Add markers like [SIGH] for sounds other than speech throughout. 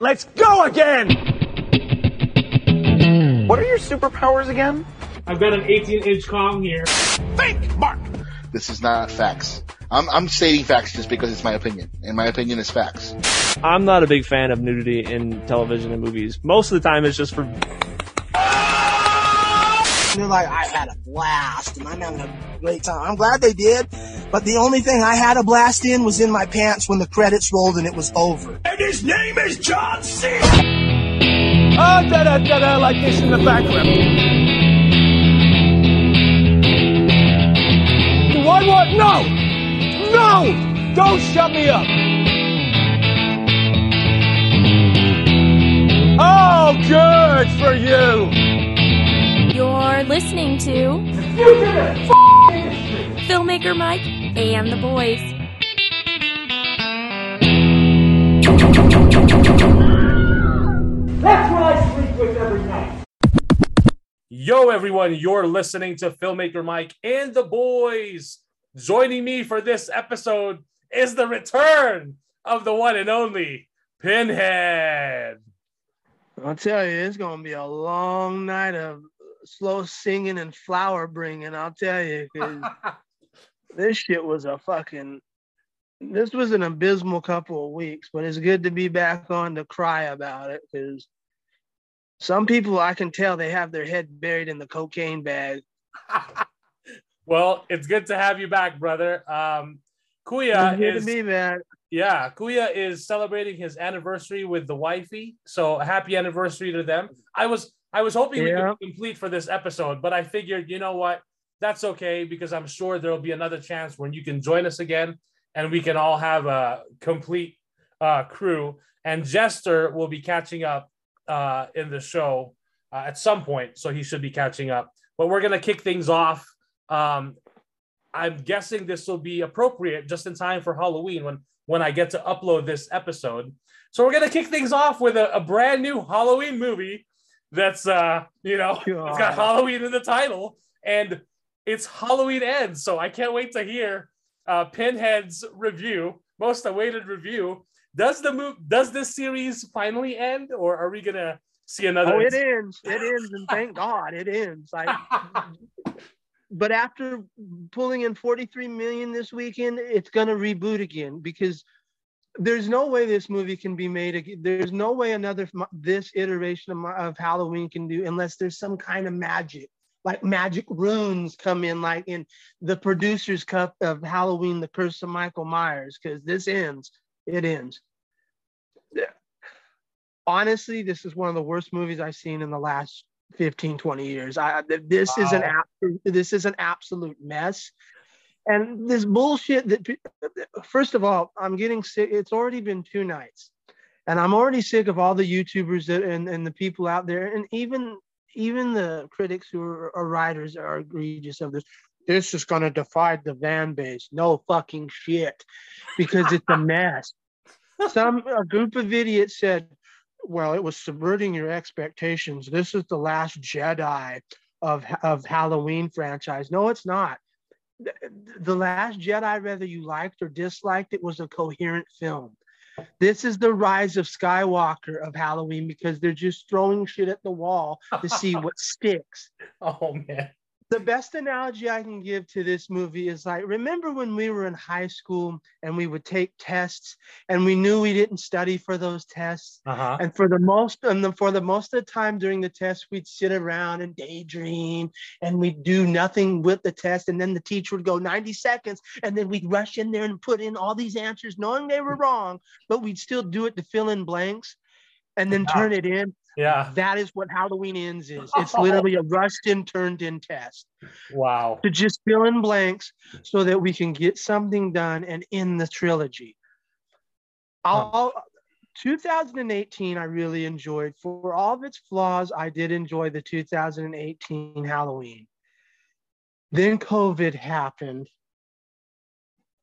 Let's go again! What are your superpowers again? I've got an 18 inch Kong here. Think, Mark! This is not facts. I'm, I'm stating facts just because it's my opinion, and my opinion is facts. I'm not a big fan of nudity in television and movies. Most of the time, it's just for. They're like, I had a blast and I'm having a great time. I'm glad they did, but the only thing I had a blast in was in my pants when the credits rolled and it was over. And his name is John C. Ah, da da da da, like this in the background. One more, no! No! Don't shut me up! Oh, good for you! You're listening to Filmmaker Mike and the boys. That's what I sleep with every night. Yo, everyone, you're listening to Filmmaker Mike and the boys. Joining me for this episode is the return of the one and only Pinhead. I'll tell you, it's gonna be a long night of slow singing and flower bringing. I'll tell you, [LAUGHS] this shit was a fucking. This was an abysmal couple of weeks, but it's good to be back on to cry about it because some people I can tell they have their head buried in the cocaine bag. [LAUGHS] well, it's good to have you back, brother. Um, Kuya is to be back. yeah, Kuya is celebrating his anniversary with the wifey. So happy anniversary to them. I was I was hoping we could be complete for this episode, but I figured, you know what, that's okay because I'm sure there'll be another chance when you can join us again and we can all have a complete uh, crew. And Jester will be catching up uh, in the show uh, at some point, so he should be catching up. But we're gonna kick things off. Um, I'm guessing this will be appropriate just in time for Halloween when when I get to upload this episode. So we're gonna kick things off with a, a brand new Halloween movie that's uh you know [LAUGHS] it's got Halloween in the title and it's Halloween ends. So I can't wait to hear uh, Pinhead's review, most awaited review. Does the move does this series finally end, or are we gonna see another? Oh, it ends. It ends, and thank [LAUGHS] God it ends. Like, [LAUGHS] but after pulling in 43 million this weekend, it's gonna reboot again because there's no way this movie can be made again. There's no way another this iteration of, my- of Halloween can do unless there's some kind of magic, like magic runes come in, like in the producer's cup of Halloween: The Curse of Michael Myers. Because this ends, it ends. Yeah. Honestly, this is one of the worst movies I've seen in the last 15 20 years i th- this is an Wow. this is an absolute mess and this bullshit that first of all i'm getting sick it's already been two nights and i'm already sick of all the youtubers that, and, and the people out there and even even the critics who are, are writers are egregious of this this is going to divide the fan base no fucking shit because it's a mess [LAUGHS] some a group of idiots said well, it was subverting your expectations. This is the last Jedi of of Halloween franchise. No, it's not. The, last Jedi, whether you liked or disliked it, was a coherent film. This is the rise of Skywalker of Halloween because they're just throwing shit at the wall to see [LAUGHS] what sticks. Oh man. The best analogy I can give to this movie is like remember when we were in high school and we would take tests and we knew we didn't study for those tests? Uh-huh. and for the most and the, for the most of the time during the test we'd sit around and daydream and we'd do nothing with the test. And then the teacher would go 90 seconds and then we'd rush in there and put in all these answers knowing they were wrong but we'd still do it to fill in blanks and then turn it in Yeah. that is what halloween ends is it's literally a rushed in turned in test Wow. to just fill in blanks so that we can get something done and end the trilogy. I'll, 2018, I really enjoyed. For all of its flaws, I did enjoy the 2018 Halloween. Then COVID happened,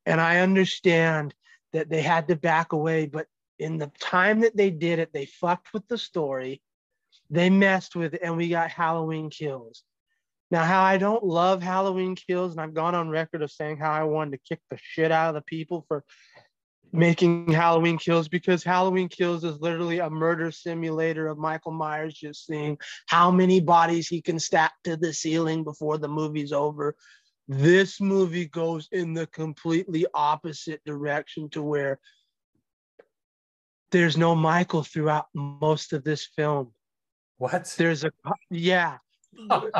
and I understand that they had to back away, but in the time that they did it, they fucked with the story, they messed with it, and we got Halloween kills. Now, how I don't love Halloween kills, and I've gone on record of saying how I wanted to kick the shit out of the people for making Halloween Kills because Halloween Kills is literally a murder simulator of Michael Myers just seeing how many bodies he can stack to the ceiling before the movie's over. This movie goes in the completely opposite direction to where there's no Michael throughout most of this film. What? There's a yeah, [LAUGHS]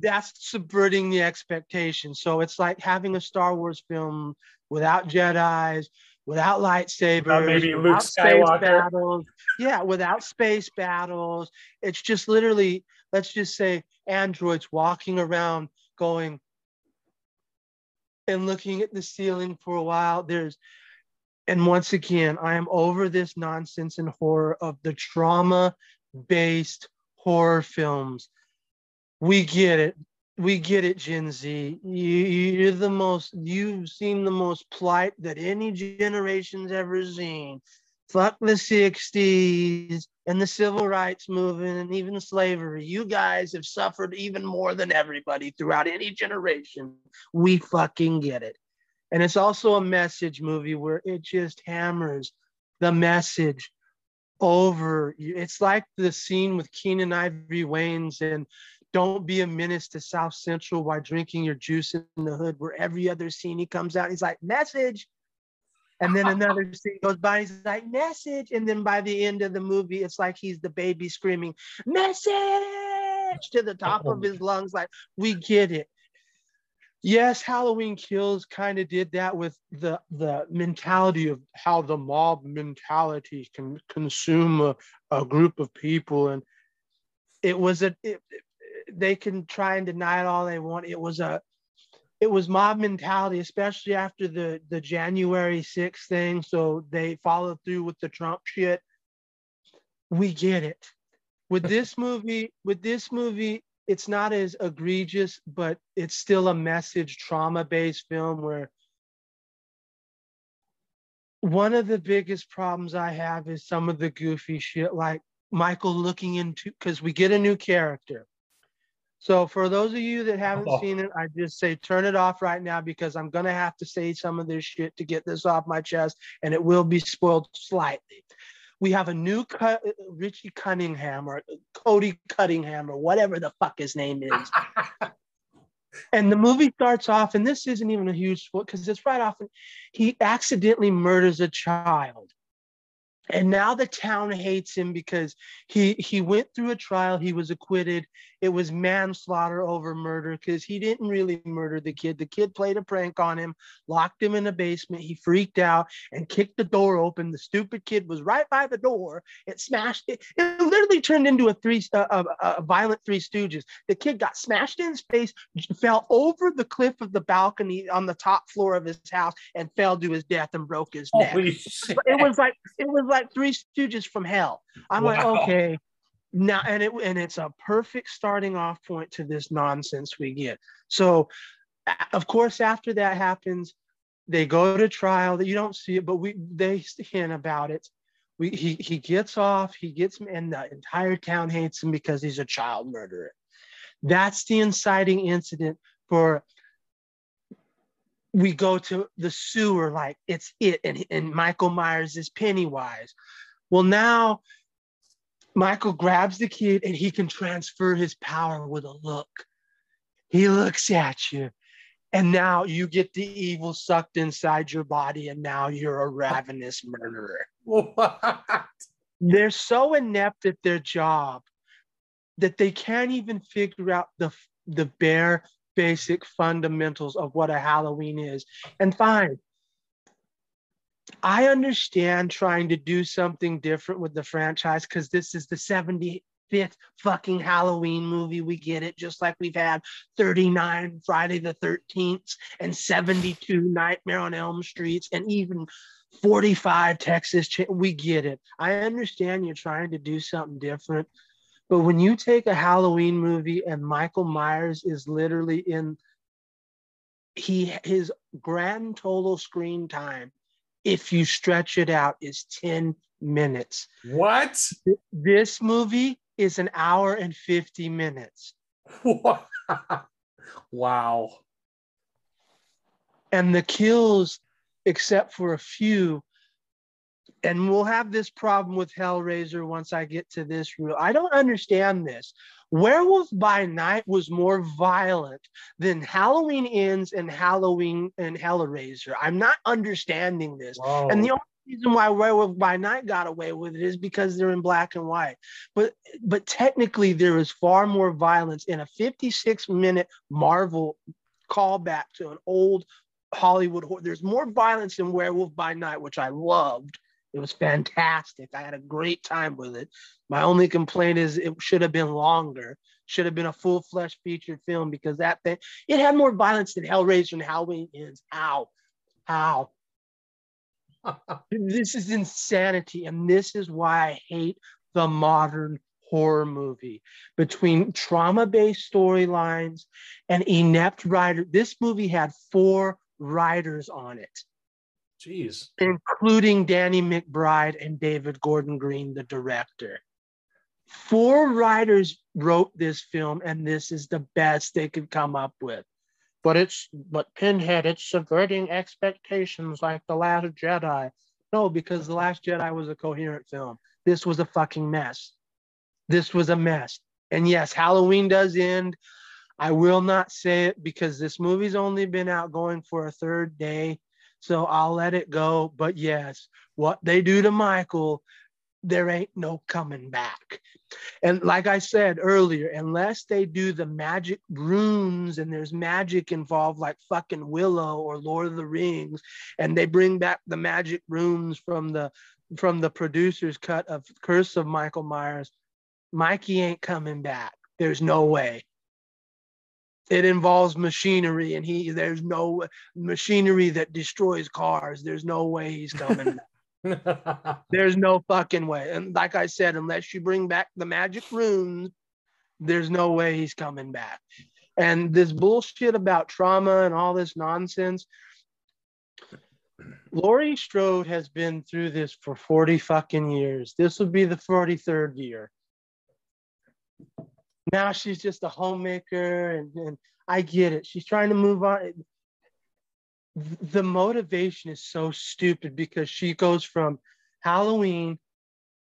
that's subverting the expectation. So it's like having a Star Wars film without Jedi's, without lightsabers, maybe Luke without space battles. Yeah, without space battles. It's just literally, let's just say, androids walking around going and looking at the ceiling for a while. There's, and once again, I am over this nonsense and horror of the trauma based horror films. We get it. We get it, Gen Z. You, you're the most, you've seen the most plight that any generation's ever seen. Fuck the 60s and the civil rights movement and even slavery. You guys have suffered even more than everybody throughout any generation. We fucking get it. And it's also a message movie where it just hammers the message over. you. It's like the scene with Keenen Ivory Wayans and don't be a menace to South Central while drinking your juice in the hood, where every other scene he comes out, he's like, message. And then another [LAUGHS] scene goes by, he's like, message. And then by the end of the movie, it's like he's the baby screaming, message to the top of oh. his lungs. Like, we get it. Yes, Halloween Kills kind of did that with the the mentality of how the mob mentality can consume a, a group of people, and it was a it, they can try and deny it all they want. It was a it was mob mentality, especially after the the January 6th thing. So they followed through with the Trump shit. We get it. With [LAUGHS] this movie, with this movie, it's not as egregious, but it's still a message trauma-based film where one of the biggest problems I have is some of the goofy shit, like Michael looking into because we get a new character. So for those of you that haven't Oh. seen it, I just say turn it off right now because I'm gonna have to say some of this shit to get this off my chest, and it will be spoiled slightly. We have a new cut, uh, Richie Cunningham or Cody Cunningham or whatever the fuck his name is. [LAUGHS] and the movie starts off, and this isn't even a huge because it's right off. He accidentally murders a child. And now the town hates him because he he went through a trial, he was acquitted. It was manslaughter over murder because he didn't really murder the kid. The kid played a prank on him, locked him in a basement. He freaked out and kicked the door open. The stupid kid was right by the door. It smashed it. It literally turned into a three a, a, a violent Three Stooges. The kid got smashed in his face, fell over the cliff of the balcony on the top floor of his house, and fell to his death and broke his neck it was like it was like three stooges from hell. I'm like okay. Now and it and it's a perfect starting off point to this nonsense we get. So of course after that happens they go to trial. That you don't see it but we they hint about it. We he, he gets off. He gets and the entire town hates him because he's a child murderer. That's the inciting incident for we go to the sewer like it's it and, and michael myers is pennywise. Well now michael grabs the kid and he can transfer his power with a look. He looks at you and now you get the evil sucked inside your body and now you're a ravenous murderer. What? they're so inept at their job that they can't even figure out the the bare basic fundamentals of what a Halloween is. And fine, I understand trying to do something different with the franchise because this is the 75th fucking Halloween movie. We get it, just like we've had 39 Friday the 13th and 72 Nightmare on Elm Streets and even 45 Texas. Cha- we get it. I understand you're trying to do something different. But when you take a Halloween movie and Michael Myers is literally in he his grand total screen time, if you stretch it out, is 10 minutes. what? This movie is an hour and 50 minutes. [LAUGHS] Wow. And the kills, except for a few, and we'll have this problem with Hellraiser once I get to this rule. I don't understand this. Werewolf by Night was more violent than Halloween Ends and Halloween and Hellraiser. I'm not understanding this. Whoa. And the only reason why Werewolf by Night got away with it is because they're in black and white. But but technically there is far more violence in a 56 minute Marvel callback to an old Hollywood horror. There's more violence in Werewolf by Night, which I loved. It was fantastic. I had a great time with it. My only complaint is it should have been longer. Should have been a full fledged feature film because that thing it had more violence than Hellraiser and Halloween ends. How? How? [LAUGHS] this is insanity. And this is why I hate the modern horror movie between trauma based storylines and inept writer. This movie had four writers on it, Jeez. including Danny McBride and David Gordon Green, the director. Four writers wrote this film, and this is the best they could come up with. But it's but Pinhead, it's subverting expectations like The Last Jedi. No, because The Last Jedi was a coherent film. This was a fucking mess. This was a mess. And yes, Halloween does end. I will not say it because this movie's only been out going for a third day. So I'll let it go. But yes, what they do to Michael, there ain't no coming back. And like I said earlier, unless they do the magic runes and there's magic involved, like fucking Willow or Lord of the Rings, and they bring back the magic runes from the from the producer's cut of Curse of Michael Myers, Mikey ain't coming back. There's no way. It involves machinery, and he there's no machinery that destroys cars. There's no way he's coming. [LAUGHS] There's no fucking way. And like I said, unless you bring back the magic runes, there's no way he's coming back. And this bullshit about trauma and all this nonsense. Laurie Strode has been through this for 40 fucking years. This will be the 43rd year. Now she's just a homemaker, and, and I get it. She's trying to move on the motivation is so stupid because she goes from Halloween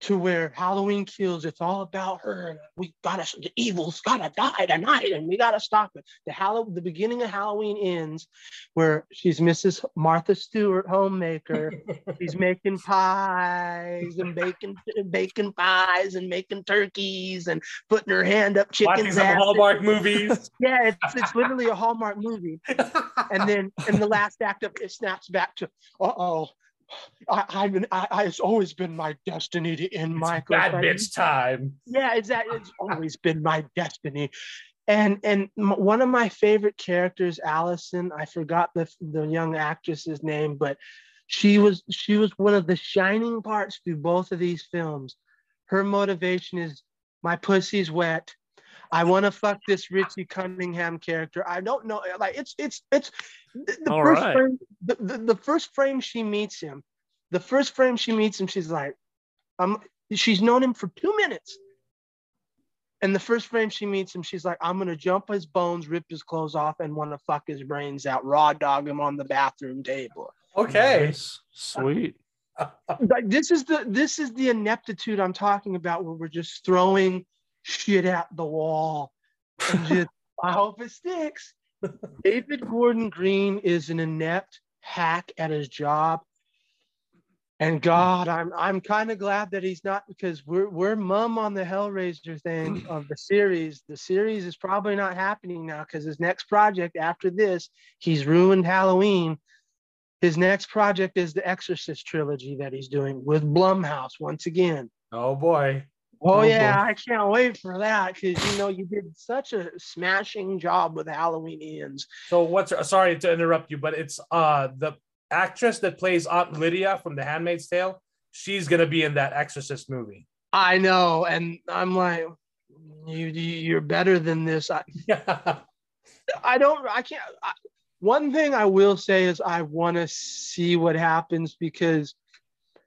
to where Halloween kills. It's all about her. We gotta, the evil's gotta die tonight, and we gotta stop it. The Hall- the beginning of Halloween ends where she's Mrs. Martha Stewart, homemaker. she's [LAUGHS] making pies and baking baking pies and making turkeys and putting her hand up chickens. ass. Hallmark movies. [LAUGHS] Yeah, it's, it's literally a Hallmark movie [LAUGHS] and then in the last act of it snaps back to uh oh I, I've been I, I it's always been my destiny to end Michael Bad bitch time. yeah it's that it's always been my destiny. And and one of my favorite characters Allison I forgot the the young actress's name but she was she was one of the shining parts through both of these films. Her motivation is my pussy's wet I want to fuck this Richie Cunningham character. I don't know, like it's it's it's the, the All first right. frame. The, the, the first frame she meets him, the first frame she meets him, she's like, um, she's known him for two minutes. And the first frame she meets him, she's like, I'm gonna jump his bones, rip his clothes off, and want to fuck his brains out, raw dog him on the bathroom table. Okay. Nice. Sweet. [LAUGHS] like this is the this is the ineptitude I'm talking about where we're just throwing shit at the wall [LAUGHS] just I hope it sticks. David Gordon Green is an inept hack at his job. And God, I'm I'm kind of glad that he's not because we're we're mum on the Hellraiser thing of the series. The series is probably not happening now because his next project after this, he's ruined Halloween. His next project is the Exorcist trilogy that he's doing with Blumhouse once again. Oh boy. Oh, Oh, yeah, boy. I can't wait for that because you know you did such a smashing job with Halloween Ends. So what's sorry to interrupt you, but it's uh the actress that plays Aunt Lydia from The Handmaid's Tale. She's gonna be in that Exorcist movie. I know, and I'm like, you, you you're better than this. I. [LAUGHS] I don't. I can't. I, one thing I will say is I want to see what happens because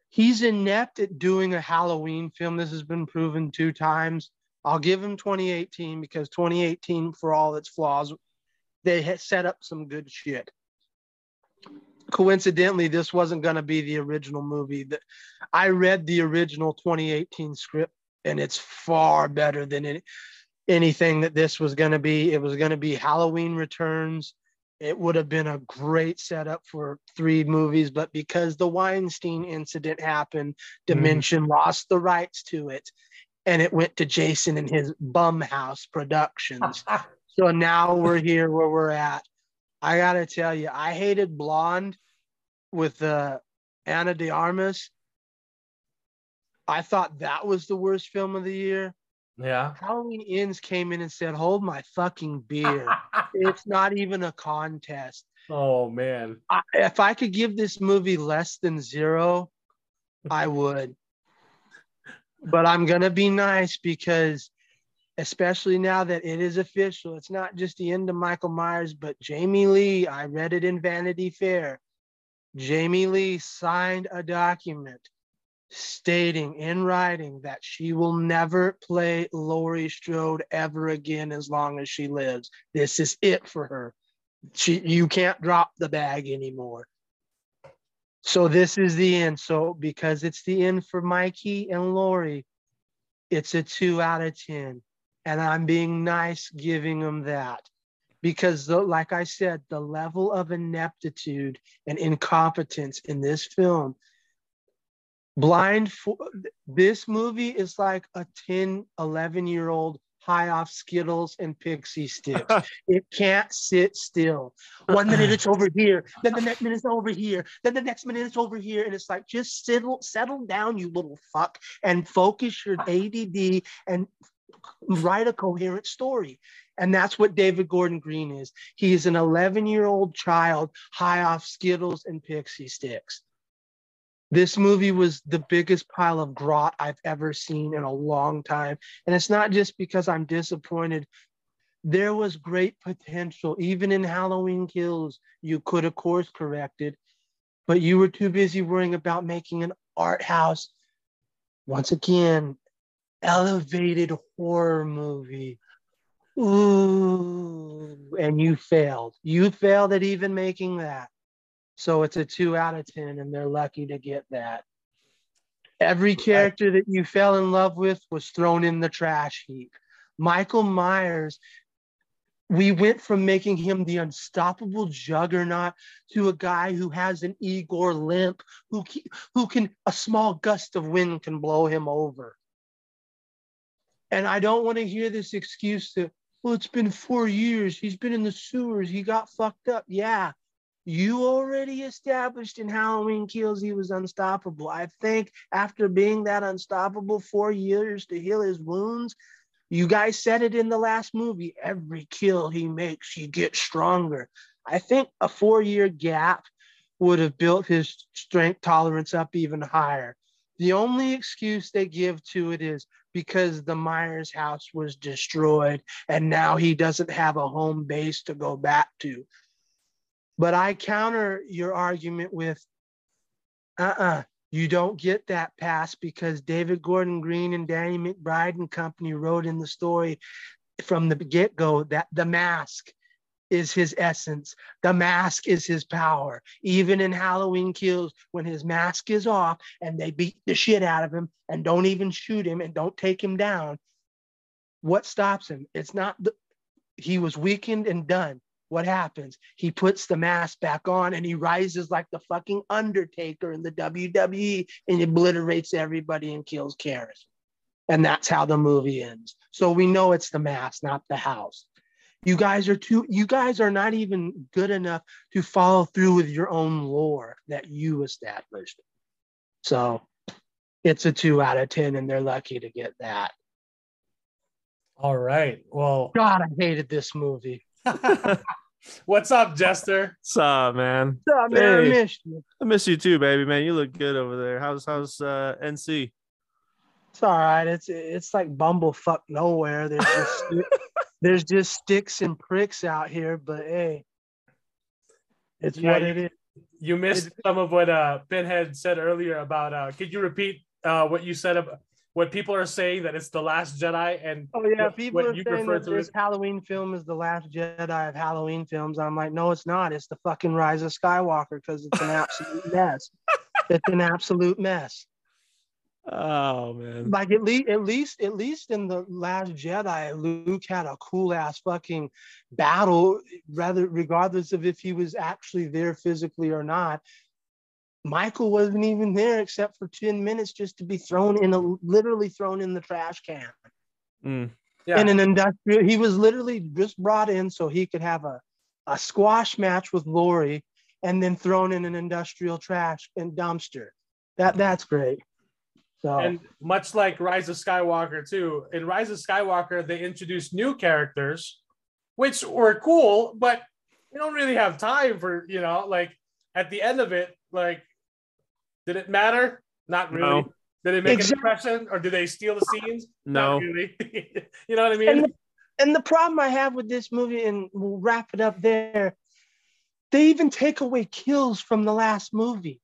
he's inept at doing a Halloween film. This has been proven two times. I'll give him 2018 because 2018, for all its flaws, they set up some good shit. coincidentally, this wasn't going to be the original movie. That I read the original 2018 script, and it's far better than any, anything that this was going to be. It was going to be Halloween Returns. It would have been a great setup for three movies, but because the Weinstein incident happened, Dimension lost the rights to it, and it went to Jason and his Bumhouse Productions. [LAUGHS] so now we're here where we're at. I gotta tell you, I hated Blonde with uh, Ana de Armas. I thought that was the worst film of the year. Yeah. Halloween Ends came in and said, "Hold my fucking beer. [LAUGHS] it's not even a contest." oh man. I, if I could give this movie less than zero, I would. [LAUGHS] But I'm gonna be nice because, especially now that it is official, it's not just the end of Michael Myers, but Jamie Lee. I read it in Vanity Fair. Jamie Lee signed a document stating in writing that she will never play Laurie Strode ever again as long as she lives. This is it for her. She you can't drop the bag anymore. So this is the end. So because it's the end for Mikey and Laurie, it's a two out of ten. And I'm being nice giving them that. Because the, like I said, the level of ineptitude and incompetence in this film blind for this movie is like a 10 11 year old high off skittles and Pixy Stix. [LAUGHS] It can't sit still. One minute it's over here then the next minute it's over here then the next minute it's over here and it's like just settle settle down you little fuck and focus your ADD and write a coherent story. And that's what david gordon green is. He is an 11 year old child high off skittles and Pixy Stix this movie was the biggest pile of grot I've ever seen in a long time. And it's not just because I'm disappointed. There was great potential. Even in Halloween Kills, you could have course corrected, but you were too busy worrying about making an art house. Once again, elevated horror movie. Ooh, and you failed. You failed at even making that. So it's a two out of 10, and they're lucky to get that. Every character that you fell in love with was thrown in the trash heap. Michael Myers, we went from making him the unstoppable juggernaut to a guy who has an Igor limp, who, who can, a small gust of wind can blow him over. And I don't want to hear this excuse that, well, it's been four years. He's been in the sewers. He got fucked up. Yeah, you already established in Halloween Kills he was unstoppable. I think after being that unstoppable four years to heal his wounds, you guys said it in the last movie. Every kill he makes, he gets stronger. I think a four year gap would have built his strength tolerance up even higher. The only excuse they give to it is because the Myers house was destroyed and now he doesn't have a home base to go back to. But I counter your argument with uh uh-uh, uh you don't get that pass because David Gordon Green and Danny McBride and company wrote in the story from the get go that the mask is his essence. The mask is his power. Even in Halloween Kills, when his mask is off and they beat the shit out of him and don't even shoot him and don't take him down, what stops him? It's not the, he was weakened and done what happens? He puts the mask back on and he rises like the fucking Undertaker in the WWE and obliterates everybody and kills Karis. And that's how the movie ends. So we know it's the mask, not the house. You guys are too, you guys are not even good enough to follow through with your own lore that you established. So it's a two out of 10, and they're lucky to get that. All right. Well, God, I hated this movie. [LAUGHS] What's up, Jester? What's up, man? What's up, man? I Hey. missed you. I miss you too, baby, man. You look good over there. How's how's uh, NC? It's all right. It's it's like bumblefuck nowhere. There's just [LAUGHS] there's just sticks and pricks out here, but hey, it's Yeah, what you- it is. You missed some of what uh, Pinhead said earlier about. Uh, could you repeat uh, what you said about what people are saying that it's the Last Jedi, and Oh yeah, what- people what are you saying refer that to this as- Halloween film is the last Jedi of Halloween films. I'm like, no, it's not. It's the fucking Rise of Skywalker because it's an absolute [LAUGHS] mess. It's an absolute mess. Oh man. Like at least, at least, at least in the Last Jedi, Luke had a cool ass fucking battle. Rather, regardless of if he was actually there physically or not. Michael wasn't even there except for ten minutes, just to be thrown in a literally thrown in the trash can. Mm. yeah, in an industrial. He was literally just brought in so he could have a, a squash match with Laurie and then thrown in an industrial trash and dumpster. That that's great. So and much like Rise of Skywalker too, in Rise of Skywalker they introduced new characters, which were cool, but we don't really have time for you know like at the end of it like did it matter? Not really. No. Did it make Exact- an impression, or did they steal the scenes? No. Not really. [LAUGHS] you know what I mean? and the, and the problem I have with this movie, and we'll wrap it up there, they even take away kills from the last movie.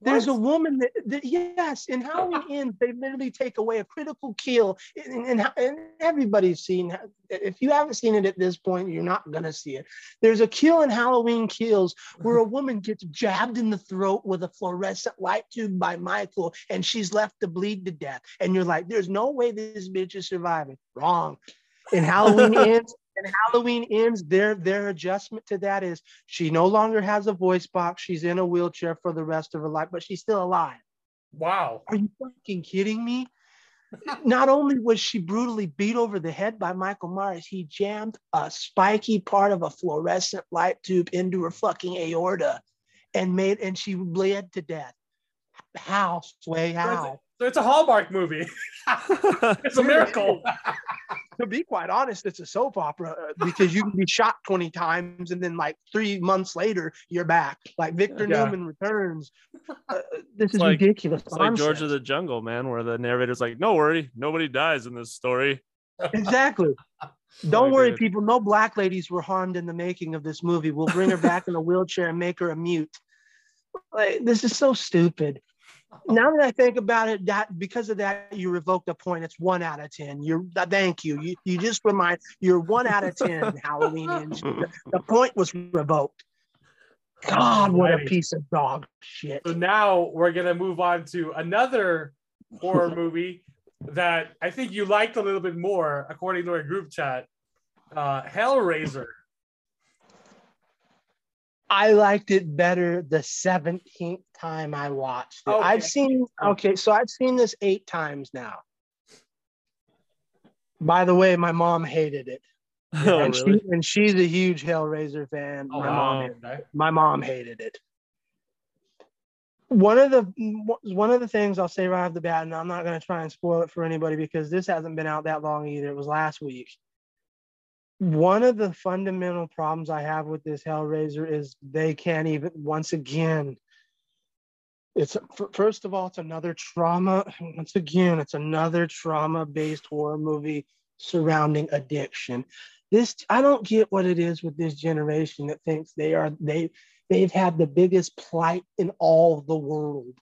There's a woman that, that yes, in Halloween Ends, [LAUGHS] they literally take away a critical kill. And, and, and everybody's seen if you haven't seen it at this point, you're not gonna see it. There's a kill in Halloween Kills where a [LAUGHS] woman gets jabbed in the throat with a fluorescent light tube by Michael, and she's left to bleed to death. And you're like, there's no way this bitch is surviving. Wrong. In Halloween [LAUGHS] Ends, and Halloween ends, their their adjustment to that is she no longer has a voice box. She's in a wheelchair for the rest of her life, but she's still alive. wow. Are you fucking kidding me? [LAUGHS] Not only was she brutally beat over the head by Michael Myers, he jammed a spiky part of a fluorescent light tube into her fucking aorta and made and she bled to death. How, Sway? How? So it's a Hallmark movie. [LAUGHS] it's a miracle. [LAUGHS] to be quite honest, it's a soap opera uh, because you can be shot 20 times and then like three months later, you're back. Like Victor Yeah. Newman returns. Uh, this is like- ridiculous. It's like George of the Jungle, man, where the narrator's like, "No worry, nobody dies in this story." Exactly. [LAUGHS] Don't my worry, God. people. No black ladies were harmed in the making of this movie. We'll bring her back in a wheelchair and make her a mute. Like, this is so stupid. Now that I think about it, that because of that, you revoked a point. It's one out of ten. You're uh, thank you. You you just remind you're one out of ten. Halloween. [LAUGHS] The, the point was revoked. God, what a piece of dog shit. So now we're gonna move on to another horror [LAUGHS] movie that I think you liked a little bit more, according to our group chat. Uh, Hellraiser. I liked it better the 17th time I watched it. Okay. I've seen, oh. okay, so I've seen this eight times now. By the way, my mom hated it. [LAUGHS] Oh, and, really? she, and she's a huge Hellraiser fan. Oh, my, mom, Okay. my mom hated it. One of the one of the things I'll say right off the bat, and I'm not going to try and spoil it for anybody because this hasn't been out that long either. It was last week. One of the fundamental problems I have with this Hellraiser is they can't even. Once again, it's first of all, it's another trauma. Once again, it's another trauma-based horror movie surrounding addiction. This I don't get what it is with this generation that thinks they are they they've had the biggest plight in all the world.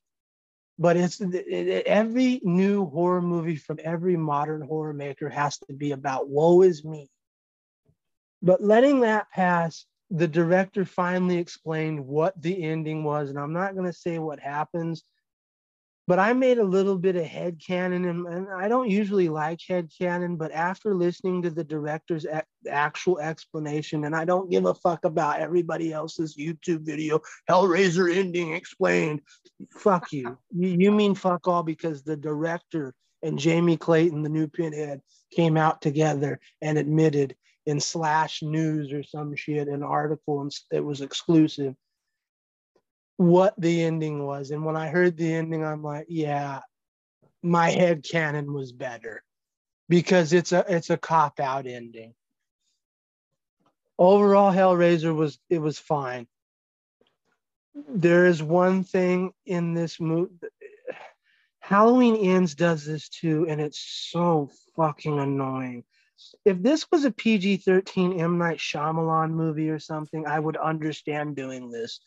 But it's it, it- every new horror movie from every modern horror maker has to be about woe is me. But letting that pass, the director finally explained what the ending was, and I'm not going to say what happens, but I made a little bit of head canon, and, and I don't usually like head canon, but after listening to the director's ac- actual explanation, and I don't give a fuck about everybody else's YouTube video, Hellraiser ending explained. Fuck you. you. You mean fuck all because the director and Jamie Clayton, the new pinhead, came out together and admitted in slash news or some shit, an article, and it was exclusive what the ending was. And when I heard the ending, I'm like, yeah, my head canon was better because it's a it's a cop out ending. Overall, Hellraiser was it was fine. There is one thing in this movie. Halloween Ends does this too, and it's so fucking annoying. If this was a PG 13 M. Night Shyamalan movie or something, I would understand doing this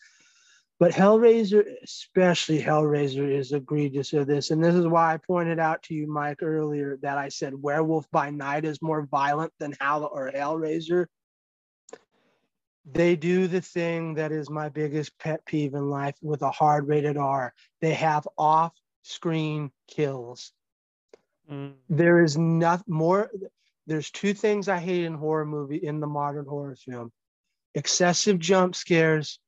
But Hellraiser, especially Hellraiser, is egregious of this. And this is why I pointed out to you, Mike, earlier that I said Werewolf by Night is more violent than Hell or Hellraiser. They do the thing that is my biggest pet peeve in life with a hard rated R. They have off screen kills. Mm. There is nothing more. There's two things I hate in horror movie in the modern horror film: excessive jump scares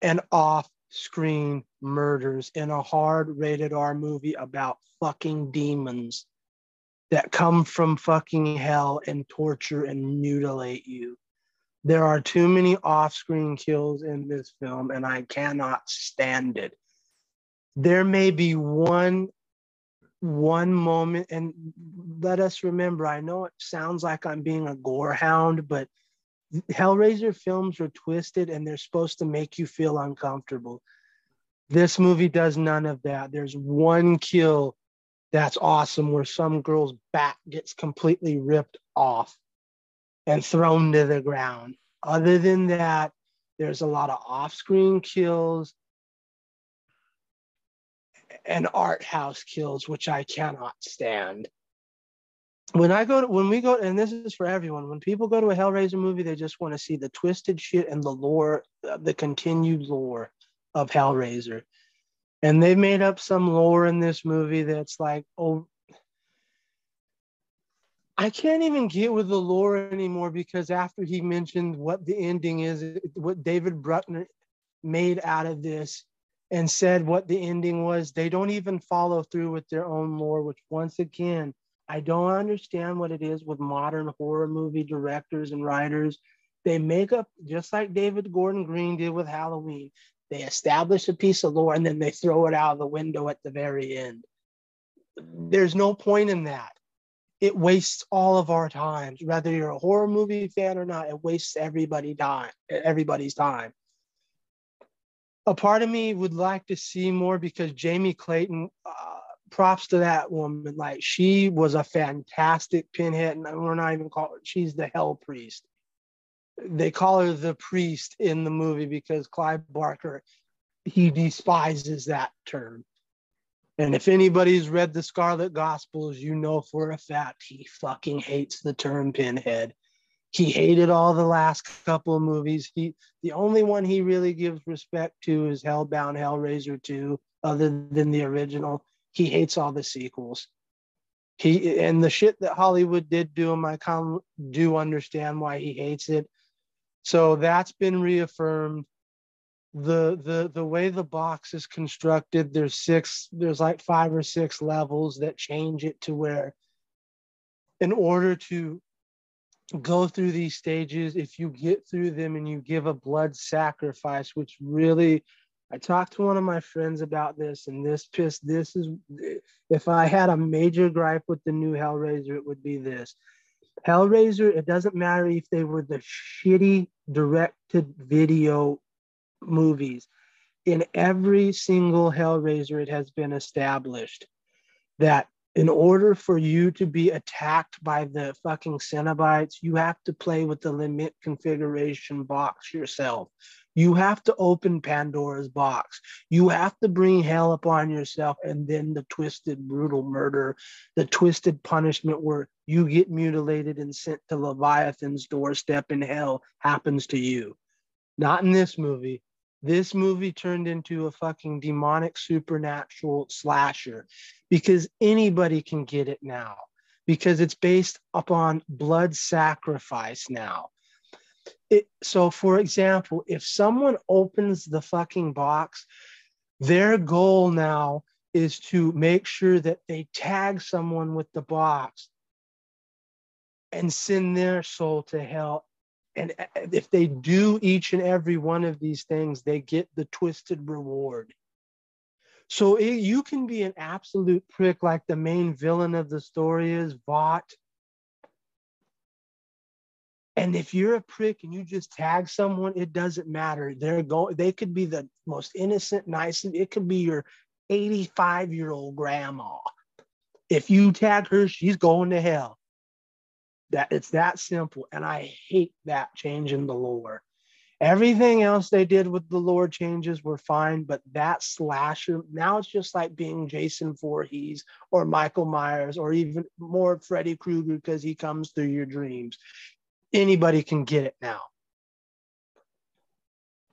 and off-screen murders in a hard rated R movie about fucking demons that come from fucking hell and torture and mutilate you. There are too many off-screen kills in this film, and I cannot stand it. There may be one one moment and let us remember i know it sounds like i'm being a gore hound but hellraiser films are twisted and they're supposed to make you feel uncomfortable. This movie does none of that. There's one kill that's awesome where some girl's back gets completely ripped off and thrown to the ground. Other than that there's a lot of off-screen kills and art house kills, which I cannot stand. When I go to, when we go, and this is for everyone, when people go to a Hellraiser movie, they just want to see the twisted shit and the lore, uh, the continued lore of Hellraiser. And they've made up some lore in this movie that's like, oh, I can't even get with the lore anymore because after he mentioned what the ending is, what David Bruckner made out of this, and said what the ending was. They don't even follow through with their own lore, which once again, I don't understand what it is with modern horror movie directors and writers. They make up just like David Gordon Green did with Halloween. They establish a piece of lore and then they throw it out of the window at the very end. There's no point in that. It wastes all of our times. Whether you're a horror movie fan or not, it wastes everybody time, everybody's time a part of me would like to see more because Jamie Clayton, uh, props to that woman. Like she was a fantastic pinhead, and we're not even calling she's the hell priest. They call her the priest in the movie because Clive Barker he despises that term. And if anybody's read the Scarlet Gospels, you know for a fact he fucking hates the term pinhead. He hated all the last couple of movies. He the only one he really gives respect to is Hellbound Hellraiser 2, other than the original. He hates all the sequels. He and the shit that Hollywood did do him, I do understand why he hates it. So that's been reaffirmed. The the the way the box is constructed, there's six, there's like five or six levels that change it to where in order to go through these stages if you get through them and you give a blood sacrifice which really i talked to one of my friends about this and this pissed this is if i had a major gripe with the new hellraiser it would be this. Hellraiser it doesn't matter if they were the shitty directed video movies. In every single hellraiser it has been established that in order for you to be attacked by the fucking Cenobites, you have to play with the lament configuration box yourself. You have to open Pandora's box. You have to bring hell upon yourself, and then the twisted, brutal murder, the twisted punishment where you get mutilated and sent to Leviathan's doorstep in hell happens to you. Not in this movie. This movie turned into a fucking demonic supernatural slasher because anybody can get it now because it's based upon blood sacrifice now. It, so, for example, if someone opens the fucking box, their goal now is to make sure that they tag someone with the box and send their soul to hell and uh, if they do each and every one of these things, they get the twisted reward. So it, you can be an absolute prick like the main villain of the story is Voight. And if you're a prick and you just tag someone, it doesn't matter. They're going. They could be the most innocent, nice. It could be your 85 year old grandma. If you tag her, she's going to hell. That it's that simple. And I hate that change in the lore. Everything else they did with the lore changes were fine, but that slasher now it's just like being Jason Voorhees or Michael Myers or even more Freddy Krueger because he comes through your dreams. Anybody can get it now.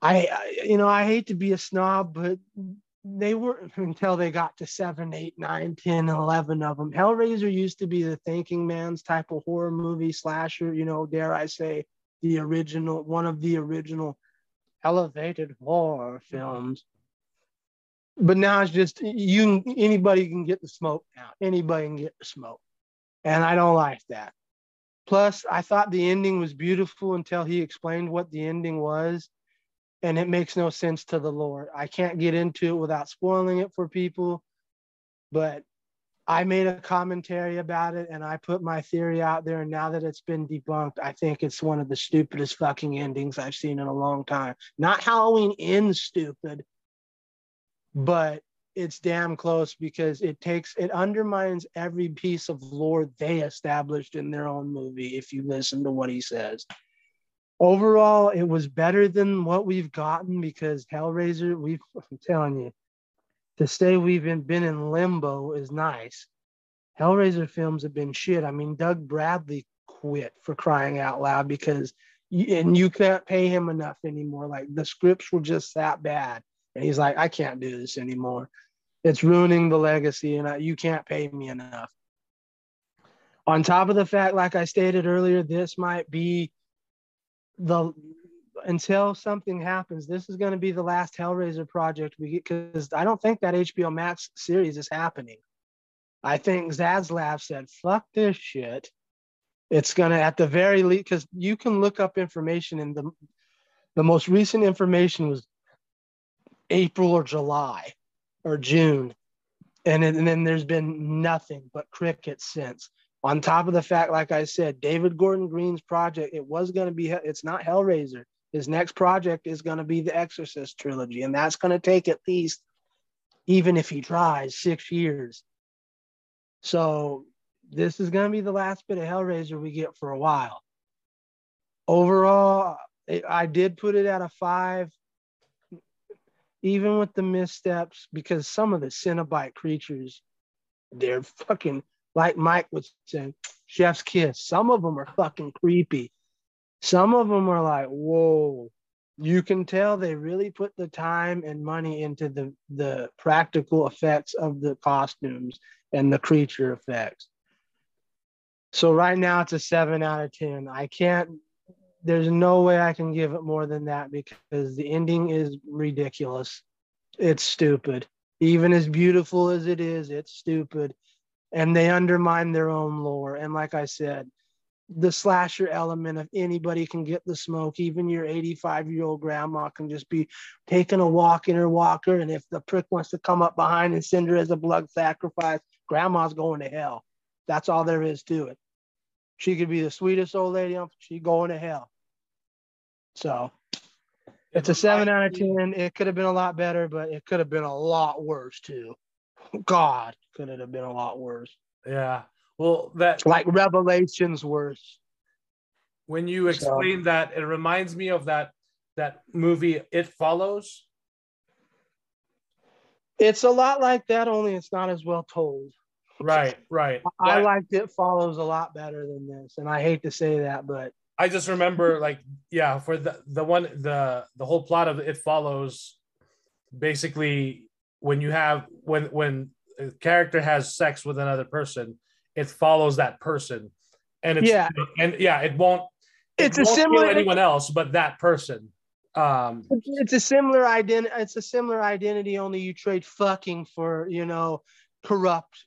I, I you know I hate to be a snob, but they weren't [LAUGHS] until they got to 7 8 9 10 11 of them hellraiser used to be the thinking man's type of horror movie slasher you know dare i say the original one of the original elevated horror films. But now it's just you anybody can get the smoke now. Anybody can get the smoke. And i don't like that. Plus i thought the ending was beautiful until he explained what the ending was and it makes no sense to the Lord. I can't get into it without spoiling it for people, but I made a commentary about it and I put my theory out there. And now that it's been debunked, I think it's one of the stupidest fucking endings I've seen in a long time. Not Halloween ends stupid, but it's damn close because it takes it undermines every piece of lore they established in their own movie if you listen to what he says overall it was better than what we've gotten because hellraiser we've [LAUGHS] i'm telling you to say we've been, been in limbo is nice. Hellraiser films have been shit. I mean doug bradley quit for crying out loud because you, and you can't pay him enough anymore. Like the scripts were just that bad. And he's like i can't do this anymore. It's ruining the legacy and I, you can't pay me enough. On top of the fact like i stated earlier this might be the until something happens, this is going to be the last Hellraiser project we because I don't think that HBO Max series is happening. I think Zaslav said, "Fuck this shit." It's gonna at the very least because you can look up information in the the most recent information was April or July or June, and, and then there's been nothing but crickets since on top of the fact, like I said, David Gordon Green's project, it was going to be, it's not Hellraiser. His next project is going to be the Exorcist trilogy, and that's going to take at least, even if he tries, six years. So this is going to be the last bit of Hellraiser we get for a while. Overall, I did put it at a five, even with the missteps, because some of the Cenobite creatures, they're fucking like Mike was saying, Chef's Kiss. Some of them are fucking creepy. Some of them are like, whoa. You can tell they really put the time and money into the, the practical effects of the costumes and the creature effects. So right now it's a seven out of 10. I can't, there's no way I can give it more than that because the ending is ridiculous. It's stupid. Even as beautiful as it is, it's stupid and they undermine their own lore. And like I said, the slasher element of anybody can get the smoke. Even your 85 year old grandma can just be taking a walk in her walker. And if the prick wants to come up behind and send her as a blood sacrifice, grandma's going to hell. That's all there is to it. She could be the sweetest old lady, on she's going to hell. So it's a seven out of 10. It could have been a lot better, but it could have been a lot worse too. [LAUGHS] God, could it have been a lot worse? Yeah. Well, that like Revelations worse. When you explain so, that, it reminds me of that that movie It Follows. It's a lot like that, only it's not as well told. Right, right. I, I liked It Follows a lot better than this, and I hate to say that, but I just remember like yeah, for the the one the the whole plot of It Follows, basically when you have when when character has sex with another person, it follows that person, and it's yeah, and yeah, it won't. It it's won't a similar anyone else but that person. Um, it's a similar identity. It's a similar identity. Only you trade fucking for you know corrupt,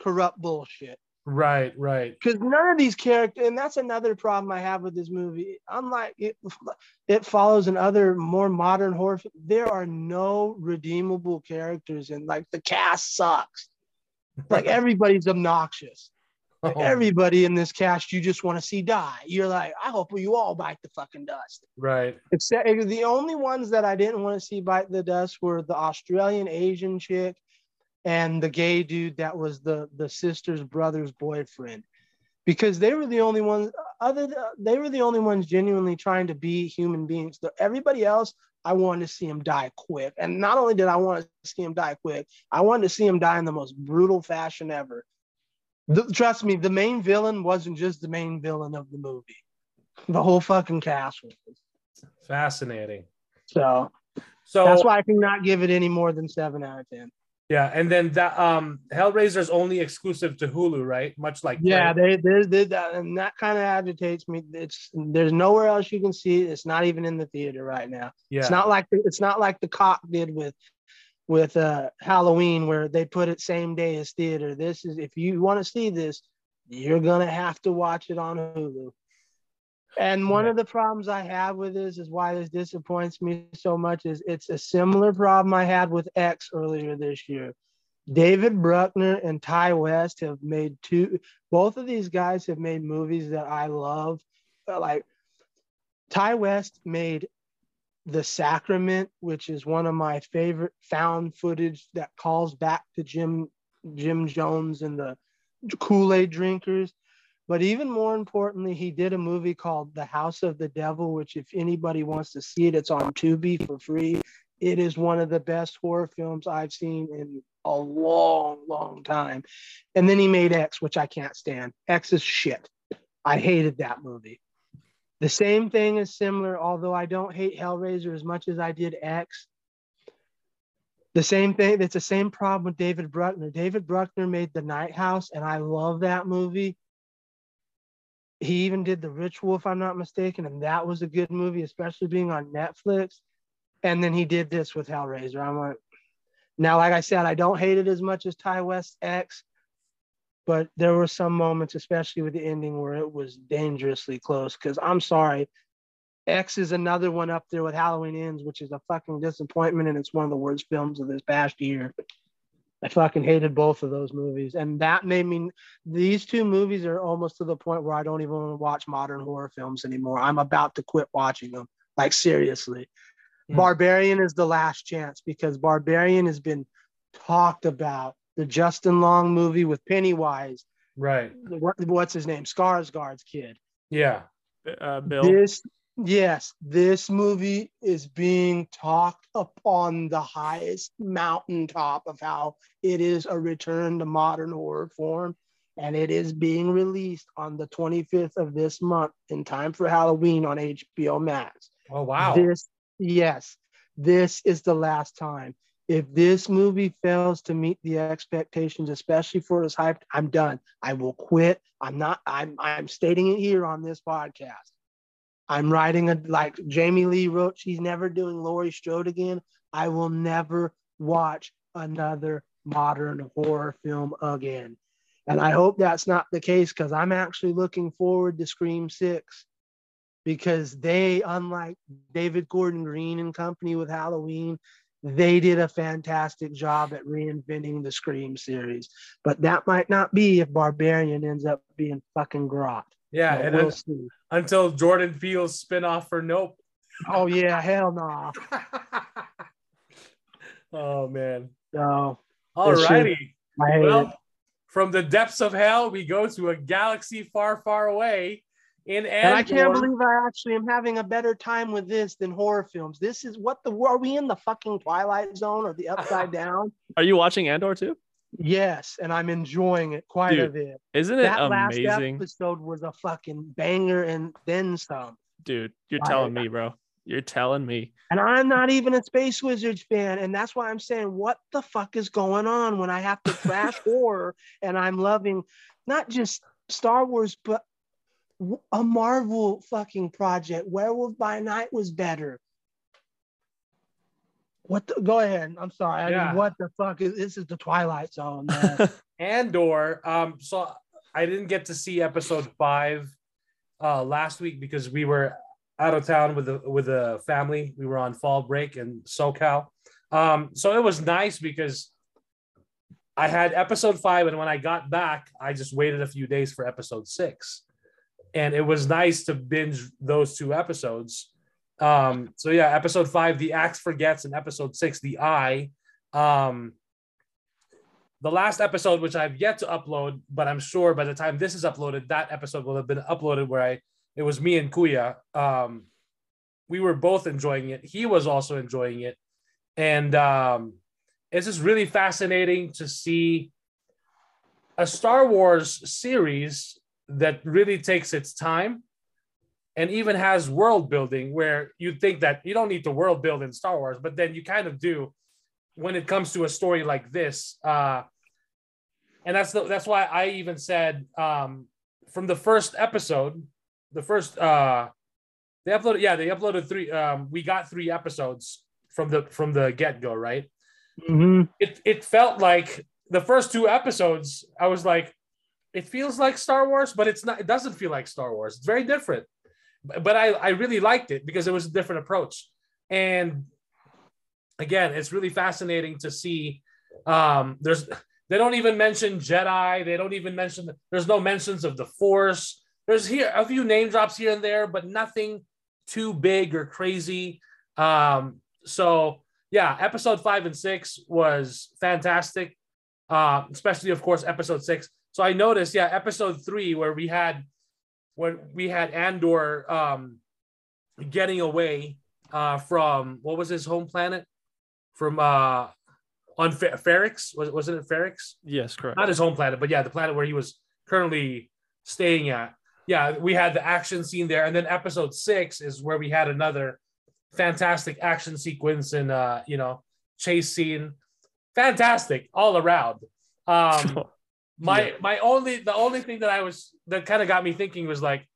corrupt bullshit. Right, right. Because none of these characters, and that's another problem I have with this movie. Unlike it, it follows in other more modern horror. There are no redeemable characters, and like the cast sucks. Like [LAUGHS] everybody's obnoxious. Oh. Everybody in this cast, you just want to see die. You're like, I hope you all bite the fucking dust. Right. Except eh, the only ones that I didn't want to see bite the dust were the Australian Asian chick and the gay dude that was the the sister's brother's boyfriend because they were the only ones other th- they were the only ones genuinely trying to be human beings. Everybody else, I wanted to see him die quick. And not only did I want to see him die quick, I wanted to see him die in the most brutal fashion ever. The- trust me, the main villain wasn't just the main villain of the movie. The whole fucking cast was. Fascinating. So So that's why I cannot give it any more than seven out of ten. Yeah, and then that um Hellraiser is only exclusive to Hulu, right? Much like Yeah, they, they, they that, and that kind of agitates me. It's there's nowhere else you can see it. It's not even in the theater right now. yeah. It's not like the, it's not like the cock did with with uh Halloween where they put it same day as theater. This is if you want to see this, you're gonna have to watch it on Hulu. And one of the problems I have with this is why this disappoints me so much is it's a similar problem I had with X earlier this year. David Bruckner and Ti West have made two both of these guys have made movies that I love. Uh, Like Ti West made The Sacrament, which is one of my favorite found footage that calls back to Jim Jim Jones and the Kool-Aid drinkers. But even more importantly, he did a movie called The House of the Devil, which if anybody wants to see it, it's on Tubi for free. It is one of the best horror films I've seen in a long, long time. And then he made X, which I can't stand. X is shit. I hated that movie. The same thing is similar, although I don't hate Hellraiser as much as I did X. The same thing, it's the same problem with David Bruckner. David Bruckner made The Night House, and I love that movie. He even did The Ritual, if I'm not mistaken, and that was a good movie, especially being on Netflix. And then he did this with Hellraiser. I'm like, now, like I said, I don't hate it as much as Ti West X, but there were some moments, especially with the ending, where it was dangerously close. Because I'm sorry, X is another one up there with Halloween Ends, which is a fucking disappointment, and it's one of the worst films of this past year. I fucking hated both of those movies, and that made me. These two movies are almost to the point where I don't even want to watch modern horror films anymore. I'm about to quit watching them, like seriously. Barbarian is the last chance because Barbarian has been talked about. The Justin Long movie with Pennywise. right. What, what's his name? Skarsgård's kid. Yeah. Uh, Bill. This, yes, this movie is being talked upon the highest mountaintop of how it is a return to modern horror form. And it is being released on the 25th of this month in time for Halloween on HBO Max. Oh wow. This, yes, this is the last time. If this movie fails to meet the expectations, especially for its hype, I'm done. I will quit. I'm not. I'm. I'm stating it here on this podcast. I'm writing a like Jamie Lee wrote. She's never doing Laurie Strode again. I will never watch another modern horror film again. And I hope that's not the case because I'm actually looking forward to Scream Six because they, unlike David Gordon Green and company with Halloween, they did a fantastic job at reinventing the Scream series. But that might not be if Barbarian ends up being fucking grot. Yeah, But and we'll un- until Jordan Peele's spinoff for Nope. Oh yeah, [LAUGHS] hell no. [LAUGHS] oh man. No, All This righty. I it. Well, from the depths of hell, we go to a galaxy far, far away in And I can't believe I actually am having a better time with this than horror films. This is what the are we in the fucking Twilight Zone or the Upside [LAUGHS] Down? Are you watching Andor too? Yes, and I'm enjoying it quite a bit. Isn't it That last episode was a fucking banger and then some. Dude, you're telling me, bro. You're telling me. And I'm not even a Space Wizards fan. And that's why I'm saying, what the fuck is going on when I have to trash [LAUGHS] horror and I'm loving not just Star Wars, but a Marvel fucking project. Werewolf by Night was better. What the, go ahead. I'm sorry. I Yeah. mean, what the fuck is this is the Twilight Zone, man. [LAUGHS] Andor. Um, so I didn't get to see episode five uh last week because we were out of town with the with the family. We were on fall break in SoCal. Um, so it was nice because I had episode five, and when I got back, I just waited a few days for episode six. And it was nice to binge those two episodes. Um, so yeah, episode five, the axe forgets, and episode six, the eye. Um, the last episode, which I've yet to upload, but I'm sure by the time this is uploaded, that episode will have been uploaded where I it was me and Kuya. Um, we were both enjoying it. He was also enjoying it, and um, it's just really fascinating to see a Star Wars series that really takes its time and even has world building where you think that you don't need to world build in Star Wars, but then you kind of do when it comes to a story like this. Uh, and that's the, that's why I even said um, from the first episode, the first uh, they uploaded yeah they uploaded three um, we got three episodes from the from the get go right. Mhm. It it felt like the first two episodes I was like it feels like Star Wars, but it's not. It doesn't feel like Star Wars. It's very different. But I I really liked it because it was a different approach. And again, it's really fascinating to see. Um, there's they don't even mention Jedi. They don't even mention. There's no mentions of the Force. There's here a few name drops here and there, but nothing too big or crazy. Um, so yeah, episode five and six was fantastic. Uh, especially of course episode six. So I noticed, yeah, episode three where we had when we had Andor um, getting away uh, from what was his home planet from uh, on Fer- Ferrix was wasn't it Ferrix? Yes, correct. Not his home planet, but yeah, the planet where he was currently staying at. Yeah, we had the action scene there, and then episode six is where we had another fantastic action sequence and uh, you know chase scene. Fantastic all around. Um, [LAUGHS] my Yeah. my only the only thing that I was that kind of got me thinking was like,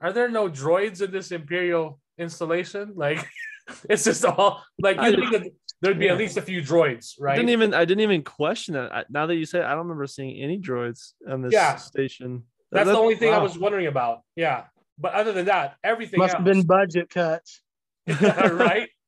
are there no droids in this Imperial installation? Like, [LAUGHS] it's just all like you think that there'd be yeah. at least a few droids, right? I didn't even I didn't even question that. I, now that you say, it, I don't remember seeing any droids on this Yeah. station. That's That- the only thing I was wondering about. Yeah, but other than that, everything Must else, have been budget cuts. [LAUGHS] right? [LAUGHS]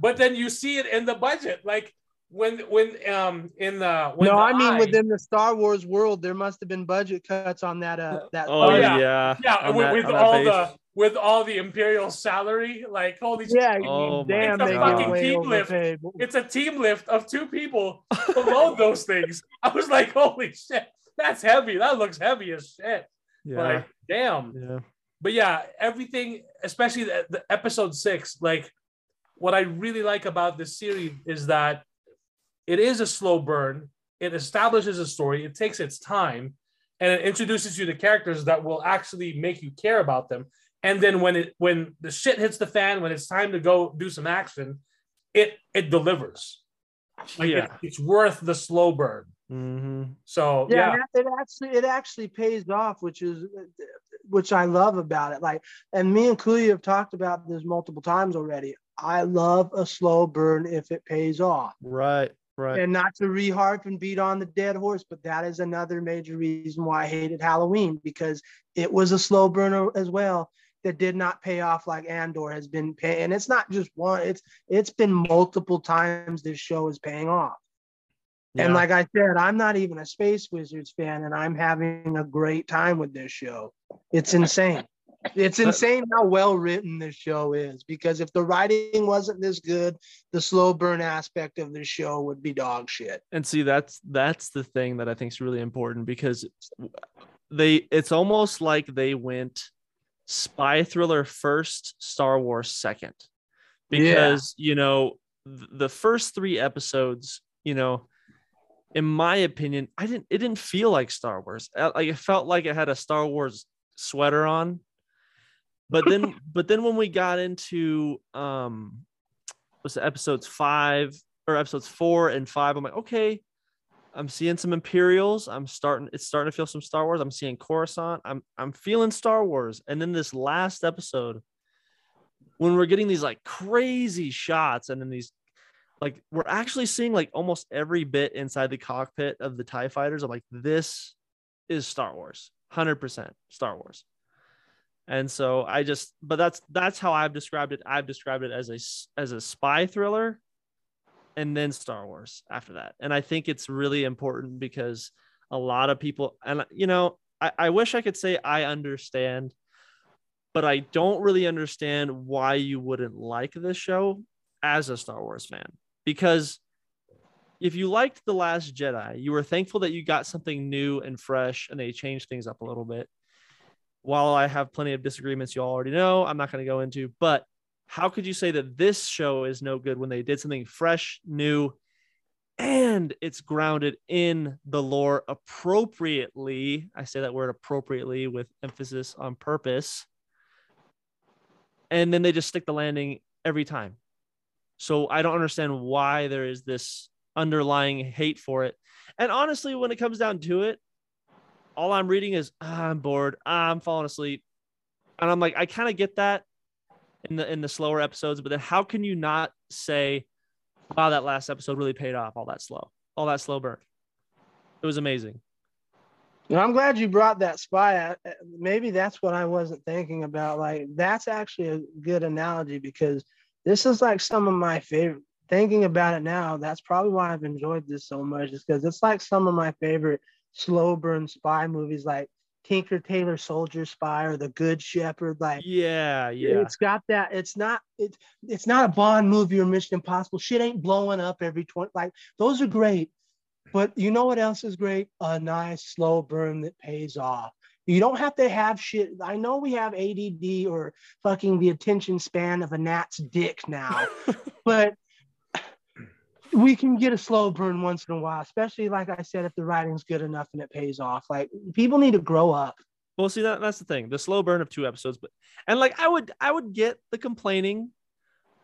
But then you see it in the budget, like when when um in the when no, the I mean eye- within the Star Wars world, there must have been budget cuts on that. Uh, that. Oh, yeah. yeah, yeah with, that- with all the with all the imperial salary, like holy shit, yeah. Oh my damn, It's a they fucking way team lift. it's a team lift of two people to load [LAUGHS] those things. I was like, holy shit, that's heavy. That looks heavy as shit. yeah, Like, damn. yeah. But yeah, everything, especially the, the episode six, like what I really like about this series is that it is a slow burn. It establishes a story. It takes its time, and it introduces you to characters that will actually make you care about them. And then when it when the shit hits the fan, when it's time to go do some action, it it delivers. Like yeah. it- it's worth the slow burn. hmm So yeah, yeah, It, it actually it actually pays off, which is which I love about it. Like, and me and Kuya have talked about this multiple times already. I love a slow burn if it pays off. Right, right. And not to reharp and beat on the dead horse, but that is another major reason why I hated Halloween because it was a slow burner as well that did not pay off like Andor has been paying. And it's not just one; it's it's been multiple times this show is paying off. And like I said, I'm not even a Space Wizards fan, and I'm having a great time with this show. It's [LAUGHS] insane. It's insane how well written this show is because if the writing wasn't this good, the slow burn aspect of the show would be dog shit. and see that's that's the thing that i think is really important because they it's almost like they went spy thriller first star wars second Yeah. because you know th- the first three episodes you know in my opinion i didn't it didn't feel like star wars like it felt like it had a star wars sweater on but then [LAUGHS] but then when we got into um was it episodes five or episodes four and five i'm like okay i'm seeing some imperials. I'm starting it's starting to feel some star wars. I'm seeing coruscant. I'm i'm feeling star wars. And then this last episode when we're getting these like crazy shots and then these like we're actually seeing like almost every bit inside the cockpit of the tie fighters i'm like this is star wars. 100% star wars and so i just but that's that's how i've described it. I've described it as a as a spy thriller and then star wars after that. And i think it's really important because a lot of people and you know i, I wish i could say i understand but i don't really understand why you wouldn't like this show as a star wars fan. Because if you liked the last jedi you were thankful that you got something new and fresh and they changed things up a little bit while i have plenty of disagreements you all already know i'm not going to go into but how could you say that this show is no good when they did something fresh new and it's grounded in the lore appropriately? I say that word appropriately with emphasis on purpose. And then they just stick the landing every time. So I don't understand why there is this underlying hate for it. And honestly, when it comes down to it, all I'm reading is ah, I'm bored, ah, I'm falling asleep, and I'm like, I kind of get that in the in the slower episodes, but then how can you not say, wow, that last episode really paid off, all that slow, all that slow burn? It was amazing. And I'm glad you brought that spy. Maybe that's what I wasn't thinking about. Like, that's actually a good analogy because this is like some of my favorite. Thinking about it now, that's probably why I've enjoyed this so much, is because it's like some of my favorite slow burn spy movies, like Tinker Tailor Soldier Spy or The Good Shepherd. Like, Yeah, yeah. it's got that. It's not. It's it's not a Bond movie or Mission Impossible. Shit ain't blowing up every twenty. Like those are great, but you know what else is great? A nice slow burn that pays off. You don't have to have shit. I know we have ADD or fucking the attention span of a gnat's dick now, [LAUGHS] but we can get a slow burn once in a while, especially like I said, if the writing's good enough and it pays off. Like people need to grow up. Well, see that that's the thing. The slow burn of two episodes, but and like I would I would get the complaining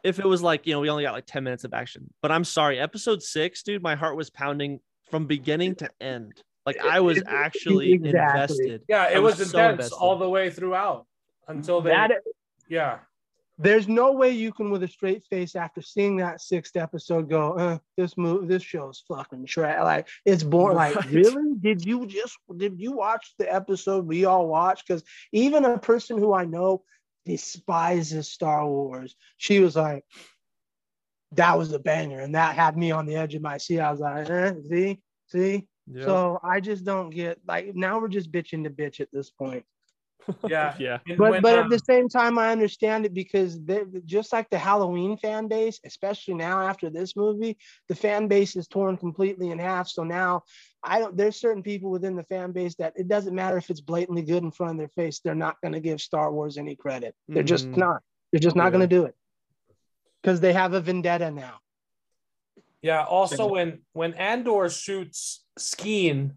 if it was like, you know, we only got like 10 minutes of action. But I'm sorry, episode 6, dude, my heart was pounding from beginning to end. Like I was actually Exactly. invested. Yeah, it I was, was so intense invested. all the way throughout until they. That yeah, there's no way you can with a straight face after seeing that sixth episode go uh, this move this show's fucking trash like it's boring. Like really? Did you just did you watch the episode we all watched? Because even a person who i know despises star wars she was like that was a banger and that had me on the edge of my seat. I was like eh, see? See? Yeah. so i just don't get like now we're just bitching to bitch at this point yeah. [LAUGHS] yeah. And but when, but um, at the same time, I understand it because just like the Halloween fan base, especially now after this movie, the fan base is torn completely in half. So now I don't. There's certain people within the fan base that it doesn't matter if it's blatantly good in front of their face, they're not going to give Star Wars any credit. They're just Mhm. not. They're just not Yeah. going to do it because they have a vendetta now. Yeah. Also, when when Andor shoots Skeen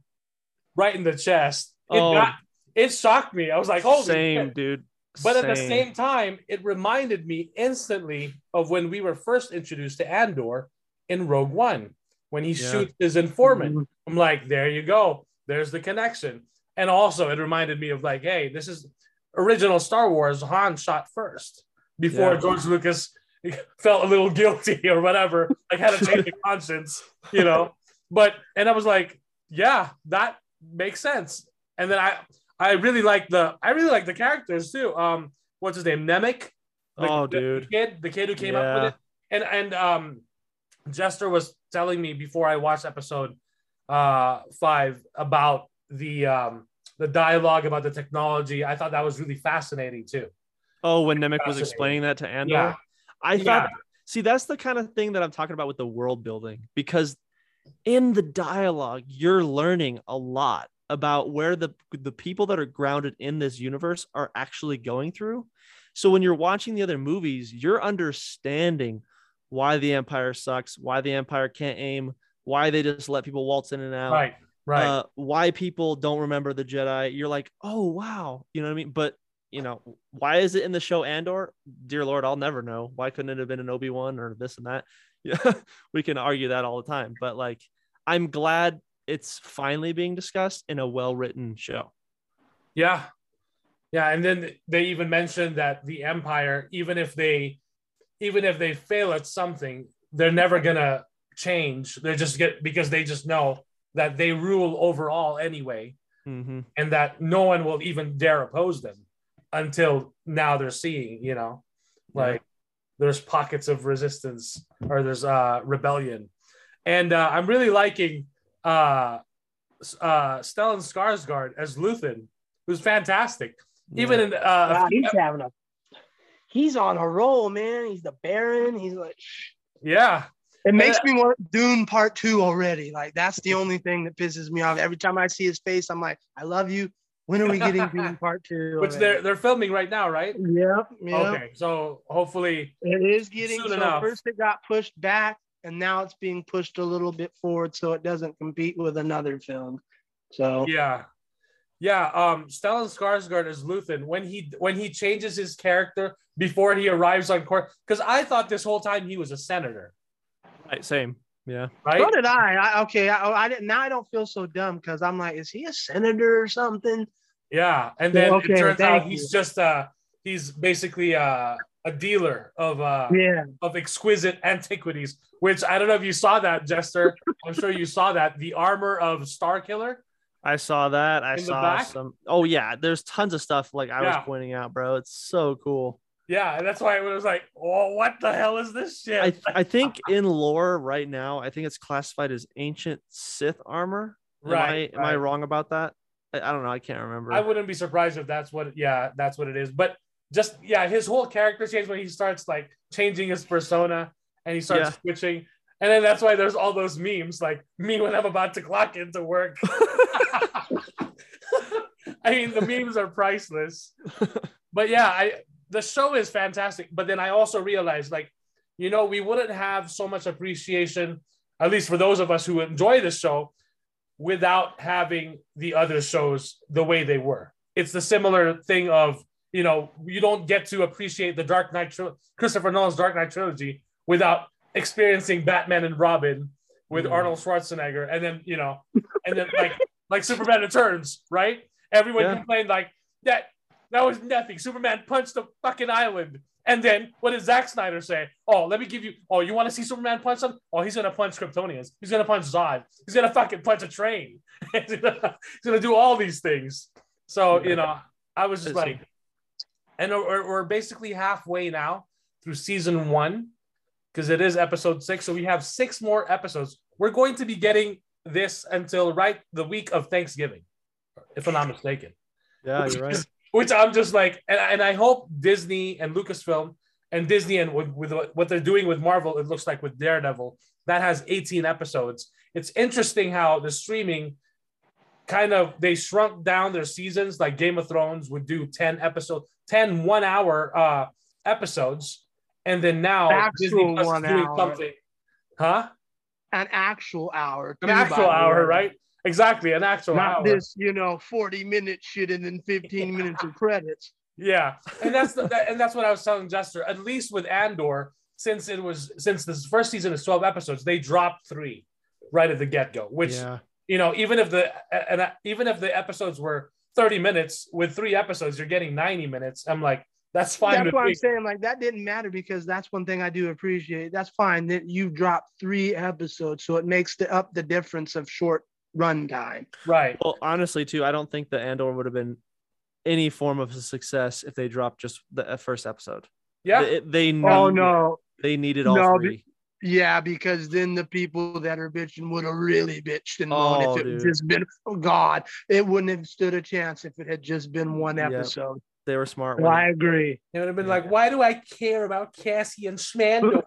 right in the chest, it Oh. got it shocked me. I was like, "Holy Same, shit. dude. But at the same time, it reminded me instantly of when we were first introduced to Andor in Rogue One when he Yeah. shoots his informant. Mhm. I'm like, there you go. There's the connection. And also, it reminded me of like, hey, this is original Star Wars. Han shot first before Yeah. George Lucas [LAUGHS] felt a little guilty [LAUGHS] or whatever, like had a change of conscience, you know. But and I was like, yeah, that makes sense. And then I I really like the I really like the characters too. Um, what's his name? Nemik. The- Oh, dude. the kid, the kid who came up with it. And and um, Jester was telling me before I watched episode uh five about the um the dialogue about the technology. I thought that was really fascinating too. Oh, when Nemik was explaining that to Andor, Yeah. I Yeah. thought. See, that's the kind of thing that I'm talking about with the world building because in the dialogue, you're learning a lot about where the the people that are grounded in this universe are actually going through. So when you're watching the other movies, you're understanding why the Empire sucks, why the Empire can't aim, why they just let people waltz in and out Right. Right. uh, why people don't remember the Jedi. You're like, oh wow, you know what I mean? But you know, why is it in the show Andor? Dear Lord, I'll never know. Why couldn't it have been an Obi Wan or this and that? Yeah, [LAUGHS] we can argue that all the time. But like, I'm glad it's finally being discussed in a well written show. Yeah. Yeah. And then they even mentioned that the Empire, even if they even if they fail at something, they're never gonna change. They're just get because they just know that they rule over all anyway, Mm-hmm. and that no one will even dare oppose them until now they're seeing, you know, like there's pockets of resistance or there's uh rebellion. And uh, I'm really liking uh uh Stellan Skarsgård as Luthen, who's fantastic. Even in uh, a Wow, few he's having a. He's on a roll, man. He's the Baron. He's like, Yeah. It makes me want Dune Part Two already. Like that's the only thing that pisses me off. Every time I see his face, I'm like, I love you. When are we getting [LAUGHS] Dune Part Two? Which already? they're they're filming right now, right? Yep. Yep. Okay, so hopefully, It is getting Soon so enough. first it got pushed back and now it's being pushed a little bit forward so it doesn't compete with another film. So yeah, yeah. Um, Stellan Skarsgård as Luthen when he when he changes his character before he arrives on court, because I thought this whole time he was a senator, Right, same. Yeah. right? so did I. I okay, I, I didn't now I don't feel so dumb because I'm like, is he a senator or something? Yeah, and then Okay, it turns out thank he's you. just uh he's basically uh a dealer of uh Yeah. of exquisite antiquities, which I don't know if you saw that, Jester. I'm sure you saw that. The armor of Starkiller. I saw that. I saw back? some. Oh yeah, there's tons of stuff like I Yeah. was pointing out, bro. It's so cool. Yeah, and that's why it was like, oh, what the hell is this shit? I I think in lore right now, I think it's classified as ancient Sith armor. Am right, I, am I wrong about that? I, I don't know. I can't remember. I wouldn't be surprised if that's what. Yeah, that's what it is. But just yeah, his whole character change when he starts like changing his persona and he starts Yeah. switching. And then that's why there's all those memes like me when I'm about to clock into work. [LAUGHS] I mean, the memes are priceless. But yeah, I the show is fantastic. But then I also realized, like, you know, we wouldn't have so much appreciation, at least for those of us who enjoy the show, without having the other shows the way they were. It's the similar thing of, you know, you don't get to appreciate the Dark Knight, tri- Christopher Nolan's Dark Knight trilogy without experiencing Batman and Robin with Mm. Arnold Schwarzenegger, and then you know, and then like [LAUGHS] like Superman Returns, right? Everyone Yeah. complained like that. That was nothing. Superman punched the fucking island. And then what did Zack Snyder say? Oh, let me give you. Oh, you want to see Superman punch some? Oh, he's gonna punch Kryptonians. He's gonna punch Zod. He's gonna fucking punch a train. [LAUGHS] he's, gonna, he's gonna do all these things. So you know, I was just It's- like, and we're, we're basically halfway now through season one because it is episode six. So we have six more episodes. We're going to be getting this until right the week of Thanksgiving, if I'm not mistaken. yeah, you're right. [LAUGHS] Which I'm just like, and, and I hope Disney and Lucasfilm and Disney and with, with what they're doing with Marvel, it looks like with Daredevil, that has 18 episodes. It's interesting how the streaming kind of they shrunk down their seasons, like Game of Thrones would do 10 episodes, 10 one hour uh episodes. And then now Actual Disney Plus is doing hour. something. Huh? An actual hour. An actual hour, right? Exactly, an actual Not hour. this, you know, 40 minute shit and then 15 minutes of credits. Yeah, and that's the, [LAUGHS] that, and that's what I was telling Jester. At least with Andor, since it was since this first season is twelve episodes, they dropped three right at the get go. Which yeah. you know, even if the and even if the episodes were thirty minutes, with three episodes, you're getting ninety minutes. I'm like, that's fine. That's with what me. I'm saying. Like that didn't matter because that's one thing I do appreciate. That's fine that you dropped three episodes, so it makes the up the difference of short run time. Right. Well, honestly, too, I don't think the Andor would have been any form of a success if they dropped just the uh, first episode. Yeah. They, they need, Oh no, they needed all No, three. Yeah, because then the people that are bitching would have really bitched and Oh, moaned if it dude. had just been. Oh God, it wouldn't have stood a chance if it had just been one Yep. episode. They were smart. Well, I agree. It would have been like, why do I care about Cassie and Schmandor?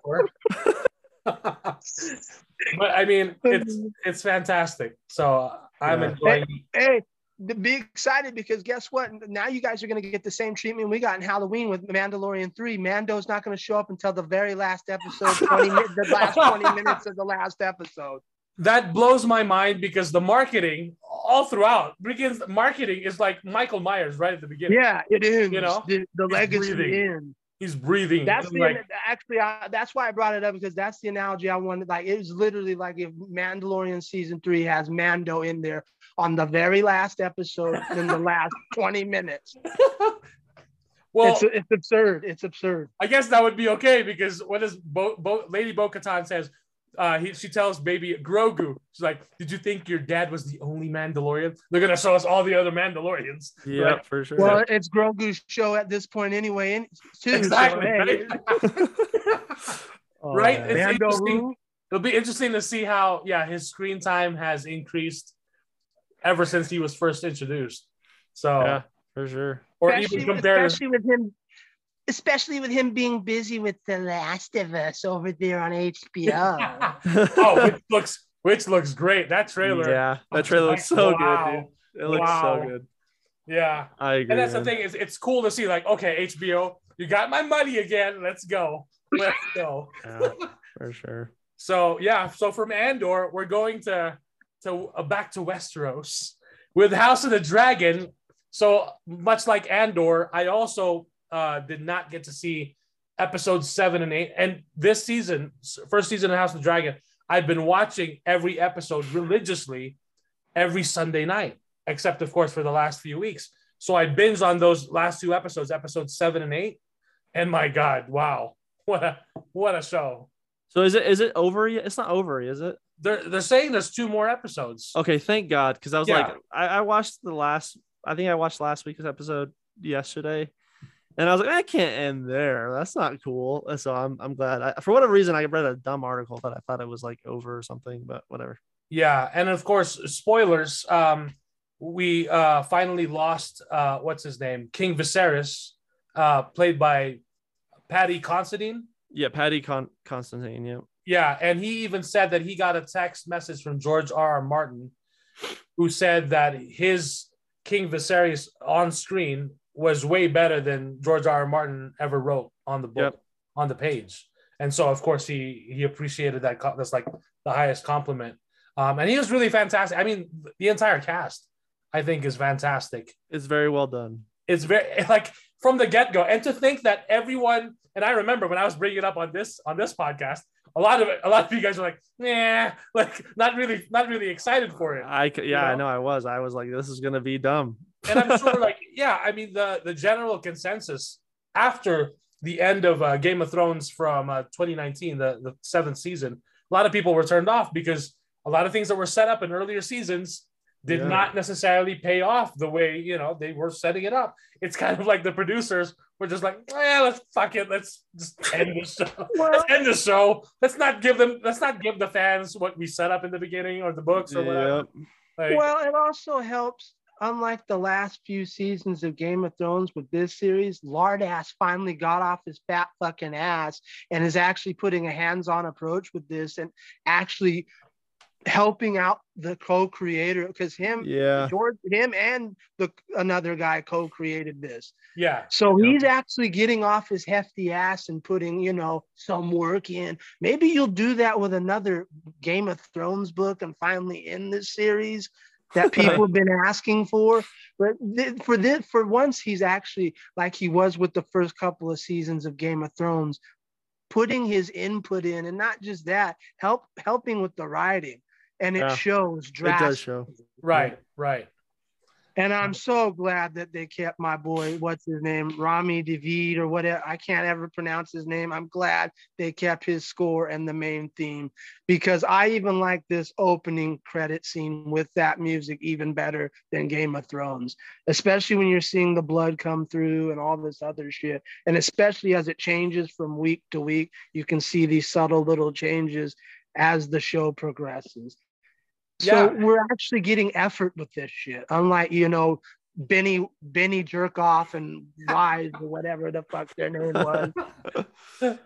[LAUGHS] [LAUGHS] but I mean, it's it's fantastic. So uh, I'm Yeah. enjoying. Hey, th- be excited because guess what? Now you guys are going to get the same treatment we got in Halloween with Mandalorian 3. Mando's not going to show up until the very last episode, 20 the last 20 [LAUGHS] minutes of the last episode. that blows my mind because the marketing all throughout begins marketing is like Michael Myers right at the beginning. Yeah, it is. You know, the, the legacy breathing. in. He's breathing. That's the like, actually I, that's why I brought it up because that's the analogy I wanted. Like it was literally like if Mandalorian season three has Mando in there on the very last episode in the last [LAUGHS] 20 minutes. [LAUGHS] well, it's it's absurd. It's absurd. I guess that would be okay because what is Bo, Bo, Lady Bo Katan says, uh, he, she tells baby Grogu, she's like, Did you think your dad was the only Mandalorian? They're going to show us all the other Mandalorians. Yeah, Right? for sure. Well, it's Grogu's show at this point anyway, in, too. so, Exactly. hey, Right? [LAUGHS] [LAUGHS] Oh, right? It's interesting. It'll be interesting to see how, yeah, his screen time has increased ever since he was first introduced. So, yeah, for sure. or especially, even compared to especially with him, especially with him being busy with The Last of Us over there on HBO. [LAUGHS] oh, which looks which looks great. That trailer. yeah, that trailer looks so wow. good, dude. It looks Wow. so good. Yeah. I agree. And that's the thing is it's cool to see like, okay, HBO, you got my money again. Let's go. Let's go. [LAUGHS] Yeah, for sure. So yeah, so from Andor, we're going to to uh, back to Westeros with House of the Dragon. So much like Andor, I also uh, did not get to see episodes seven and eight. And this season, first season of House of the Dragon, I've been watching every episode religiously every Sunday night, except of course for the last few weeks. So I binged on those last two episodes, episodes seven and eight. And my God, wow, [LAUGHS] what a what a show! So is it is it over yet? It's not over, is it? They're they're saying there's two more episodes. Okay, thank God, because I was Yeah. like, I, I watched the last. I think I watched last week's episode yesterday, and I was like, I can't end there. That's not cool. And So I'm I'm glad. I, for whatever reason, I read a dumb article that I thought it was like over or something, but whatever. Yeah, and of course, spoilers. Um, we uh finally lost uh what's his name, King Viserys, uh, played by Paddy Considine. Yeah, Patty Con- Constantine. Yeah. Yeah, and he even said that he got a text message from George R. R. Martin, who said that his King Viserys on screen was way better than George R. R. Martin ever wrote on the book Yep. on the page. And so, of course, he he appreciated that. That's like the highest compliment. Um, and he was really fantastic. I mean, the entire cast, I think, is fantastic It's very well done. it's very [LAUGHS] like from the get-go and to think that everyone and i remember when i was bringing it up on this on this podcast a lot of a lot of you guys are like yeah [LAUGHS] like not really not really excited for it I yeah, I know? know I was. I was like, this is gonna be dumb. and i'm sure [LAUGHS] like yeah i mean the the general consensus after the end of uh, game of thrones from uh, 2019 the the seventh season a lot of people were turned off because a lot of things that were set up in earlier seasons did Yeah. not necessarily pay off the way you know they were setting it up. It's kind of like the producers were just like, "Yeah, let's fuck it, let's just end the show. [LAUGHS] let's end the show. Let's not give them, let's not give the fans what we set up in the beginning or the books or whatever." Yep. Like, well, it also helps. Unlike the last few seasons of Game of Thrones with this series, Lardass finally got off his fat fucking ass and is actually putting a hands-on approach with this and actually helping out the co-creator because him, Yeah. George, him and the another guy co-created this. yeah, So Yeah. he's actually getting off his hefty ass and putting, you know, some work in. Maybe you'll do that with another Game of Thrones book and finally end this series that [LAUGHS] people have been asking for. But th- for this, for once, he's actually like he was with the first couple of seasons of Game of Thrones, putting his input in, and not just that, help helping with the writing, and it Yeah. shows It does show. right, right. And I'm so glad that they kept my boy, what's his name, Rami David or whatever. I can't ever pronounce his name. I'm glad they kept his score and the main theme because I even like this opening credit scene with that music even better than Game of Thrones, especially when you're seeing the blood come through and all this other shit. And especially as it changes from week to week, you can see these subtle little changes as the show progresses. So Yeah. we're actually getting effort with this shit. Unlike, you know, Benny Benny Jerkoff and Wise or whatever the fuck their name was. [LAUGHS]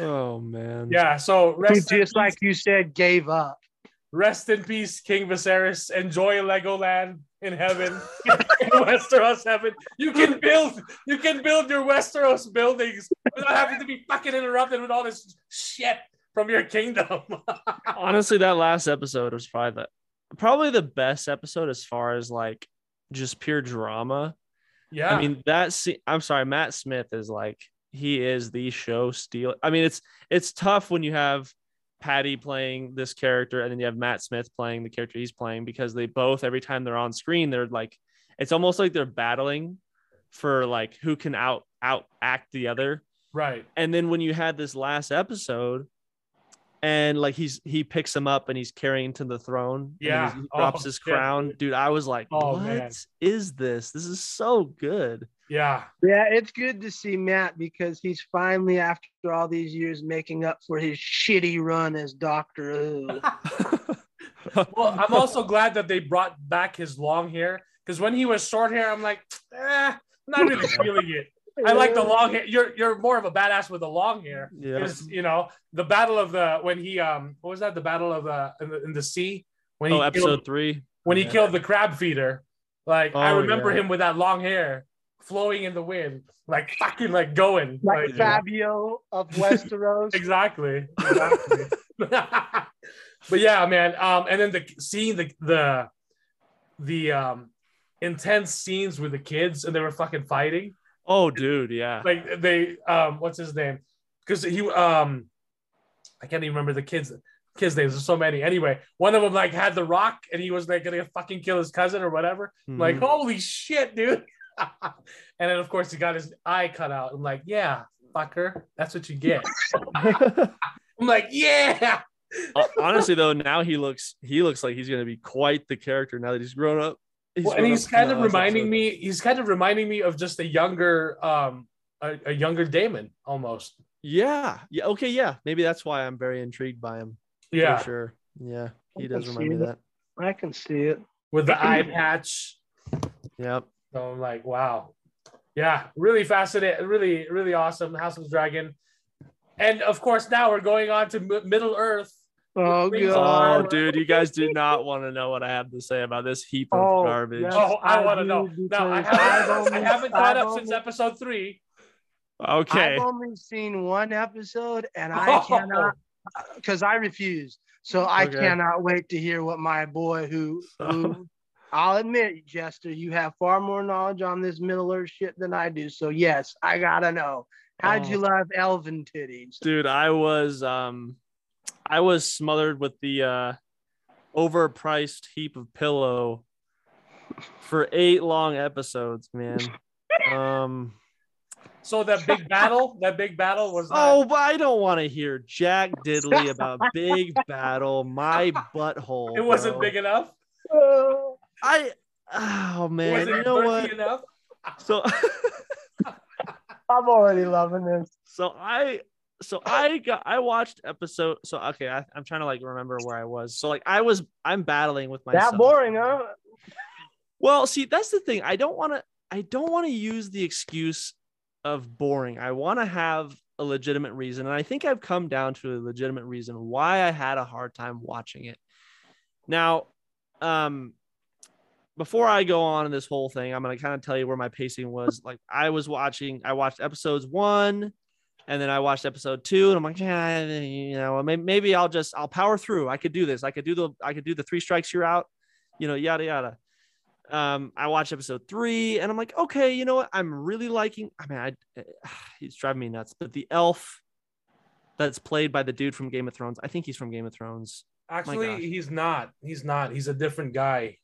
Oh man. yeah. So rest in just peace- like you said, gave up. rest in peace, King Viserys. Enjoy Legoland in heaven, [LAUGHS] [LAUGHS] in Westeros heaven. You can build, you can build your Westeros buildings without having to be fucking interrupted with all this shit from your kingdom. [LAUGHS] Honestly, that last episode was probably the probably the best episode as far as like just pure drama. yeah, I mean, that se- I'm sorry, Matt Smith is like he is the show steal. I mean, it's it's tough when you have Paddy playing this character and then you have Matt Smith playing the character he's playing because they both every time they're on screen they're like it's almost like they're battling for like who can out out act the other. right. And then when you had this last episode and like he's he picks him up and he's carrying to the throne. Yeah. he's- he drops Oh, his [LAUGHS] shit. crown. Dude, I was like, Oh, what is man. this? This is so good. Yeah, Yeah, it's good to see Matt because he's finally, after all these years, making up for his shitty run as Doctor Who. [LAUGHS] well, I'm also glad that they brought back his long hair because when he was short hair, I'm like, eh, not really [LAUGHS] feeling it. I like the long hair. You're you're more of a badass with the long hair. Yeah. You know the battle of the when he um what was that the battle of the in the, in the sea when he Oh, killed, episode three. when he Yeah. killed the crab feeder. Like I Oh, remember yeah. him with that long hair flowing in the wind, like fucking like going. Like Like, Fabio of Westeros. [LAUGHS] exactly. exactly. [LAUGHS] but yeah, man. Um, and then the seeing the the the um intense scenes with the kids and they were fucking fighting. Oh, dude, yeah. Like they um what's his name? Because he um I can't even remember the kids kids names. There's so many. Anyway, one of them like had the rock and he was like gonna fucking kill his cousin or whatever. Like, Mhm. holy shit, dude. [LAUGHS] and then of course he got his eye cut out. I'm like, yeah, fucker, that's what you get. [LAUGHS] I'm like, yeah. Honestly though now he looks he looks like he's gonna be quite the character now that he's grown up He's Well, and he's up kind of the reminding episode. me. He's kind of reminding me of just a younger, um, a, a younger Daemon almost. yeah yeah okay yeah maybe that's why i'm very intrigued by him Yeah, for sure yeah he does remind me see that I can see it. with the eye patch. yep So I'm like, wow, yeah, really fascinating, really, really awesome. House of the Dragon, and of course now we're going on to M- Middle Earth. Oh god. oh dude you guys do not want to know what i have to say about this heap of Oh, garbage yeah. Oh, I I want to know. No, I I've haven't. I haven't caught I've up since episode three. okay I've only seen one episode and I cannot because I refuse. So I Okay. cannot wait to hear what my boy who who I'll admit, Jester, you have far more knowledge on this Middle Earth shit than I do. So yes, I gotta know. How'd you Oh. love Elven titties? dude i was um i was smothered with the uh overpriced heap of pillow for eight long episodes man um So that big battle, that big battle was. oh but i don't want to hear jack diddley [LAUGHS] about big battle my butthole it wasn't bro. big enough. i oh man was it you know girthy what enough? so [LAUGHS] [LAUGHS] I'm already loving this. so i so i got i watched episode so okay I, i'm trying to like remember where i was so like i was i'm battling with myself That boring, huh? Well, see, that's the thing. I don't want to. I don't want to use the excuse of boring. I want to have a legitimate reason, and I think I've come down to a legitimate reason why I had a hard time watching it. Now, um, before I go on in this whole thing, I'm gonna kind of tell you where my pacing was. Like, I was watching. I watched episodes one. And then I watched episode two, and I'm like, yeah, you know, maybe, maybe I'll just I'll power through. I could do this. I could do the I could do the three strikes you're out, you know, yada yada um i watched episode three and i'm like okay you know what i'm really liking i mean i he's [SIGHS] driving me nuts but the elf that's played by the dude from game of thrones i think he's from game of thrones Actually, he's not. He's not. He's a different guy.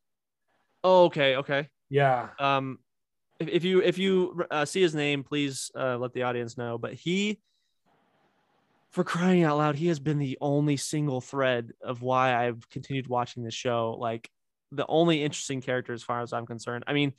oh okay okay Yeah. um if, if you if you uh, see his name please uh, let the audience know. But he for crying out loud he has been the only single thread of why i've continued watching this show like the only interesting character as far as i'm concerned. I mean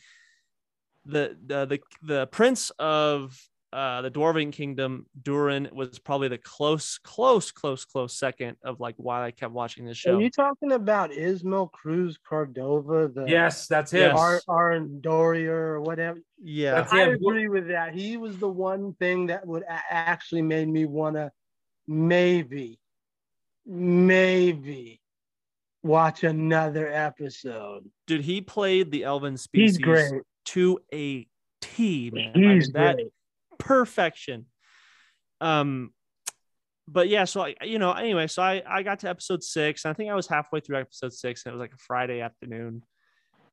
the the the, the prince of uh, the dwarven kingdom durin was probably the close close close close second of like why i kept watching this show Are you talking about Ismael Cruz Cordova, the Yes, that's him. Yes. Ar- Arendoria or whatever? yeah That's I him. agree with that. He was the one thing that would a- actually made me want to maybe, maybe watch another episode. dude he played the elven species He's great. to a T, man. I mean, He's that great. Perfection. Um, but yeah, so I, you know, anyway, so I I got to episode six. And I think I was halfway through episode six, and it was like a Friday afternoon.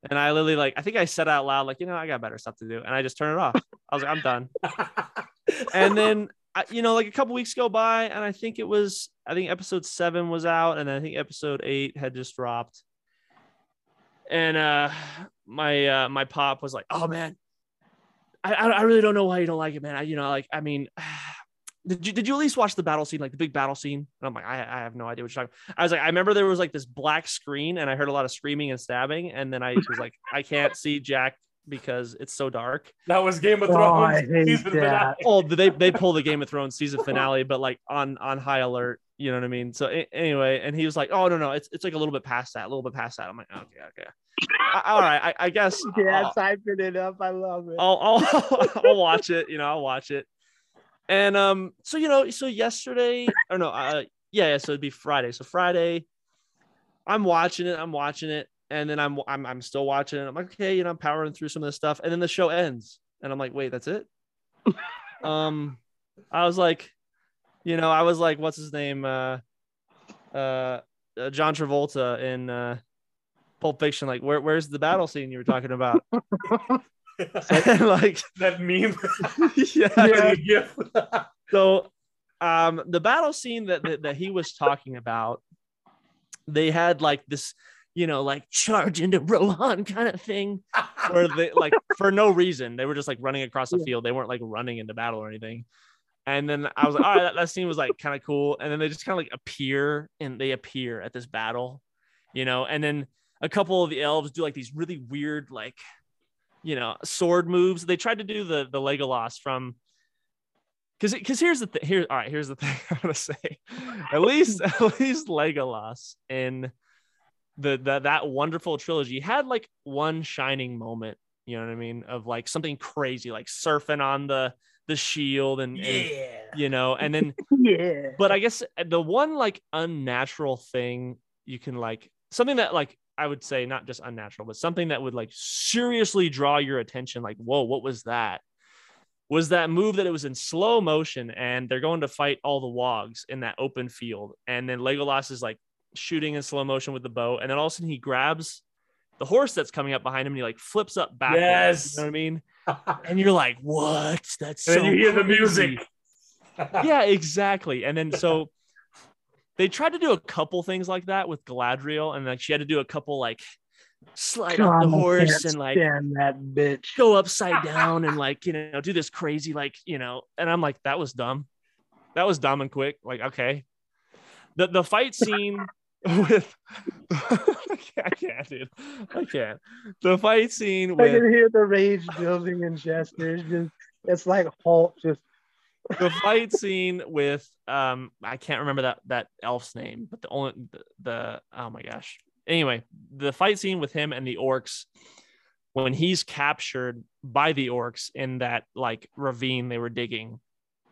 And I literally like, I think I said out loud, like, you know, I got better stuff to do, and I just turned it off. I was like, I'm done. [LAUGHS] And then, I, you know, like a couple weeks go by, and I think it was, I think episode seven was out, and then I think episode eight had just dropped. And uh, my uh, my pop was like, "Oh man, I, I I really don't know why you don't like it, man. I, you know, like, I mean, [SIGHS] did you did you at least watch the battle scene, like the big battle scene? And I'm like, I, I have no idea what you're talking. I was like, I remember there was like this black screen, and I heard a lot of screaming and stabbing, and then I was like, [LAUGHS] I can't see Jack because it's so dark. that was Game of Oh, Thrones. I hate season that. finale. Oh, they they [LAUGHS] pull the Game of Thrones season finale, but like on on high alert. You know what I mean? So anyway, and he was like, "Oh no, no, it's it's like a little bit past that, a little bit past that." I'm like, "Okay, okay, I, all right, I, I guess [LAUGHS] Yeah, typing it up. I love it. I'll, I'll [LAUGHS] [LAUGHS] I'll watch it. You know, I'll watch it." And um, so you know, so yesterday or no, uh, yeah, yeah, so it'd be Friday. So Friday, I'm watching it, I'm watching it, and then I'm I'm I'm still watching it. I'm like, okay, you know, I'm powering through some of this stuff, and then the show ends, and I'm like, wait, that's it. um, I was like, you know, I was like, what's his name? Uh, uh, uh John Travolta in uh, Pulp Fiction. Like, where where's the battle scene you were talking about? [LAUGHS] [LAUGHS] like, [LAUGHS] that meme. yeah. Yeah. So, um, the battle scene that, that that he was talking about, they had like this, you know, like charge into Rohan kind of thing, where they like for no reason they were just like running across the field. They weren't like running into battle or anything. And then I was like, all right, that, that scene was like kind of cool. And then they just kind of like appear and they appear at this battle, you know. And then a couple of the elves do like these really weird like, you know, sword moves. They tried to do the the Legolas from because because here's the thing here all right here's the [LAUGHS] thing i'm gonna say at least [LAUGHS] at least legolas in the, the that wonderful trilogy had like one shining moment you know what i mean of like something crazy like surfing on the the shield and, and you know and then [LAUGHS] yeah. but i guess uh, the one like unnatural thing you can like something that like i would say not just unnatural but something that would like seriously draw your attention like whoa what was that? was that move that it was in slow motion and they're going to fight all the wargs in that open field. And then legolas is like shooting in slow motion with the bow. And then all of a sudden he grabs the horse that's coming up behind him and he like flips up backwards. Yes. you know what i mean and you're like what that's and so then you hear the music. [LAUGHS] yeah, exactly. And then so they tried to do a couple things like that with Galadriel, and like she had to do a couple like slide off the horse and like stand that bitch. go upside down and like you know do this crazy like you know. And I'm like, that was dumb. That was dumb and quick. Like okay, the the fight scene with [LAUGHS] I can't, dude. I can't. The fight scene I can hear the rage building in Chester. It's just it's like Hulk just the fight scene with um I can't remember that that elf's name, but the only the, the oh my gosh. Anyway, the fight scene with him and the orcs when he's captured by the orcs in that like ravine they were digging.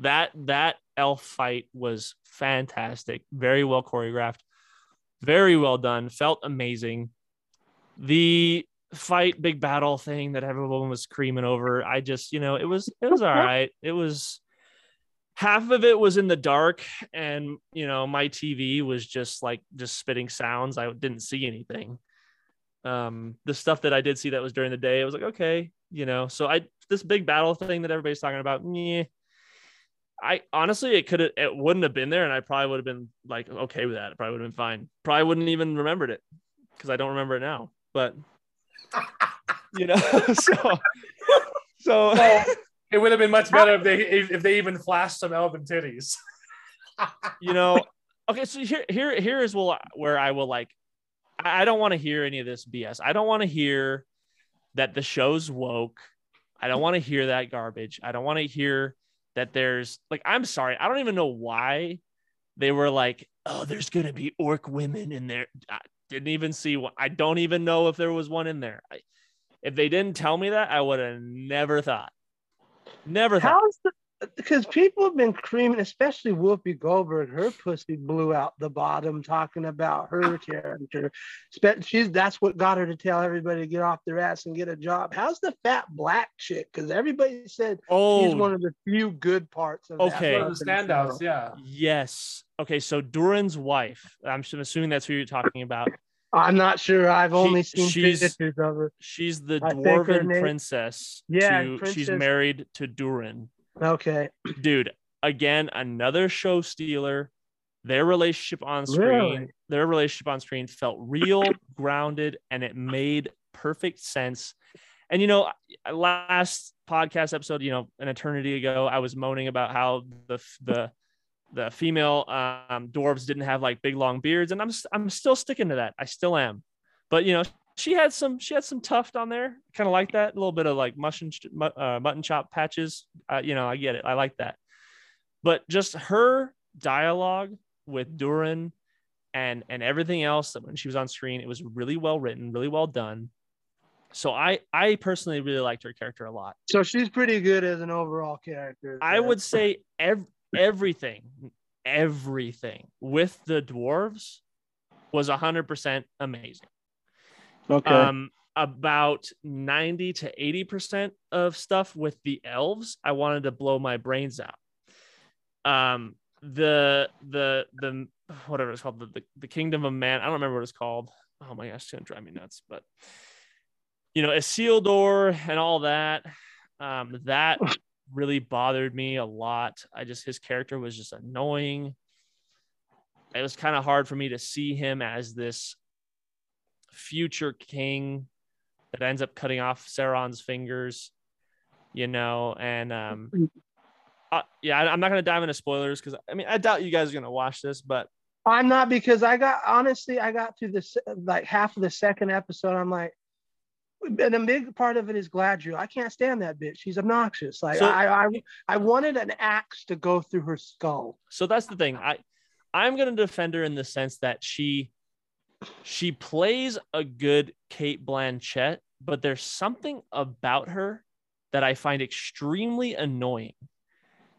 That that elf fight was fantastic, very well choreographed, very well done, felt amazing. The fight big battle thing that everyone was screaming over, I just, you know, it was it was all right. It was half of it was in the dark and you know my tv was just like just spitting sounds i didn't see anything um the stuff that i did see that was during the day i was like okay you know so i this big battle thing that everybody's talking about yeah i honestly it could have it wouldn't have been there and i probably would have been like okay with that. It probably would have been fine. Probably wouldn't even remembered it because i don't remember it now but [LAUGHS] you know [LAUGHS] so so Well, it would have been much better if they [LAUGHS] if they even flashed some elven titties. you know okay so here here here is where i will like I don't want to hear any of this bs i don't want to hear that the show's woke. I don't want to hear that garbage. I don't want to hear that there's like i'm sorry i don't even know why they were like oh there's gonna be orc women in there. I didn't even see one i don't even know if there was one in there. I, if they didn't tell me that i would have never thought never thought. How's the because people have been creaming, especially Whoopi Goldberg. Her pussy blew out the bottom talking about her character. Spe- She's that's what got her to tell everybody to get off their ass and get a job. How's the fat black chick? Because everybody said oh she's one of the few good parts of that Okay. One of the standouts, yeah. Yes. Okay. So Durin's wife. I'm assuming that's who you're talking about. I'm not sure. I've She- only seen she's- pictures of her. She's the I think dwarven princess. Yeah, to- She's married to Durin. Okay. Dude, again, another show stealer. Their relationship on screen, Really? their relationship on screen felt real, [COUGHS] grounded, and it made perfect sense. And you know, last podcast episode, you know, an eternity ago, I was moaning about how the the the female um, dwarves didn't have like big long beards, and I'm I'm still sticking to that. I still am, but you know, she had some she had some tuft on there, kind of like that, a little bit of like mutton mu- uh, mutton chop patches. Uh, you know, I get it, I like that. But just her dialogue with Durin and and everything else that when she was on screen, it was really well written, really well done. So I I personally really liked her character a lot. So she's pretty good as an overall character. I would say ev- everything, everything with the dwarves was 100% amazing. Okay. Um, about 90 to 80% of stuff with the elves, I wanted to blow my brains out. Um, the, the, the, whatever it's called, the, the, the kingdom of man, I don't remember what it's called. Oh my gosh, it's gonna drive me nuts. But, you know, Isildur and all that, um, that [LAUGHS] really bothered me a lot. I just, his character was just annoying. It was kind of hard for me to see him as this future king that ends up cutting off Sauron's fingers, you know, and um, uh, yeah, I, I'm not gonna dive into spoilers because I mean I doubt you guys are gonna watch this, but I'm not because I got honestly I got through this like half of the second episode. I'm like, and a big part of it is Galadriel. I can't stand that bitch. She's obnoxious. Like So- I, I I wanted an axe to go through her skull. so that's the thing. I I'm gonna defend her in the sense that she she plays a good Cate Blanchett, but there's something about her that I find extremely annoying.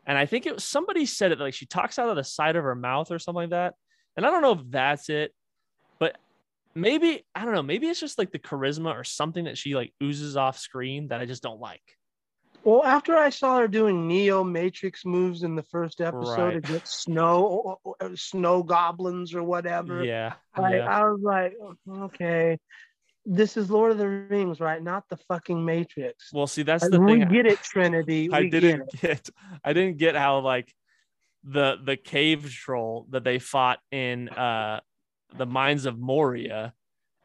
And I think it was somebody said it like she talks out of the side of her mouth or something like that. And I don't know if that's it, but maybe I don't know, maybe it's just like the charisma or something that she like oozes off screen that I just don't like. Well, after I saw her doing Neo Matrix moves in the first episode Right. against snow snow goblins or whatever, Yeah. like, yeah. I was like, okay, this is Lord of the Rings, right? Not the fucking Matrix. Well, see, that's Like, the we thing. We get it, Trinity. [LAUGHS] I we didn't it. get, I didn't get how like the the cave troll that they fought in uh the mines of Moria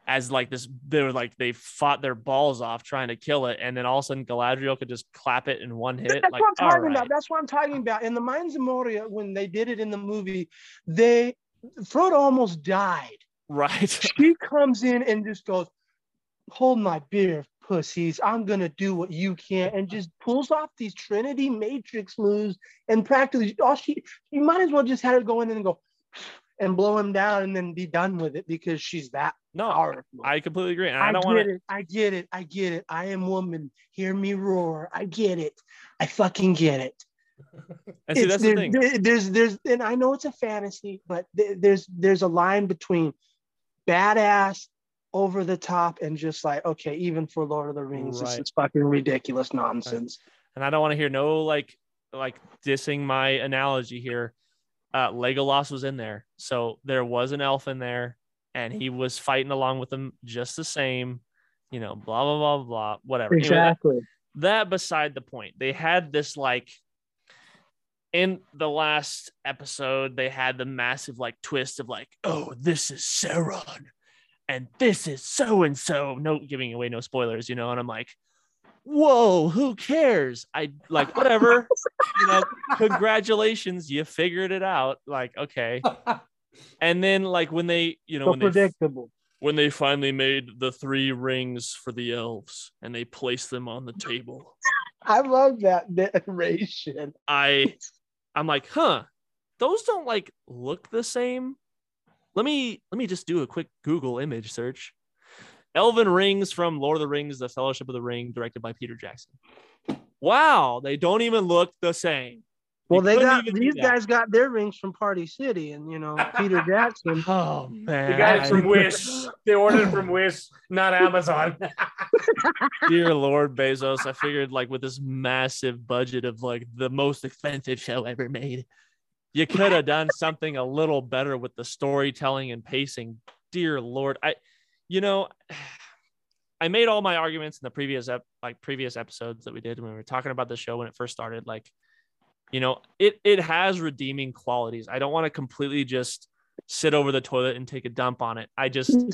as like this they were like they fought their balls off trying to kill it and then all of a sudden Galadriel could just clap it in one hit That's like what I'm talking right. about. That's what I'm talking about. In the Mines of Moria, when they did it in the movie, they Frodo almost died. right [LAUGHS] She comes in and just goes, "Hold my beer, pussies. I'm gonna do what you can't," and just pulls off these Trinity Matrix moves. And practically, all she you might as well just had her go in and go and blow him down and then be done with it because she's that no powerful. I completely agree I, I, don't want to it. I get it. I get it. I am woman. Hear me roar. I get it. I fucking get it. and see that's the there's, thing there- there's there's and I know it's a fantasy, but there- there's there's a line between badass, over the top, and just like okay, even for Lord of the Rings, this is fucking ridiculous nonsense. and I don't want to hear no like like dissing my analogy here. Uh, Legolas was in there, so there was an elf in there, and he was fighting along with them just the same. You know, blah blah blah blah, whatever. Anyway, that- Exactly. that beside the point. They had this like in the last episode, they had the massive like twist of like, oh, this is Sauron, and this is so and so. No giving away no spoilers, you know. And I'm like, whoa, who cares? I like whatever, you know. [LAUGHS] Congratulations, you figured it out. Like, okay. And then like when they, you know, so when they predictable. when they finally made the three rings for the elves and they placed them on the table. I love that narration. I I'm like, huh, those don't like look the same. Let me let me just do a quick Google image search. Elven rings from Lord of the Rings, The Fellowship of the Ring, directed by Peter Jackson. Wow, they don't even look the same. You Well, they couldn't got these guys got their rings from Party City, and you know Peter [LAUGHS] Jackson. Oh man, The guys from [LAUGHS] Wish. They ordered from Wish, not Amazon. [LAUGHS] dear Lord Bezos, I figured like with this massive budget of like the most expensive show ever made, you could have done something a little better with the storytelling and pacing. Dear Lord, I, you know, [SIGHS] I made all my arguments in the previous ep- like previous episodes that we did when we were talking about the show when it first started. Like, you know, it it has redeeming qualities. I don't want to completely just sit over the toilet and take a dump on it. I just, mm.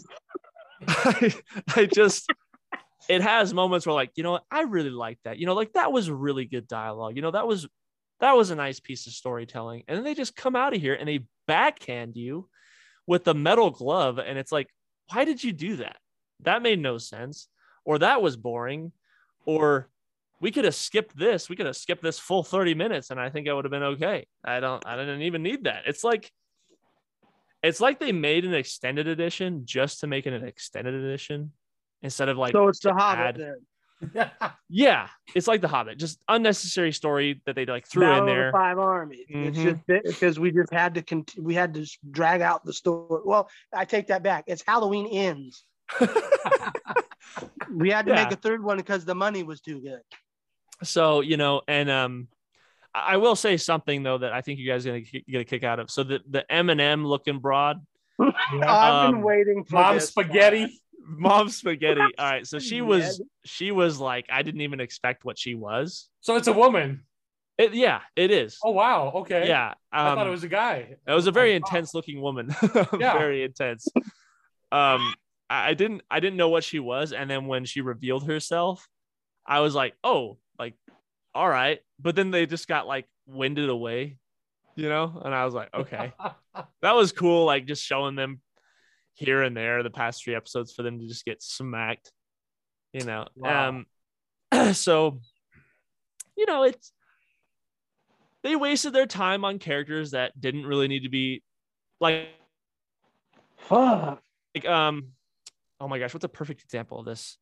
[LAUGHS] I, I just it has moments where like you know i really like that you know like that was really good dialogue you know that was that was a nice piece of storytelling and then they just come out of here and they backhand you with the metal glove and it's like why did you do that? That made no sense. Or that was boring. Or we could have skipped this. We could have skipped this full 30 minutes and i think i would have been okay. I don't i didn't even need that. It's like It's like they made an extended edition just to make it an extended edition instead of like so it's the Hobbit add- then. [LAUGHS] Yeah, it's like the Hobbit, just unnecessary story that they like threw Battle in of the there. Five Armies. It's Mhm. just because we just had to cont- we had to drag out the story. Well, I take that back. It's Halloween ends. [LAUGHS] We had to Yeah. make a third one because the money was too good. so you know, and um, I I will say something though that I think you guys are gonna get a kick out of. So the the M and M looking broad, [LAUGHS] I've been Um, waiting for Mom this. spaghetti. Mom spaghetti. All right, so she was she was like I didn't even expect what she was. So it's a woman. It, yeah, it is. Oh wow. Okay. Yeah, I um, thought it was a guy. It was a very Wow. intense looking woman. [LAUGHS] Yeah. very intense. Um, I I didn't I didn't know what she was, and then when she revealed herself, I was like, oh, like, all right. But then they just got like winded away, you know, and I was like, okay, [LAUGHS] that was cool. Like just showing them here and there the past three episodes for them to just get smacked, you know. Wow. Um, [CLEARS THROAT] so you know, it's they wasted their time on characters that didn't really need to be like Fuck. like um oh my gosh what's a perfect example of this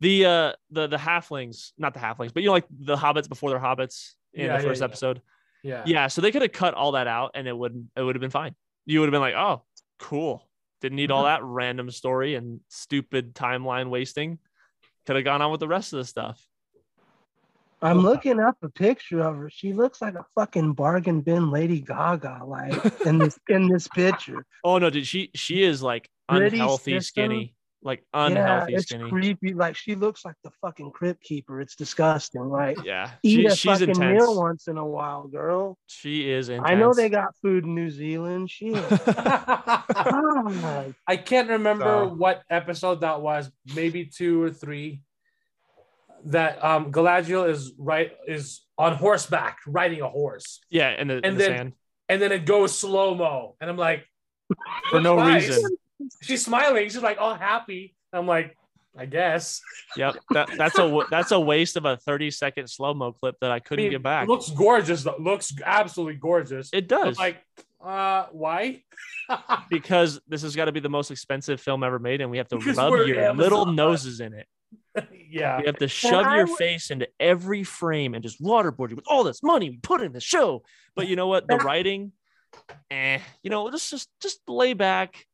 the uh the the halflings not the halflings but you know like the hobbits before they're hobbits in Yeah, the first yeah. episode yeah. yeah so they could have cut all that out and it wouldn't it would have been fine you would have been like oh cool didn't need all mm-hmm. that random story and stupid timeline wasting could have gone on with the rest of the stuff I'm looking up a picture of her. She looks like a fucking bargain bin Lady Gaga, like in this [LAUGHS] in this picture. oh no did she she is like Pretty unhealthy system. skinny like unhealthy yeah, it's skinny creepy. Like she looks like the fucking crypt keeper. It's disgusting. Like yeah eat she, a she's fucking intense meal once in a while, girl. she is intense I know they got food in New Zealand. Shit. [LAUGHS] [LAUGHS] God. I can't remember So- what episode that was, maybe two or three. That um Galadriel is right is on horseback riding a horse, Yeah, and the, in And the then- sand and then it goes slow mo, and I'm like, [LAUGHS] for no Nice. reason. she's smiling, she's like all happy. I'm like, I guess. Yep, that, that's a that's a waste of a thirty second slow mo clip that I I couldn't mean, get back. It looks gorgeous. Though. Looks absolutely gorgeous. it I'm does like, uh, why? [LAUGHS] because this has got to be the most expensive film ever made, and we have to Because rub your Amazon. little noses in it. [LAUGHS] yeah. We have to shove I your would- face into every frame and just waterboard you with all this money we put in the show. But you know what? The [LAUGHS] writing, eh, you know, just just just lay back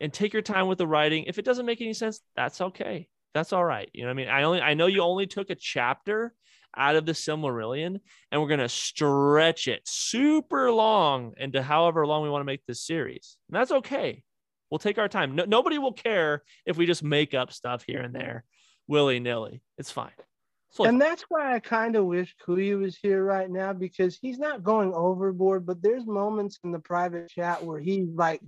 and take your time with the writing. If it doesn't make any sense, that's okay. That's all right. You know what I mean? I only I know you only took a chapter out of the Silmarillion and we're gonna stretch it super long into however long we want to make this series. And that's okay. We'll take our time. No, nobody will care if we just make up stuff here and there willy nilly. It's fine. And that's why I kind of wish Kuya was here right now because he's not going overboard, but there's moments in the private chat where he's like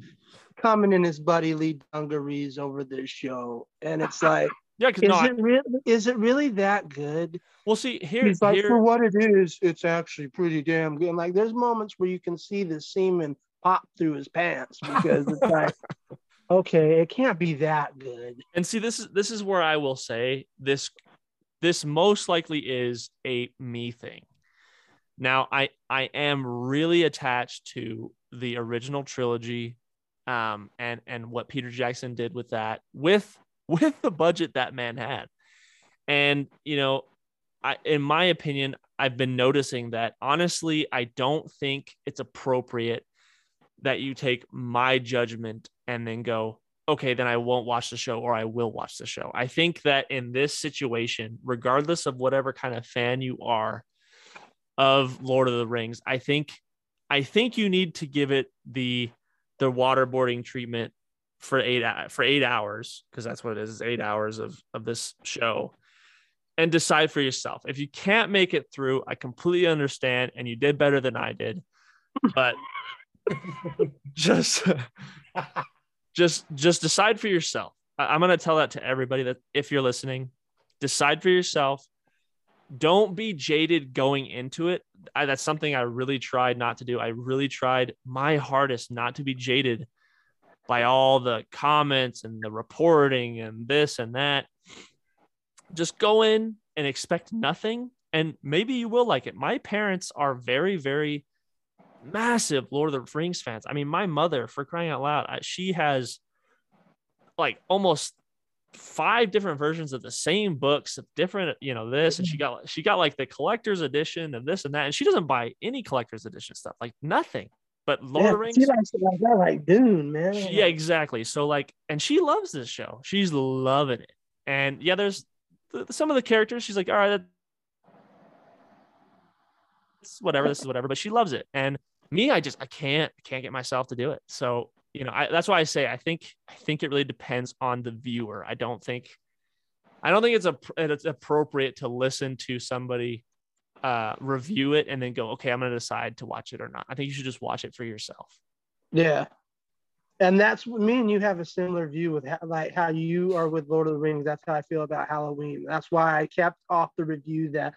coming in his buddy Lee Dungarees over this show. And it's like, yeah, because is no, it really is it really that good? we'll see here. He's like, here for what it is, it's actually pretty damn good. And like there's moments where you can see the semen pop through his pants because it's like, [LAUGHS] okay, it can't be that good. and see this is this is where I will say this this most likely is a me thing. Now I I am really attached to the original trilogy um and and what Peter Jackson did with that with with the budget that man had. And you know, I in my opinion, I've been noticing that honestly, I don't think it's appropriate that you take my judgment and then go, okay, then I won't watch the show or I will watch the show. I think that in this situation, regardless of whatever kind of fan you are of Lord of the Rings, I think I think you need to give it the the waterboarding treatment for eight uh, for eight hours because that's what it is, is eight hours of of this show and decide for yourself. If you can't make it through, I completely understand and you did better than I did. But [LAUGHS] just just just decide for yourself. I- I'm going to tell that to everybody that if you're listening, decide for yourself. Don't be jaded going into it. I, that's something I really tried not to do. I really tried my hardest not to be jaded by all the comments and the reporting and this and that. Just go in and expect nothing, and maybe you will like it. My parents are very, very massive Lord of the Rings fans. I mean, my mother, for crying out loud, she has like almost five different versions of the same books of different, you know, this, and she mm-hmm. got she got like the collector's edition of this and that, and she doesn't buy any collector's edition stuff, like nothing. But Lord of the Rings, She likes it like that, like Dune, man. she- yeah, exactly. So like, and she loves this show. She's loving it. And yeah, there's th- some of the characters. She's like, all right, that's whatever. This is whatever. But she loves it. And me, I just I can't can't get myself to do it. So you know, I, that's why I say I think I think it really depends on the viewer. I don't think I don't think it's a it's appropriate to listen to somebody uh review it and then go okay i'm going to decide to watch it or not i think you should just watch it for yourself Yeah. And that's me and you have a similar view with how, like how you are with Lord of the Rings. That's how I feel about Halloween. That's why I kept off the review that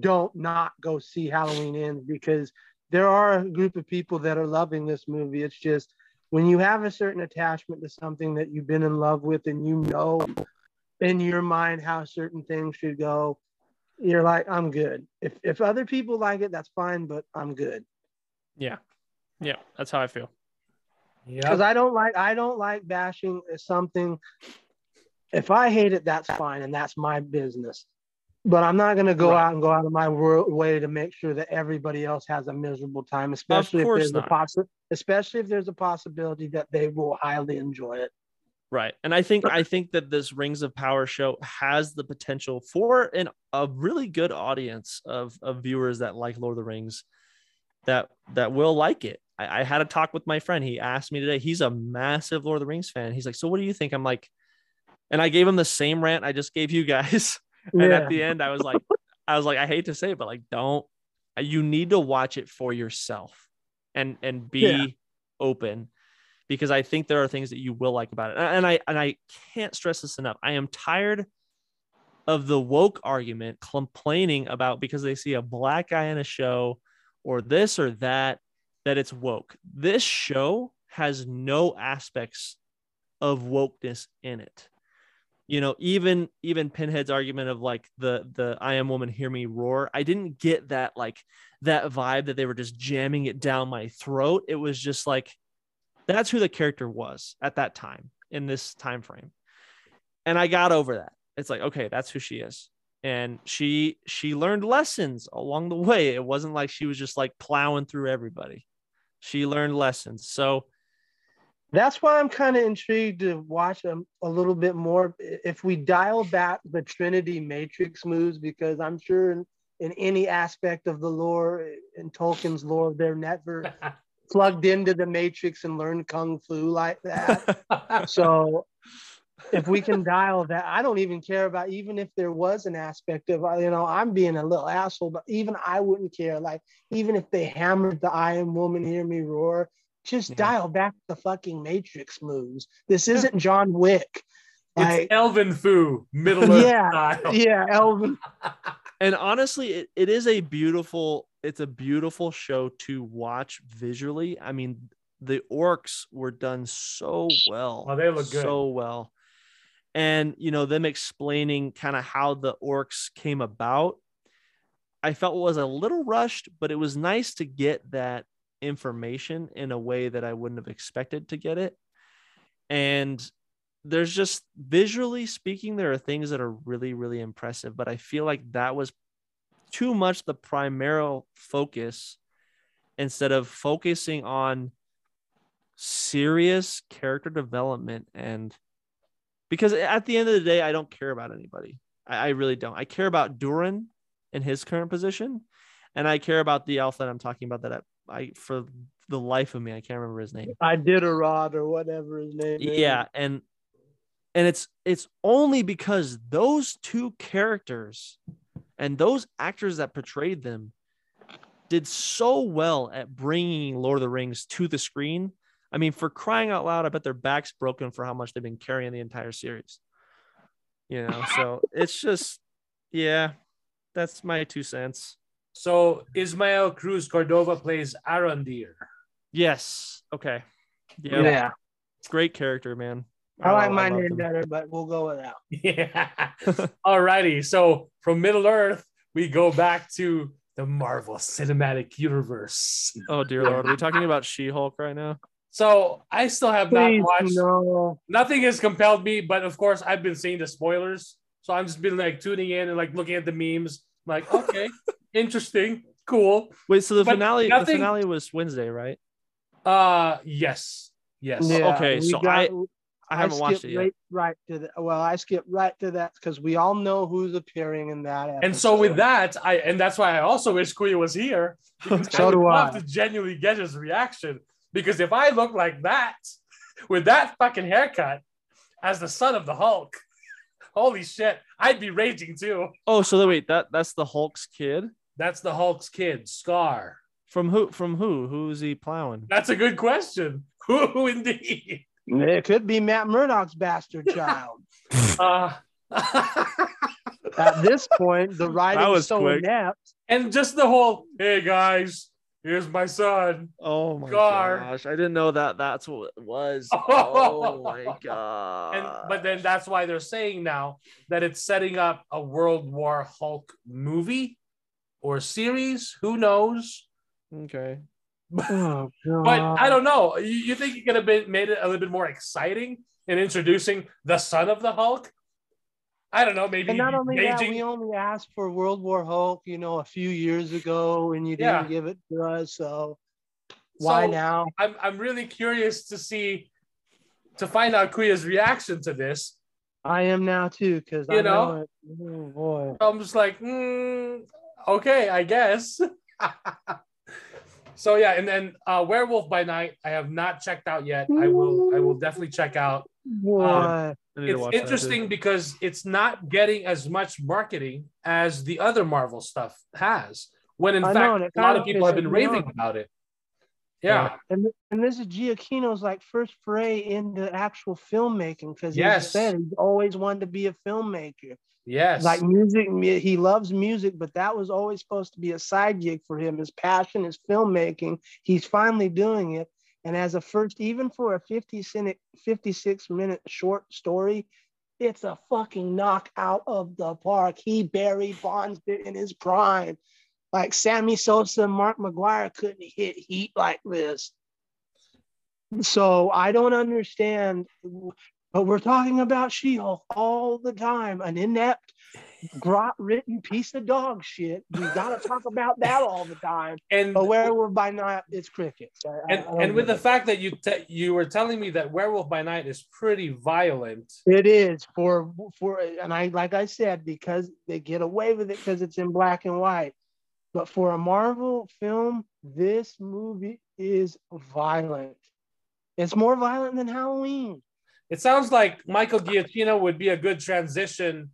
don't not go see Halloween Ends because there are a group of people that are loving this movie. It's just when you have a certain attachment to something that you've been in love with and you know in your mind how certain things should go, you're like, I'm good. If if other people like it, that's fine, but I'm good. yeah yeah that's how i feel Yeah. because I don't like I don't like bashing something. If I hate it, that's fine, and that's my business. But I'm not going to go Right. out and go out of my way to make sure that everybody else has a miserable time, especially if course there's a not. possi- especially if there's a possibility that they will highly enjoy it. Right. And I think I think that this Rings of Power show has the potential for an a really good audience of of viewers that like Lord of the Rings that that will like it. I, I had a talk with my friend. He asked me today. He's a massive Lord of the Rings fan. He's like, "So what do you think?" I'm like, and I gave him the same rant I just gave you guys. [LAUGHS] And Yeah. at the end, I was like, [LAUGHS] I was like, I hate to say it, but like, don't you need to watch it for yourself and and be Yeah. open because I think there are things that you will like about it. And I and I can't stress this enough. I am tired of the woke argument complaining about because they see a black guy in a show or this or that that it's woke. This show has no aspects of wokeness in it. You know, even even Pinhead's argument of like the the I am woman hear me roar. I didn't get that like that vibe that they were just jamming it down my throat. It was just like that's who the character was at that time in this time frame. And I got over that. It's like, okay, that's who she is. And she she learned lessons along the way. It wasn't like she was just like plowing through everybody. She learned lessons. So That's why I'm kind of intrigued to watch them a little bit more. If we dial back the Trinity Matrix moves, because I'm sure in, in any aspect of the lore, in Tolkien's lore, they're never [LAUGHS] plugged into the Matrix and learned kung fu like that. [LAUGHS] so if we can dial that, I don't even care about even if there was an aspect of you know I'm being a little asshole, but even I wouldn't care. Like even if they hammered the I am woman, hear me roar, just Yeah. dial back the fucking Matrix moves. This isn't John Wick. Like it's Elven Fu, Middle [LAUGHS] Yeah, style. yeah, Elven. [LAUGHS] and honestly it, it is a beautiful it's a beautiful show to watch visually. I mean the orcs were done so well Oh, they look good. so well. And you know them explaining kind of how the orcs came about i felt was a little rushed but it was nice to get that information in a way that i wouldn't have expected to get it. And there's just visually speaking there are things that are really really impressive but i feel like that was too much the primary focus instead of focusing on serious character development and because at the end of the day i don't care about anybody. I, I really don't. I care about Durin in his current position and i care about the elf that i'm talking about that i, I for the life of me i can't remember his name. I did a rod or whatever his name is. yeah and and it's it's only because those two characters and those actors that portrayed them did so well at bringing lord of the rings to the screen. I mean for crying out loud i bet their backs broken for how much they've been carrying the entire series. You know so [LAUGHS] it's just yeah that's my two cents. So Ismael Cruz Cordova plays Arondir. yes. Okay. Yeah, Yeah. great character man I like Oh, my loved name him. better, but we'll go with that. [LAUGHS] Yeah. Alrighty. So from Middle Earth, we go back to the Marvel Cinematic Universe. Oh dear lord, are we talking about She-Hulk right now? So I still have Please, not watched. no. Nothing has compelled me, but of course I've been seeing the spoilers. So I'm just been like tuning in and like looking at the memes. Like, okay, [LAUGHS] interesting, cool. Wait, so the But finale nothing- the finale was Wednesday, right? Uh, yes, yes. Yeah, okay, we so I- I haven't watched it skipped yet. Right, right to the well, I skipped right to that because we all know who's appearing in that. Episode. And so with that, I and that's why I also wish Kuya was here. [LAUGHS] because So I do would love I. to genuinely get his reaction. Because if I look like that [LAUGHS] with that fucking haircut as the son of the Hulk, [LAUGHS] holy shit, I'd be raging too. Oh, so then wait, that that's the Hulk's kid That's the Hulk's kid, Skaar. from who? From who? Who's he plowing? That's a good question. Who indeed? It could be Matt Murdock's bastard child. [LAUGHS] Uh, [LAUGHS] At this point, the writing was is so quick. inept. and just the whole, hey guys, here's my son. Oh my Skaar. gosh, I didn't know that. That's what it was. [LAUGHS] Oh my god. And but then that's why they're saying now that it's setting up a World War Hulk movie or series. Who knows? okay. Oh, [LAUGHS] But I don't know. You, you think you could have been made it a little bit more exciting in introducing the son of the Hulk? I don't know. Maybe And not only that, we only asked for World War Hulk, you know, a few years ago, and you didn't Yeah. give it to us. So why So, now? I'm I'm really curious to see to find out Kuya's reaction to this. I am now too, because You I know, know? it. Oh boy. I'm just like, mm, okay, I guess. [LAUGHS] so yeah, and then uh, Werewolf by Night, I have not checked out yet. I will. I will definitely check out. Boy. I It's watch that, too. interesting because it's not getting as much marketing as the other Marvel stuff has. When in I fact, know, a lot kinda people have been raving off. about it. Yeah. And and this is Giacchino's like first foray into actual filmmaking because Yes. he said he's always wanted to be a filmmaker. Yes. Like music, he loves music, but that was always supposed to be a side gig for him. His passion is filmmaking. He's finally doing it. And as a first, even for a 50 minute, 56 minute short story, it's a fucking knockout of the park. He Barry Bonds in his prime. Like Sammy Sosa and Mark McGwire couldn't hit heat like this. So I don't understand, but we're talking about She-Hulk all the time, an inept, grot written piece of dog shit. We gotta talk about that all the time. and But Werewolf by Night, it's crickets. I- and, I and with the fact that you te- you were telling me that Werewolf by Night is pretty violent. it. it is for for and I like I said because they get away with it because it's in black and white. But for a Marvel film, this movie is violent. It's more violent than Halloween. It sounds like Michael Giacchino would be a good transition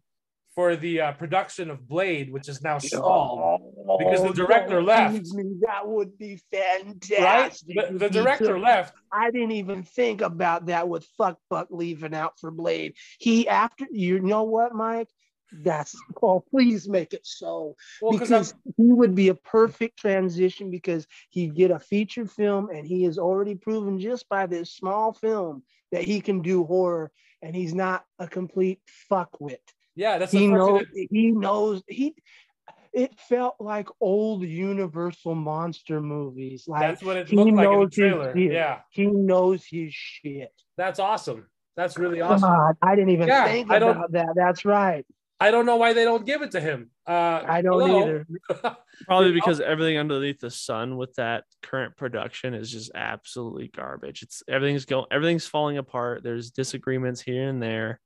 for the uh, production of Blade, which is now stalled. Because the director left. me. That would be fantastic. Right? The, the director took- left. I didn't even think about that with fuck Buck leaving out for Blade. He after you know what, Mike? That's oh please make it so Well, because he would be a perfect transition because he'd get a feature film and he has already proven just by this small film that he can do horror and he's not a complete fuckwit. yeah, that's He knows he knows he it felt like old universal monster movies. Like That's what it he looked like in the trailer. Yeah, he knows his shit. that's awesome. That's really awesome. God, I didn't even Yeah, think about that. That's right. I don't know why they don't give it to him. Uh, I don't hello? either. [LAUGHS] Probably because everything underneath the sun with that current production is just absolutely garbage. It's everything's going everything's falling apart. There's disagreements here and there.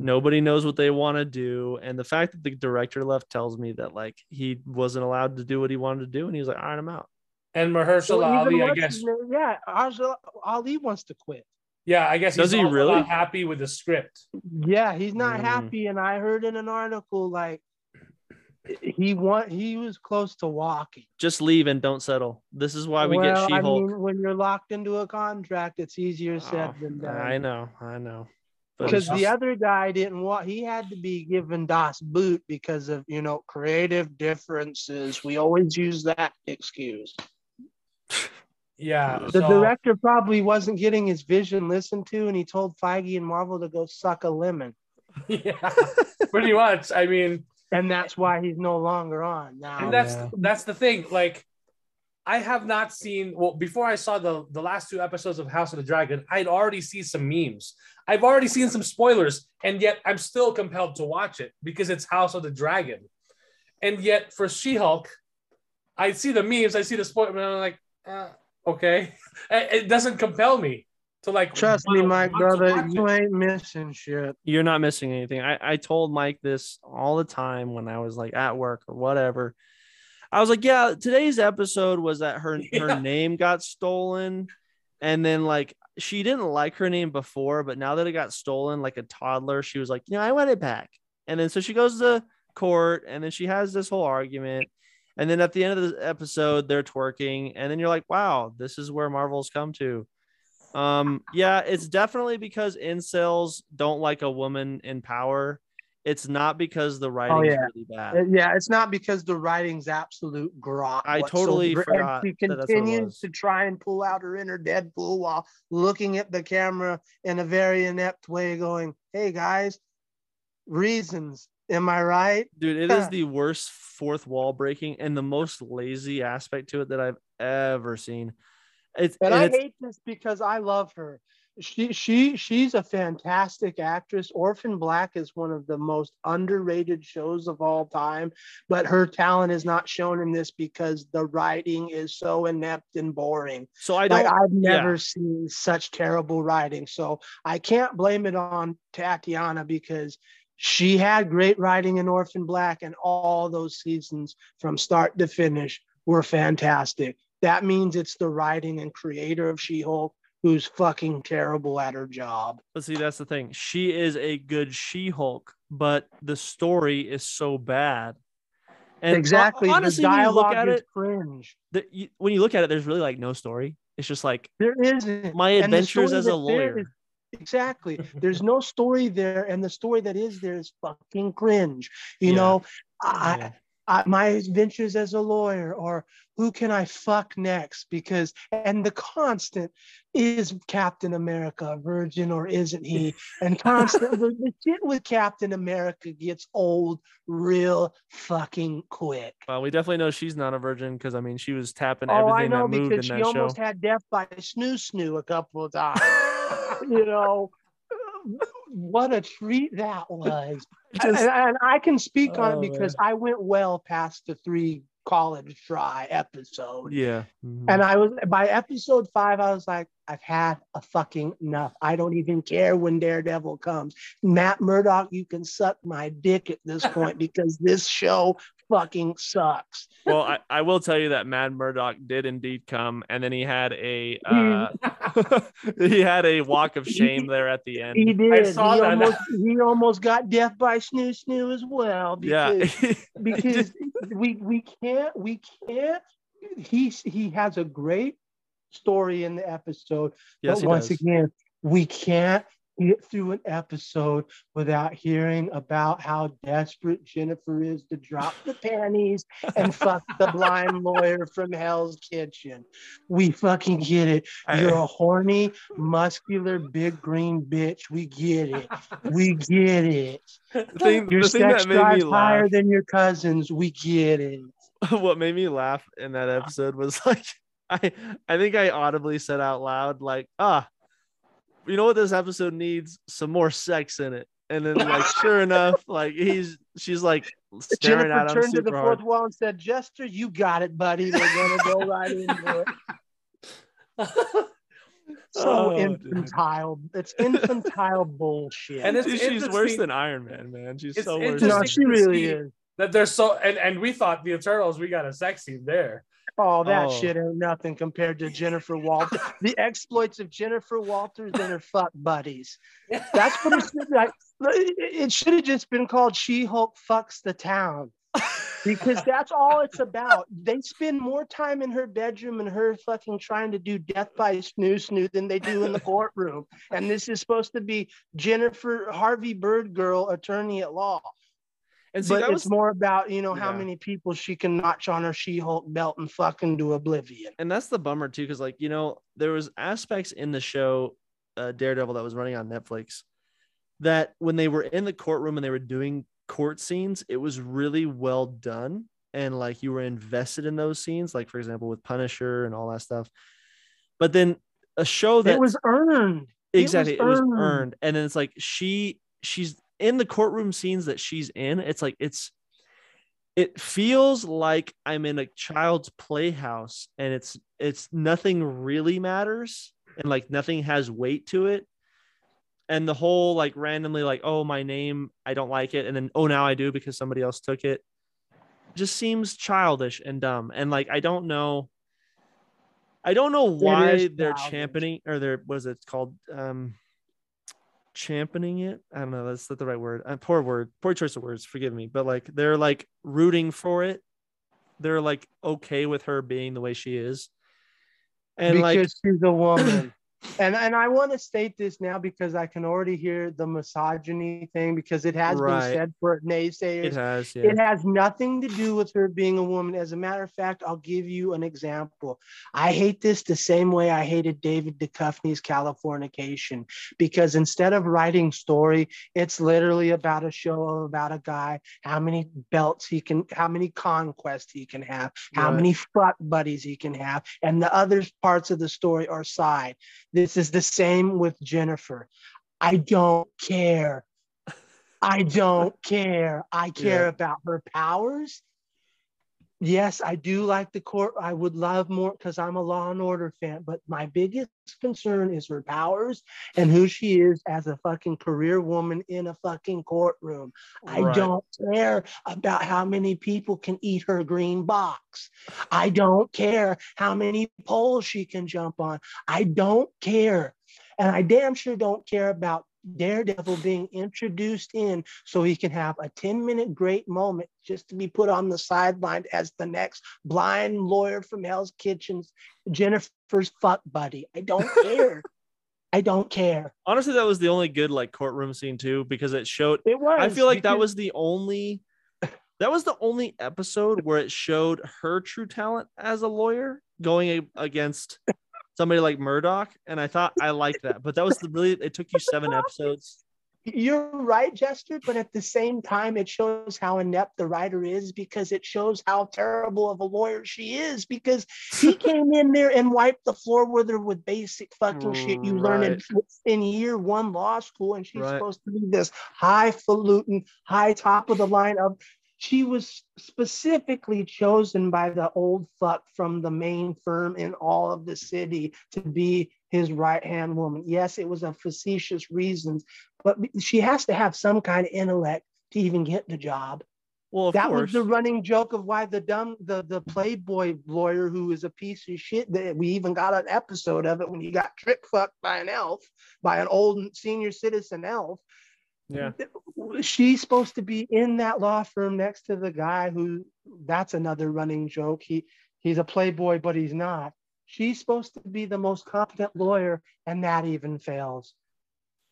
Nobody knows what they want to do. And the fact that the director left tells me that like he wasn't allowed to do what he wanted to do. And he was like, all right, I'm out. and Mahershala Well, even Ali, I guess. Yeah, Arjun- Ali wants to quit. Yeah, I guess Does he's he also really? not happy with the script. Yeah, he's not Mm. happy. And I heard in an article like he want he was close to walking. Just leave and don't settle. This is why we well, get She Hulk. I mean, when you're locked into a contract, it's easier said than done. Oh, I know, I know. Because the other guy didn't want he had to be given das boot because of you know creative differences we always use that excuse Yeah. the so- director probably wasn't getting his vision listened to and he told feige and marvel to go suck a lemon [LAUGHS] yeah, pretty much. I mean, and that's why he's no longer on now. and that's yeah. that's the thing. Like, I have not seen. Well, before I saw the the last two episodes of House of the Dragon, I'd already seen some memes. I've already seen some spoilers, and yet I'm still compelled to watch it because it's House of the Dragon. And yet, for She-Hulk, I see the memes, I see the spoiler, and I'm like, uh, okay, [LAUGHS] it it doesn't compel me to like. Trust me, wanna- my brother, you ain't missing shit. You're not missing anything. I, I told Mike this all the time when I was like at work or whatever. I was like, yeah, today's episode was that her [LAUGHS] Yeah. her name got stolen. And then like she didn't like her name before, but now that it got stolen, like a toddler, she was like, you know, I want it back. And then so she goes to court and then she has this whole argument. And then at the end of the episode, they're twerking, and then you're like, wow, this is where Marvel's come to. Um, yeah, it's definitely because incels don't like a woman in power. It's not because the writing is yeah. really bad. Uh, Yeah, it's not because the writing's absolute grok. I totally whatsoever. And forgot She that what it continues was. to try and pull out her inner Deadpool while looking at the camera in a very inept way, going, "Hey guys, reasons. Am I right?" Dude, it is the worst fourth wall breaking and the most lazy aspect to it that I've ever seen. It's And and I it's, hate this because I love her. She she she's a fantastic actress. Orphan Black is one of the most underrated shows of all time, but her talent is not shown in this because the writing is so inept and boring. so I don't Like I've yeah. never seen such terrible writing. So I can't blame it on Tatiana because she had great writing in Orphan Black and all those seasons from start to finish were fantastic. That means it's the writing and creator of She-Hulk who's fucking terrible at her job. But see, that's the thing. She is a good She-Hulk, but the story is so bad. And exactly. honestly, the when you look at is it, cringe. the, you, when you look at it, there's really like no story. It's just like There isn't. my adventures as a lawyer. Exactly. There's no story there, and the story that is there is fucking cringe. You Yeah. know, I, Yeah. I, my adventures as a lawyer, or who can I fuck next? Because and the constant is Captain America a virgin or isn't he? And [LAUGHS] constant the, the shit with Captain America gets old real fucking quick. Well, we definitely know she's not a virgin because I mean she was tapping Oh, I everything know that moved in because she that show. almost had death by snoo snoo a couple of times. [LAUGHS] you know, what a treat that was. [LAUGHS] Just- and, and I can speak on Oh, it because I went well past the three college try episode. yeah. Mhm. And I was by episode five, I was like, I've had a fucking enough. I don't even care when Daredevil comes. Matt Murdock, you can suck my dick at this [LAUGHS] point because this show fucking sucks. well, I, I will tell you that Matt Murdock did indeed come, and then he had a [LAUGHS] uh, [LAUGHS] he had a walk of shame [LAUGHS] there at the end. He did. I saw he that. almost he almost got death by snoo snoo as well. yeah, Because, because we we can't we can't he he has a great story in the episode yes, but he once does. again we can't get through an episode without hearing about how desperate Jennifer is to drop the [LAUGHS] panties and fuck the blind lawyer from Hell's Kitchen. We fucking get it. You're a horny, muscular, big green bitch. We get it. We get it. the thing, Your the thing sex that made me drive's higher than your cousins. We get it. [LAUGHS] what made me laugh in that episode was like, [LAUGHS] I I think I audibly said out loud like, ah, you know what this episode needs? Some more sex in it. And then like, sure enough, like he's she's like staring Jennifer at him turned to the fourth hard. wall and said, Jester, you got it, buddy. We're going to go right into it. [LAUGHS] so Oh, dude. infantile. It's infantile [LAUGHS] bullshit. And it's Dude, she's worse than Iron Man, man. She's It's so worse. no, she really is. that they're so and, and we thought the Eternals we got a sex scene there. Oh, that Oh. shit ain't nothing compared to Jennifer Walters. the exploits of Jennifer Walters and her fuck buddies. That's what it should like. It should have just been called She Hulk fucks the town. Because that's all it's about. They spend more time in her bedroom and her fucking trying to do death by snoo snoo than they do in the courtroom. And this is supposed to be Jennifer Harvey Bird girl, attorney at law. And see, but that it's was more about you know how Yeah. many people she can notch on her She-Hulk belt and fucking do oblivion. and that's the bummer too, because like you know, there was aspects in the show uh, Daredevil that was running on Netflix that when they were in the courtroom and they were doing court scenes, it was really well done. And like you were invested in those scenes, like for example, with Punisher and all that stuff. But then a show that it was earned. It was exactly it was, earned. earned. And then it's like she she's in the courtroom scenes that she's in. It's like it's it feels like I'm in a child's playhouse and it's it's nothing really matters and like nothing has weight to it. And the whole like randomly like oh my name i don't like it. And then oh now i do because somebody else took it. Just seems childish and dumb. And like i don't know i don't know why they're championing or they're what is it called? Um championing it. I don't know that's not the right word. Uh, poor word poor choice of words forgive me. But like they're like rooting for it. They're like okay with her being the way she is. And because like she's a woman. [CLEARS THROAT] and and I want to state this now because I can already hear the misogyny thing because it has Right. been said for naysayers. it has yeah It has nothing to do with her being a woman. As a matter of fact, I'll give you an example. I hate this the same way I hated David Duchovny's Californication because instead of writing story, it's literally about a show about a guy, how many belts he can, how many conquests he can have, how Right. many fuck buddies he can have, and the other parts of the story are side. This is the same with Jennifer. I don't care. I don't care. I care Yeah. about her powers. Yes, I do like the court. I would love more because I'm a Law and Order fan. But my biggest concern is her powers and who she is as a fucking career woman in a fucking courtroom. I don't care about how many people can eat her green box. I don't care how many poles she can jump on. I don't care. And I damn sure don't care about Daredevil being introduced in so he can have a 10 minute great moment just to be put on the sideline as the next blind lawyer from Hell's Kitchens, Jennifer's fuck buddy. I don't [LAUGHS] care. I don't care. honestly that was the only good like courtroom scene too because it showed It was. I feel like that was the only that was the only episode where it showed her true talent as a lawyer going against somebody like Murdock and I thought I liked that but that was the really it took you 7 episodes You're right, Jester, but at the same time, it shows how inept the writer is because it shows how terrible of a lawyer she is because he [LAUGHS] came in there and wiped the floor with her with basic fucking shit you learn in, in year one law school. And she's Right. supposed to be this highfalutin, high top of the line of. She was specifically chosen by the old fuck from the main firm in all of the city to be his right hand woman. Yes, it was a facetious reasons, but she has to have some kind of intellect to even get the job. well of that course was the running joke of why the dumb the the playboy lawyer who is a piece of shit that we even got an episode of it when he got trick fucked by an elf by an old senior citizen elf yeah. [LAUGHS] She's supposed to be in that law firm next to the guy who that's another running joke. He he's a playboy but he's not. She's supposed to be the most competent lawyer and that even fails.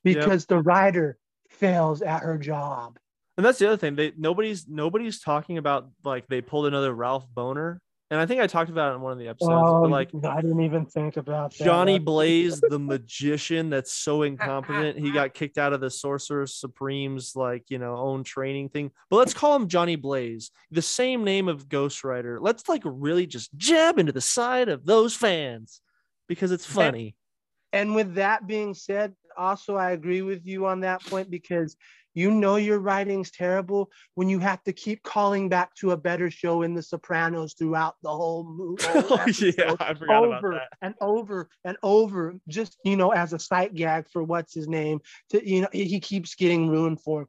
Because the writer fails at her job. And that's the other thing. They nobody's nobody's talking about like they pulled another Ralph Boner and I think I talked about it in one of the episodes Oh, but um, like I didn't even think about that. Johnny Blaze, the magician that's so incompetent, he got kicked out of the Sorcerer Supreme's like you know own training thing. But let's call him Johnny Blaze, the same name of Ghost Rider. Let's like really just jab into the side of those fans because it's funny. And with that being said, also I agree with you on that point because you know your writing's terrible when you have to keep calling back to a better show in The Sopranos throughout the whole movie. [LAUGHS] Oh, yeah, I forgot about over that. and over and over, just you know, as a sight gag for what's his name. To you know, he keeps getting ruined for him.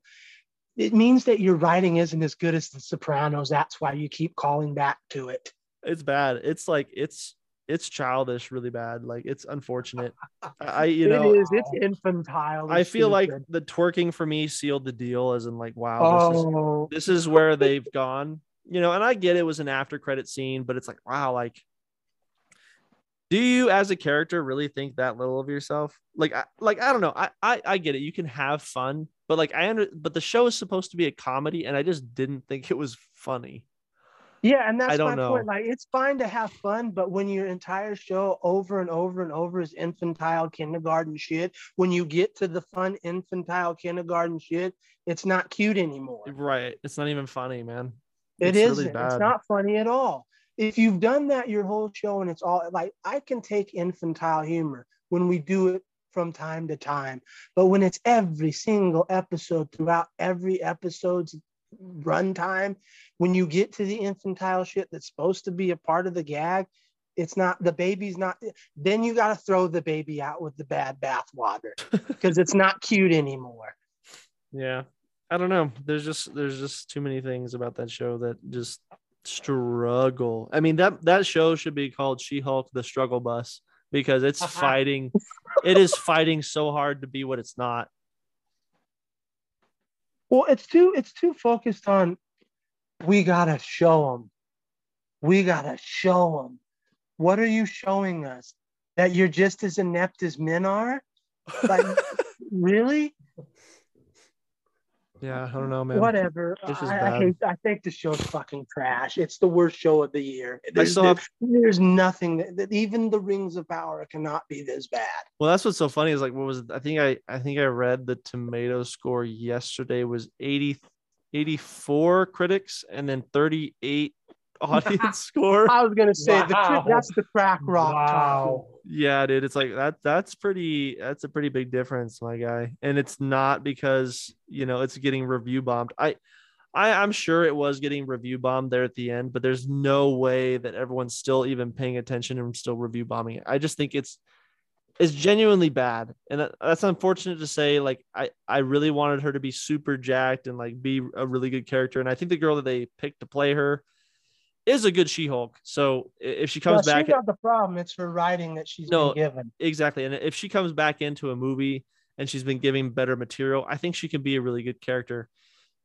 It means that your writing isn't as good as The Sopranos. That's why you keep calling back to it. It's bad. It's like it's it's childish, really bad. Like it's unfortunate. [LAUGHS] I you know it is. It's infantile. I feel like the twerking for me sealed the deal, as in like wow, this is oh, this is where they've gone you know and i get it was an after credit scene but it's like wow like do you as a character really think that little of yourself like I, like i don't know I, I i get it you can have fun but like i under but the show is supposed to be a comedy and i just didn't think it was funny Yeah, and that's my know. point. Like, it's fine to have fun, but when your entire show over and over and over is infantile kindergarten shit, when you get to the fun infantile kindergarten shit, it's not cute anymore. Right. It's not even funny, man. It It's really. It's not funny at all. If you've done that your whole show and it's all like I can take infantile humor when we do it from time to time, but when it's every single episode throughout every episode's runtime, when you get to the infantile shit that's supposed to be a part of the gag, it's not the baby's not then you got to throw the baby out with the bad bathwater [LAUGHS] because it's not cute anymore. Yeah. I don't know. There's just there's just too many things about that show that just struggle. I mean that that show should be called She-Hulk the Struggle Bus because it's uh-huh. fighting [LAUGHS] it is fighting so hard to be what it's not. Well, it's too it's too focused on we gotta show them. We gotta show them. What are you showing us? That you're just as inept as men are? Like, [LAUGHS] really? Yeah, I don't know, man. Whatever. It's just I, I bad. hate. I think the show's fucking trash. It's the worst show of the year. There's, still have- there's nothing that, that even the Rings of Power cannot be this bad. Well, that's what's so funny is like what was? I think I I think I read the tomato score yesterday was 80 84 critics and then 38 [LAUGHS] audience score. I was gonna say the Wow. that's the crack rock. Wow. Yeah, dude, it's like that that's pretty that's a pretty big difference, my guy. And it's not because, you know, it's getting review bombed. I I I'm sure it was getting review bombed there at the end, but there's no way that everyone's still even paying attention and still review bombing it. I just think it's it's genuinely bad. And that's unfortunate to say like I I really wanted her to be super jacked and like be a really good character and I think the girl that they picked to play her is a good She-Hulk. So if she comes Well, back she's not the problem. It's her writing that she's No, been given. exactly. And if she comes back into a movie and she's been giving better material, I think she can be a really good character.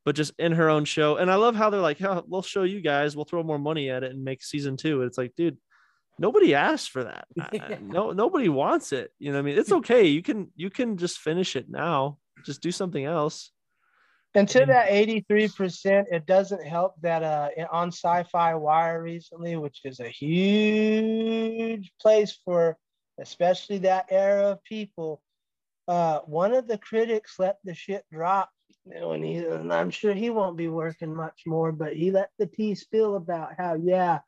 But just in her own show, and I love how they're like, "Yeah, we'll show you guys. We'll throw more money at it and make season two. It's like, dude, nobody asked for that. [LAUGHS] I- no, nobody wants it. You know, what I mean, it's [LAUGHS] okay. You can you can just finish it now. Just do something else. And to that 83%, it doesn't help that uh, on Sci Fi Wire recently, which is a huge place for especially that era of people, uh, one of the critics let the shit drop. And he, and I'm sure he won't be working much more, but he let the tea spill about how, yeah,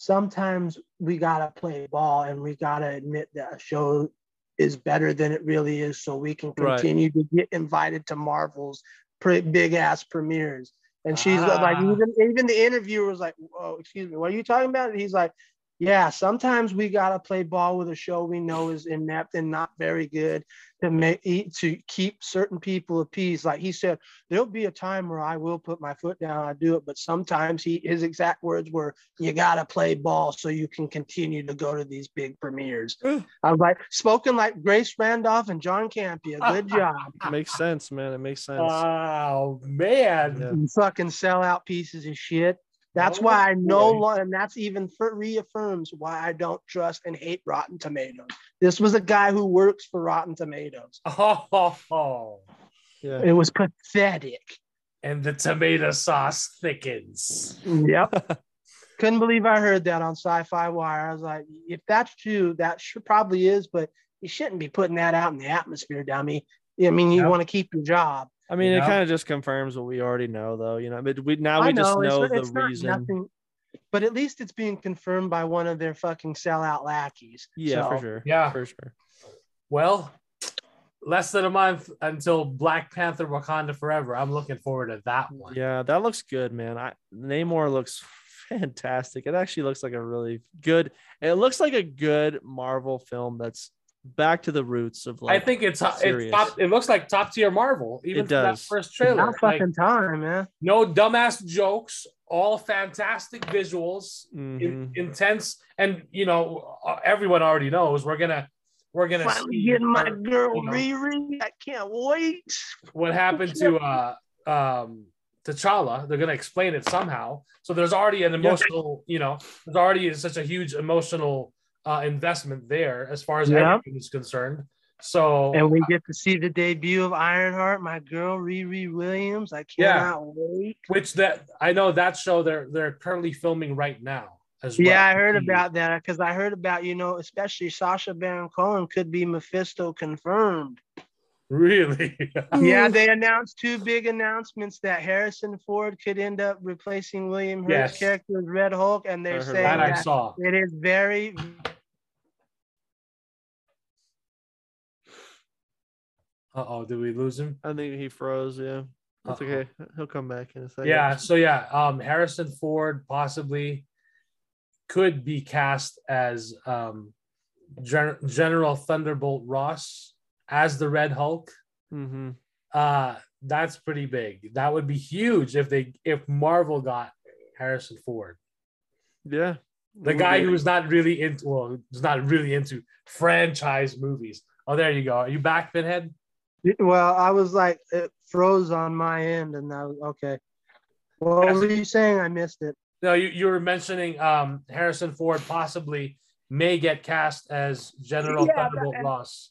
sometimes we got to play ball and we got to admit that a show is better than it really is so we can Right. continue to get invited to Marvel's big ass premieres. And she's like, Ah. even even the interviewer was like, "Oh, excuse me, what are you talking about?" And he's like, "Yeah, sometimes we gotta play ball with a show we know is inept and not very good to make to keep certain people appeased." Like he said, there'll be a time where I will put my foot down, I do it, but sometimes he his exact words were, "You gotta play ball so you can continue to go to these big premieres." I was like, spoken like Grace Randolph and John Campea. Good [LAUGHS] job. It makes sense, man. It makes sense. Oh man. Yeah. You fucking sellout pieces of shit. That's Oh, why I no longer, and that's even for, reaffirms why I don't trust and hate Rotten Tomatoes. This was a guy who works for Rotten Tomatoes. [LAUGHS] Oh, yeah. It was pathetic. and the tomato sauce thickens. Yep. [LAUGHS] Couldn't believe I heard that on Sci Fi Wire. I was like, if that's true, that should, probably is, but you shouldn't be putting that out in the atmosphere, dummy. I mean, you Yep. want to keep your job. I mean, You it kind of just confirms what we already know, though. You know, I mean, we now I we just know, know it's, the it's not reason. nothing, but at least it's being confirmed by one of their fucking sellout lackeys. Yeah, for sure. Yeah. for sure. Well, less than a month until Black Panther Wakanda Forever. I'm looking forward to that one. Yeah, that looks good, man. I Namor looks [LAUGHS] fantastic. It actually looks like a really good. It looks like a good Marvel film that's back to the roots of like. I think it's it's top, it looks like top tier Marvel, even It for that does. first trailer. About Like, fucking time, man. no dumbass jokes, all fantastic visuals, Mhm. in, intense, and you know uh, everyone already knows we're gonna we're gonna Finally see getting my her- girl you know. Riri. I can't wait. what happened to uh um T'Challa. They're gonna explain it somehow. So there's already an emotional, you know, there's already such a huge emotional uh investment there as far as Yeah. everything is concerned. So And we get to see the debut of Ironheart, my girl Riri Williams. I Yeah. cannot wait. which that I know that show they're they're currently filming right now as well. Yeah, I heard about that because I heard about, you know, especially Sacha Baron Cohen could be Mephisto confirmed. Really? [LAUGHS] Yeah, they announced two big announcements that Harrison Ford could end up replacing William Hurt's Yes. character as Red Hulk, and they're saying that I saw. it is very Uh oh, did we lose him? I think he froze. Yeah, that's Uh-oh. okay. He'll come back in a second. Yeah. So yeah, um, Harrison Ford possibly could be cast as um, Gen- General Thunderbolt Ross as the Red Hulk. Mm-hmm. Uh, that's pretty big. That would be huge if they if Marvel got Harrison Ford, Yeah. the guy who's not really into well, who's not really into franchise movies. Oh, there you go. Are you back, Pinhead? well. I was like, it froze on my end, and I was okay. What Yes. were you saying? I missed it. No, you, you were mentioning um, Harrison Ford possibly may get cast as General Yeah, Thunderbolt Ross.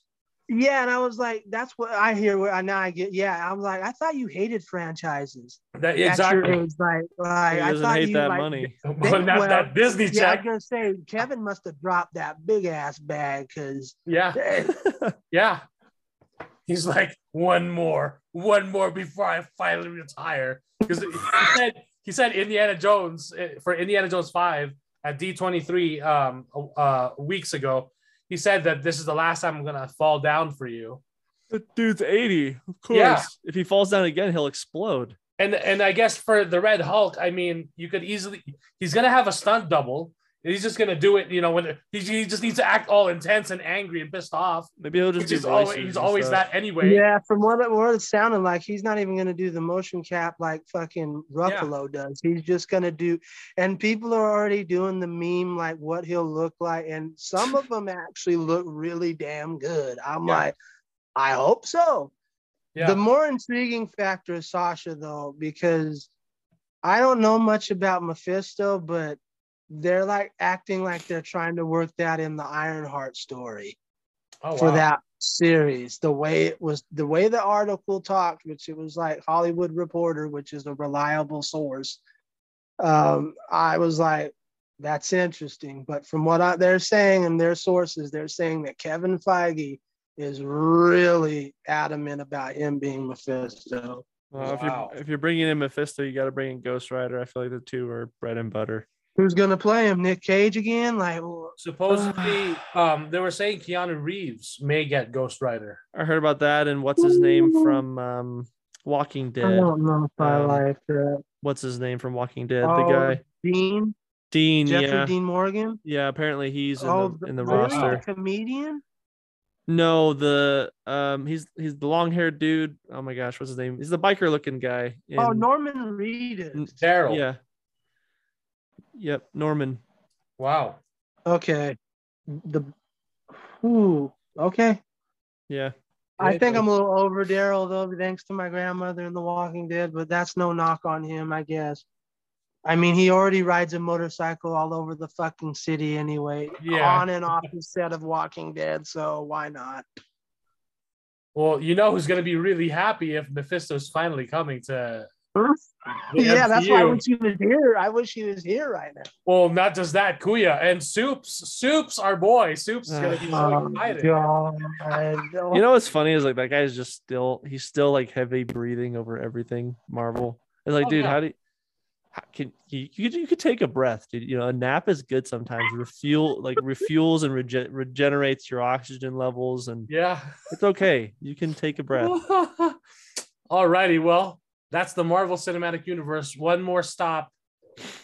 Yeah, and I was like, that's what I hear. Where I now I get. Yeah, I'm like, I thought you hated franchises. That, exactly. age, like, like He I thought hate you that like, money. [LAUGHS] Well, that, well, that Disney Yeah, I was gonna say Kevin must have dropped that big ass bag because Yeah, [LAUGHS] [LAUGHS] yeah. He's like one more, one more before I finally retire. Because he said he said Indiana Jones eh, for Indiana Jones five at D twenty three um uh weeks ago. He said that this is the last time I'm gonna fall down for you. The dude's 80. Of course. Yeah. If he falls down again, he'll explode. And and I guess for the Red Hulk, I mean, you could easily he's gonna have a stunt double. He's just gonna do it, you know, when he, he just needs to act all intense and angry and pissed off. Maybe he'll just Which do always he's always stuff. that anyway. yeah, from what it, what it sounded like, he's not even gonna do the motion cap like fucking Ruffalo does. He's just gonna do, and people are already doing the meme like what he'll look like, and some of them actually look really damn good. I'm Yeah. like, I hope so. Yeah. The more intriguing factor is Sacha, though, because I don't know much about Mephisto, but they're like acting like they're trying to work that in the Ironheart story oh, for wow. that series. The way it was, the way the article talked, which it was like Hollywood Reporter, which is a reliable source. Um, I was like, that's interesting. But from what I, they're saying and their sources, they're saying that Kevin Feige is really adamant about him being Mephisto. Well, if Wow. you're if you're bringing in Mephisto, you got to bring in Ghost Rider. I feel like the two are bread and butter. Who's gonna play him? Nick Cage again? Like, well, Supposedly, [SIGHS] um, they were saying Keanu Reeves may get Ghost Rider. I heard about that. And what's his name from um, Walking Dead? I don't know if I Um, like that. What's his name from Walking Dead? Oh, the guy Dean, Dean. Jeffrey yeah, Dean Morgan. yeah. Apparently he's in oh, the in the really? roster. The comedian. No, the um, he's he's the long haired dude. Oh my gosh, what's his name? He's the biker looking guy. Oh, Norman Reedus. Daryl. Yeah. Yep, Norman. Wow. Okay. The. Ooh. Okay. Yeah. I think I'm a little over Daryl though, thanks to my grandmother in The Walking Dead, but that's no knock on him, I guess. I mean, he already rides a motorcycle all over the fucking city anyway, Yeah. on and off the set of Walking Dead, so why not? Well, you know who's going to be really happy if Mephisto's finally coming to. [LAUGHS] the yeah, that's why I wish he was here. I wish he was here right now. Well, not just that, Kuya and Soups. Soups, our boy. Soups is going to be so Oh, excited. God. You know what's funny is like that guy's just still he's still like heavy breathing over everything Marvel. It's like, Oh, dude, yeah. how do you, how can you, you could you could take a breath, dude. You know, a nap is good sometimes. Refuel like refuels and rege- regenerates your oxygen levels, and Yeah. it's okay. You can take a breath. [LAUGHS] All righty. Well, that's the Marvel Cinematic Universe. One more stop.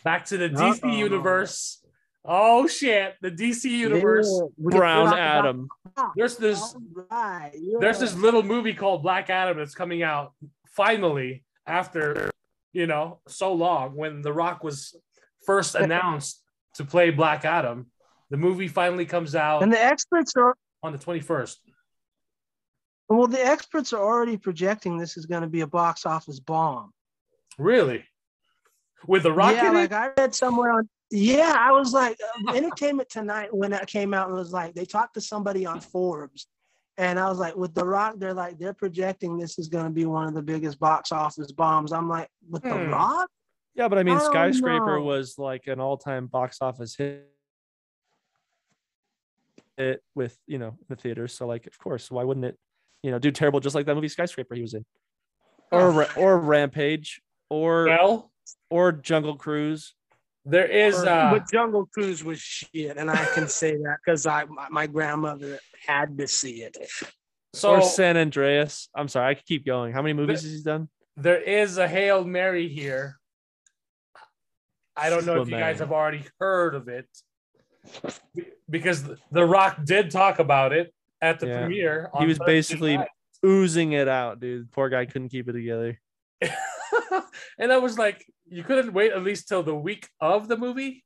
Back to the DC Uh-oh. universe. Oh shit, the DC universe. Yeah, Brown talk about- Adam. There's this All right, there's this little movie called Black Adam that's coming out finally after you know so long when The Rock was first announced to play Black Adam. The movie finally comes out and the experts are on the 21st. Well, the experts are already projecting this is going to be a box office bomb. Really? With The Rock yeah, like? I read somewhere on. Yeah, I was like, uh, Entertainment Tonight when that came out and was like, they talked to somebody on Forbes, And I was like, with The Rock, they're like, they're projecting this is going to be one of the biggest box office bombs. I'm like, with The Hmm. Rock? Yeah, but I mean, I Skyscraper know. was like an all-time box office hit it with you know the theaters. So like, of course, why wouldn't it, you know, do terrible just like that movie Skyscraper he was in, or Ra- or Rampage, or Well, or Jungle Cruise. there is uh, but Jungle Cruise was shit, and I can say that because I my, my grandmother had to see it. so or San Andreas. I'm sorry, I could keep going. How many movies has he done? there is a Hail Mary here. I don't know if you guys have already heard of it because The- The Rock did talk about it at the Yeah. premiere. He was basically night. oozing it out, dude. Poor guy couldn't keep it together. [LAUGHS] and I was like, you couldn't wait at least till the week of the movie,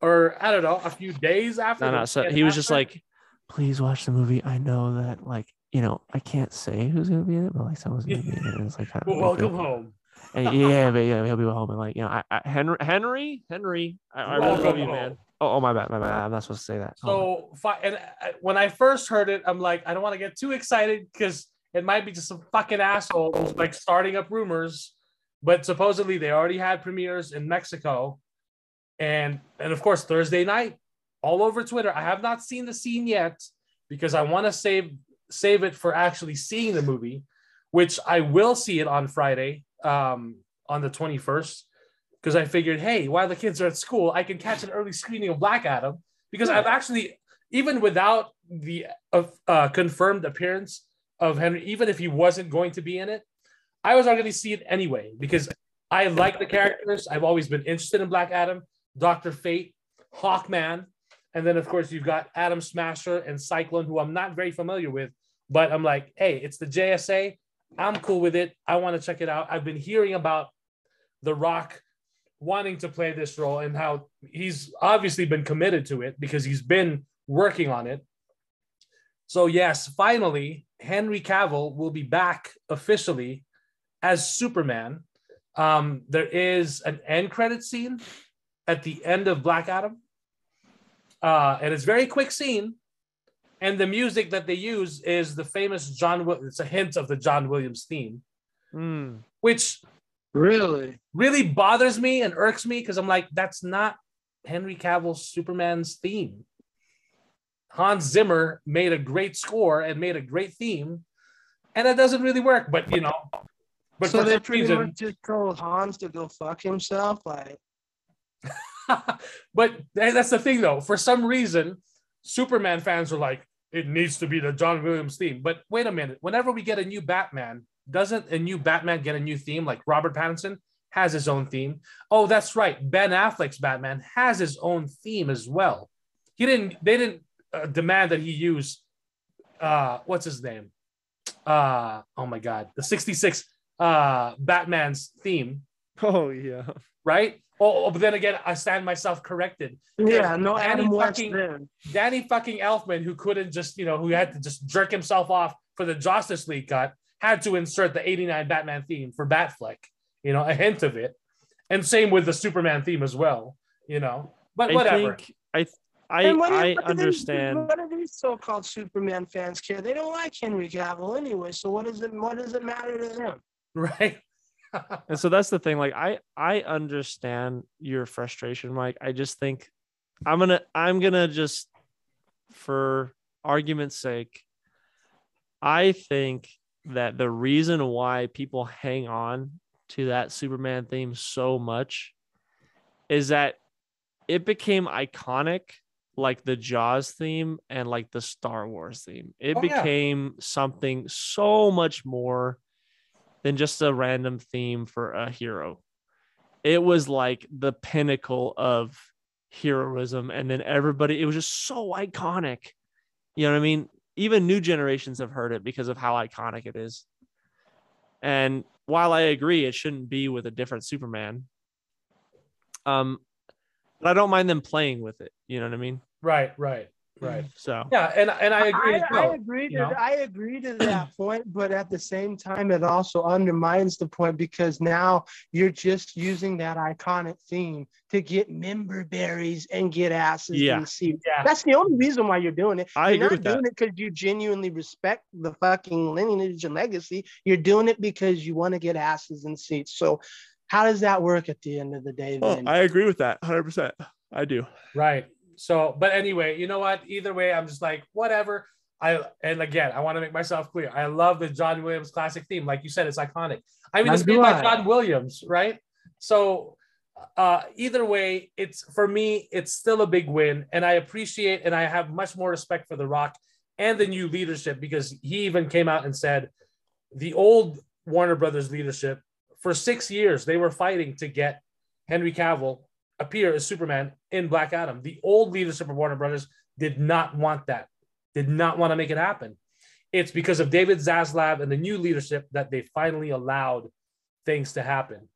or I don't know, a few days after. No, no. So he was just like, please watch the movie. I know that, like, you know, I can't say who's gonna be in it, but like someone's gonna be in it. And it's like, [LAUGHS] well, welcome home. And yeah, but yeah, he'll be home. And like, you know, I, I Henry, Henry, Henry, I, I Welcome love you, man. Oh, oh, my bad, my bad. I'm not supposed to say that. So, and uh, when I first heard it, I'm like, I don't want to get too excited because it might be just some fucking asshole who's like starting up rumors. But supposedly they already had premieres in Mexico, and and of course Thursday night, all over Twitter. I have not seen the scene yet because I want to save save it for actually seeing the movie, which I will see it on Friday, um, on the 21st because I figured, hey, while the kids are at school, I can catch an early screening of Black Adam because I've actually, even without the uh, confirmed appearance of Henry, even if he wasn't going to be in it, I was already see it anyway because I like the characters. I've always been interested in Black Adam, Doctor Fate, Hawkman, and then of course you've got Atom Smasher and Cyclone, who I'm not very familiar with, but I'm like, hey, it's the JSA. I'm cool with it. I want to check it out. I've been hearing about The Rock wanting to play this role and how he's obviously been committed to it because he's been working on it. So, yes, finally, Henry Cavill will be back officially as Superman. Um, there is an end credit scene at the end of Black Adam. Uh, and it's very quick scene. And the music that they use is the famous John. It's a hint of the John Williams theme, Hmm. which Really? really bothers me and irks me because I'm like, that's not Henry Cavill's Superman's theme. Hans Zimmer made a great score and made a great theme, and it doesn't really work. But you know, but so for they pretty reason, much just told Hans to go fuck himself. Like, [LAUGHS] but that's the thing though. For some reason, Superman fans are like, it needs to be the John Williams theme. But wait a minute, whenever we get a new Batman, doesn't a new Batman get a new theme? Like Robert Pattinson has his own theme. Oh, that's right. Ben Affleck's Batman has his own theme as well. He didn't. They didn't uh, demand that he use. Uh, what's his name? Uh, oh my God, the '66 uh Batman's theme, [LAUGHS] Oh yeah. right? Oh, oh, but then again, I stand myself corrected. yeah, no Danny Adam West fucking- then. Danny fucking Elfman, who couldn't just, you know, who had to just jerk himself off for the Justice League cut, had to insert the 89 Batman theme for Batfleck, you know, a hint of it. And same with the Superman theme as well, you know. But I whatever. think I I what do- I what do these- understand. what do these so-called Superman fans care? They don't like Henry Cavill anyway. So what does it? What does it matter to them? [LAUGHS] right? And so that's the thing. Like I I understand your frustration, Mike. I just think I'm gonna I'm gonna just for argument's sake, I think that the reason why people hang on to that Superman theme so much is that it became iconic like the Jaws theme and like the Star Wars theme. It Oh, yeah. became something so much more than just a random theme for a hero. It was like the pinnacle of heroism. And then everybody, it was just so iconic. You know what I mean? Even new generations have heard it because of how iconic it is. And while I agree it shouldn't be with a different Superman, um, but I don't mind them playing with it. You know what I mean? right, right. Right. So Yeah, and and I agree. I, as I agree to know? I agree to that [CLEARS THROAT] point, but at the same time, it also undermines the point because now you're just using that iconic theme to get member berries and get asses Yeah. in seats. Yeah. That's the only reason why you're doing it. I you're agree not with that. doing it because you genuinely respect the fucking lineage and legacy. You're doing it because you want to get asses in seats. So, how does that work at the end of the day? Oh, I agree with that 100%. I do. Right. So, but anyway, you know what? Either way, I'm just like, whatever. I and again, I want to make myself clear. I love the John Williams classic theme. Like you said, it's iconic. I mean, it's made by. John Williams, right? So uh either way, it's for me, it's still a big win. And I appreciate and I have much more respect for The Rock and the new leadership because he even came out and said the old Warner Brothers leadership for six years they were fighting to get Henry Cavill appear as Superman in Black Adam. The old leadership of Warner Brothers did not want that, did not want to make it happen. It's because of David Zaslav and the new leadership that they finally allowed things to happen.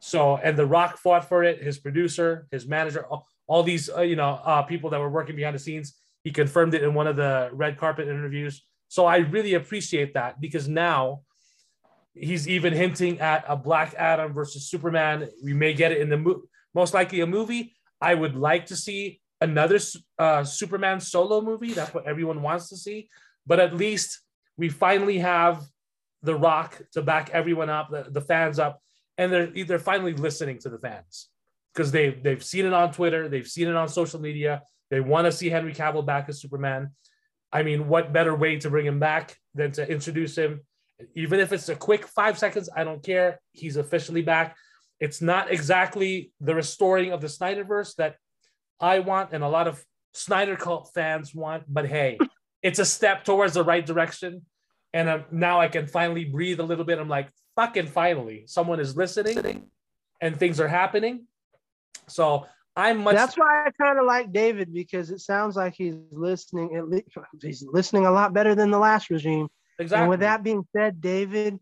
So, and The Rock fought for it. His producer, his manager, all, all these uh, you know uh, people that were working behind the scenes. He confirmed it in one of the red carpet interviews. So I really appreciate that because now he's even hinting at a Black Adam versus Superman. We may get it in the mo- most likely a movie. I would like to see another uh, Superman solo movie. That's what everyone wants to see. But at least we finally have The Rock to back everyone up, the, the fans up, and they're they're finally listening to the fans because they've they've seen it on Twitter, they've seen it on social media. They want to see Henry Cavill back as Superman. I mean, what better way to bring him back than to introduce him? Even if it's a quick five seconds, I don't care. He's officially back. It's not exactly the restoring of the Snyderverse that I want and a lot of Snyder cult fans want, but hey, [LAUGHS] it's a step towards the right direction. And um, now I can finally breathe a little bit. I'm like, fucking finally, someone is listening and things are happening. So I'm much. That's why I kind of like David because it sounds like he's listening. At least he's listening a lot better than the last regime. exactly. And with that being said, David,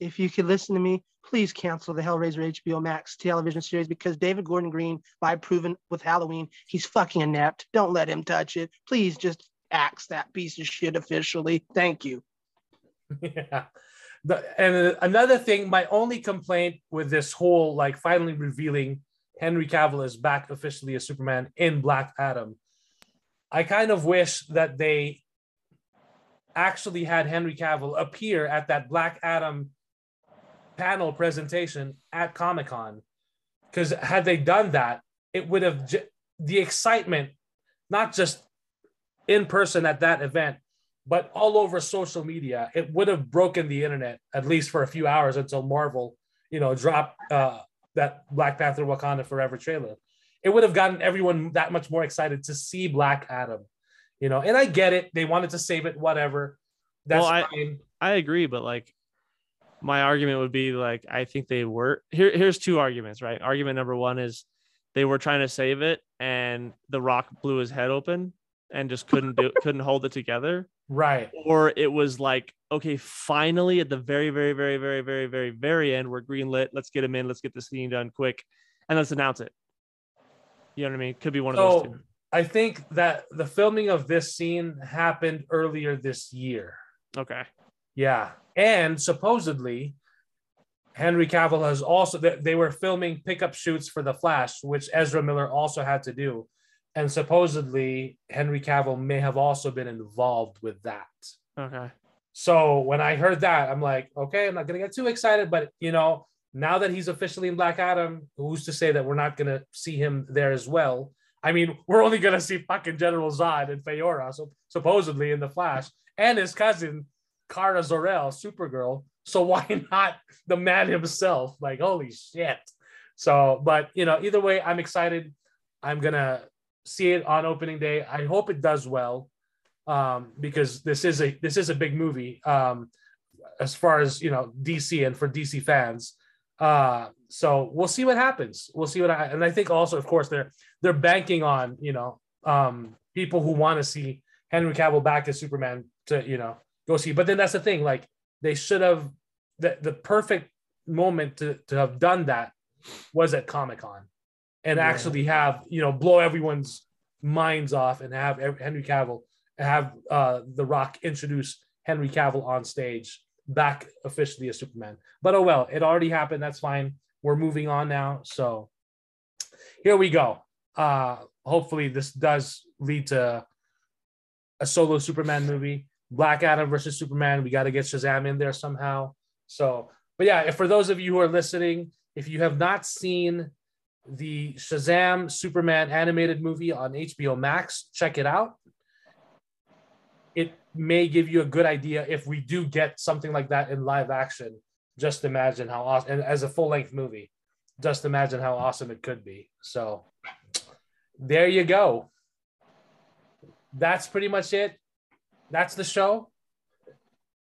if you could listen to me, please cancel the Hellraiser HBO Max television series because David Gordon Green, by proven with Halloween, he's fucking inept. Don't let him touch it. Please just axe that piece of shit officially. Thank you. [LAUGHS] yeah. The, and uh, another thing, my only complaint with this whole like finally revealing Henry Cavill is back officially as Superman in Black Adam. I kind of wish that they actually had Henry Cavill appear at that Black Adam panel presentation at Comic Con. Because had they done that, it would have j- the excitement, not just in person at that event, but all over social media, it would have broken the internet at least for a few hours until Marvel, you know, dropped uh, that Black Panther Wakanda Forever trailer. It would have gotten everyone that much more excited to see Black Adam, you know. And I get it; they wanted to save it, whatever. That's Well, I- fine. I agree, but like my argument would be like I think they were here. Here's two arguments, right? Argument number one is they were trying to save it, and The Rock blew his head open and just couldn't do [LAUGHS] couldn't hold it together. Right. Or it was like, okay, finally at the very, very, very, very, very, very, very end, we're greenlit. Let's get him in. Let's get the scene done quick, and let's announce it. You know what I mean? Could be one of those So two. I think that the filming of this scene happened earlier this year. Okay. Yeah. And supposedly, Henry Cavill has also, they were filming pickup shoots for The Flash, which Ezra Miller also had to do. And supposedly, Henry Cavill may have also been involved with that. Okay. So when I heard that, I'm like, okay, I'm not going to get too excited. But, you know, now that he's officially in Black Adam, who's to say that we're not going to see him there as well? I mean, we're only going to see fucking General Zod and Faora, so supposedly in The Flash, and his cousin, Kara Zor-El, Supergirl. So why [LAUGHS] not the man himself? Like, holy shit. So, but, you know, either way, I'm excited. I'm to see it on opening day. I hope it does well um, because this is a this is a big movie um, as far as you know DC and for DC fans. Uh, so we'll see what happens. We'll see what I and I think also, of course, they're they're banking on you know um, people who want to see Henry Cavill back as Superman to you know go see. But then that's the thing, like they should have the the perfect moment to to have done that was at Comic Con. and Yeah. actually have you know blow everyone's minds off and have Henry Cavill have uh, The Rock introduce Henry Cavill on stage back officially as Superman. But oh well, it already happened. That's fine. We're moving on now. So here we go. Uh, hopefully, this does lead to a solo Superman movie. Black Adam versus Superman. We got to get Shazam in there somehow. So, but yeah, for those of you who are listening, if you have not seen the Shazam Superman animated movie on HBO Max, check it out. It may give you a good idea if we do get something like that in live action. Just imagine how awesome, and as a full length movie, just imagine how awesome it could be. So, there you go. That's pretty much it. That's the show.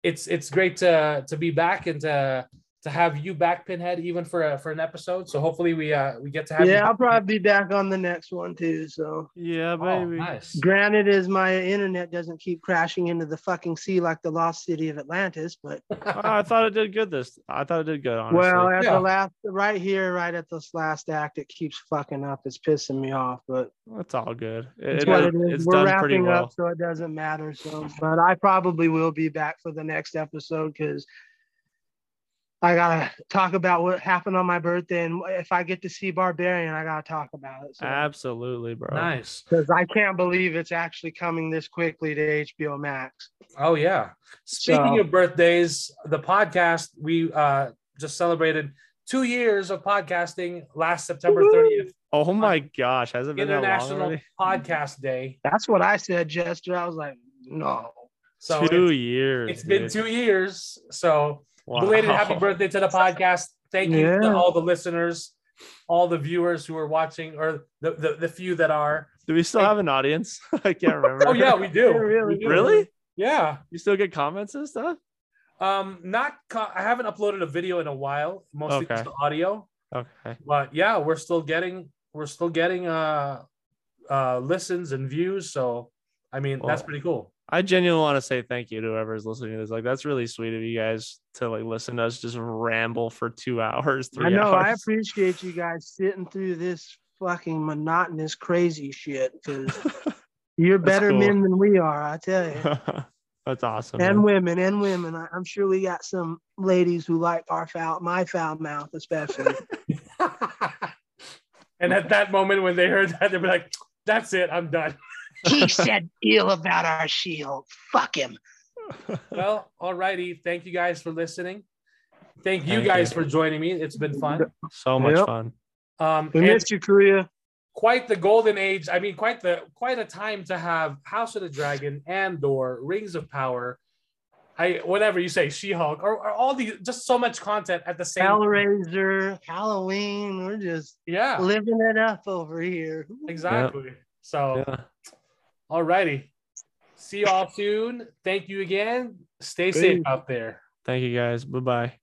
It's it's great to to be back and to to have you back, Pinhead, even for a, for an episode. So hopefully we uh we get to have you Yeah, I'll probably be back on the next one too. So Yeah, Oh, baby. nice. granted is my internet doesn't keep crashing into the fucking sea like the lost city of Atlantis, but [LAUGHS] Oh, I thought it did good. This I thought it did good. Honestly. well at Yeah. the last right here, right at this last act, it keeps fucking up. It's pissing me off, but it's all good. It, it's it- what it is. it's We're done pretty wrapping well. up, so it doesn't matter. So but I probably will be back for the next episode because I gotta talk about what happened on my birthday, and if I get to see Barbarian, I gotta talk about it. So. Absolutely, bro. Nice. because I can't believe it's actually coming this quickly to HBO Max. Oh yeah. Speaking So- of birthdays, the podcast we uh just celebrated two years of podcasting last September 30th, Oh my gosh, has it been that long International? Podcast Day. That's what I said, Jester. I was like, no. So two it's, years. it's been two years. So Wow. belated happy birthday to the podcast. Thank you to all the listeners, all the viewers who are watching, or the, the, the few that are. Do we still have an audience? [LAUGHS] I can't remember. Oh yeah, we do. [LAUGHS] Yeah, really We do. Really? Yeah. You still get comments and stuff? Um, not co- I haven't uploaded a video in a while, mostly Okay. just audio. Okay. But yeah, we're still getting we're still getting uh uh listens and views. So I mean that's pretty cool. I genuinely want to say thank you to whoever's listening to this. Like, that's really sweet of you guys to like listen to us just ramble for two [LAUGHS] hours, three I know. I appreciate you guys sitting through this fucking monotonous, crazy shit because [LAUGHS] you're better cool. men than we are. I tell you. [LAUGHS] that's awesome. and man. women, and women. I, I'm sure we got some ladies who like our foul, my foul mouth, especially. and at that moment when they heard that, they'd be like, "That's it, I'm done." He said ill about our shield. Fuck him. Well, alrighty. Thank you guys for listening. Thank you Thank guys you. for joining me. It's been fun. so much Yep. fun. Um, We missed you, Korea. quite the golden age. I mean, quite the quite a time to have House of the Dragon, Andor, Rings of Power. I whatever you say, She-Hulk, or, or all these just so much content at the same. Hellraiser, Halloween. We're just Yeah, living it up over here. exactly. So, Yeah. Alrighty. See y'all soon. Thank you again. Stay Peace. safe out there. Thank you guys. Bye bye.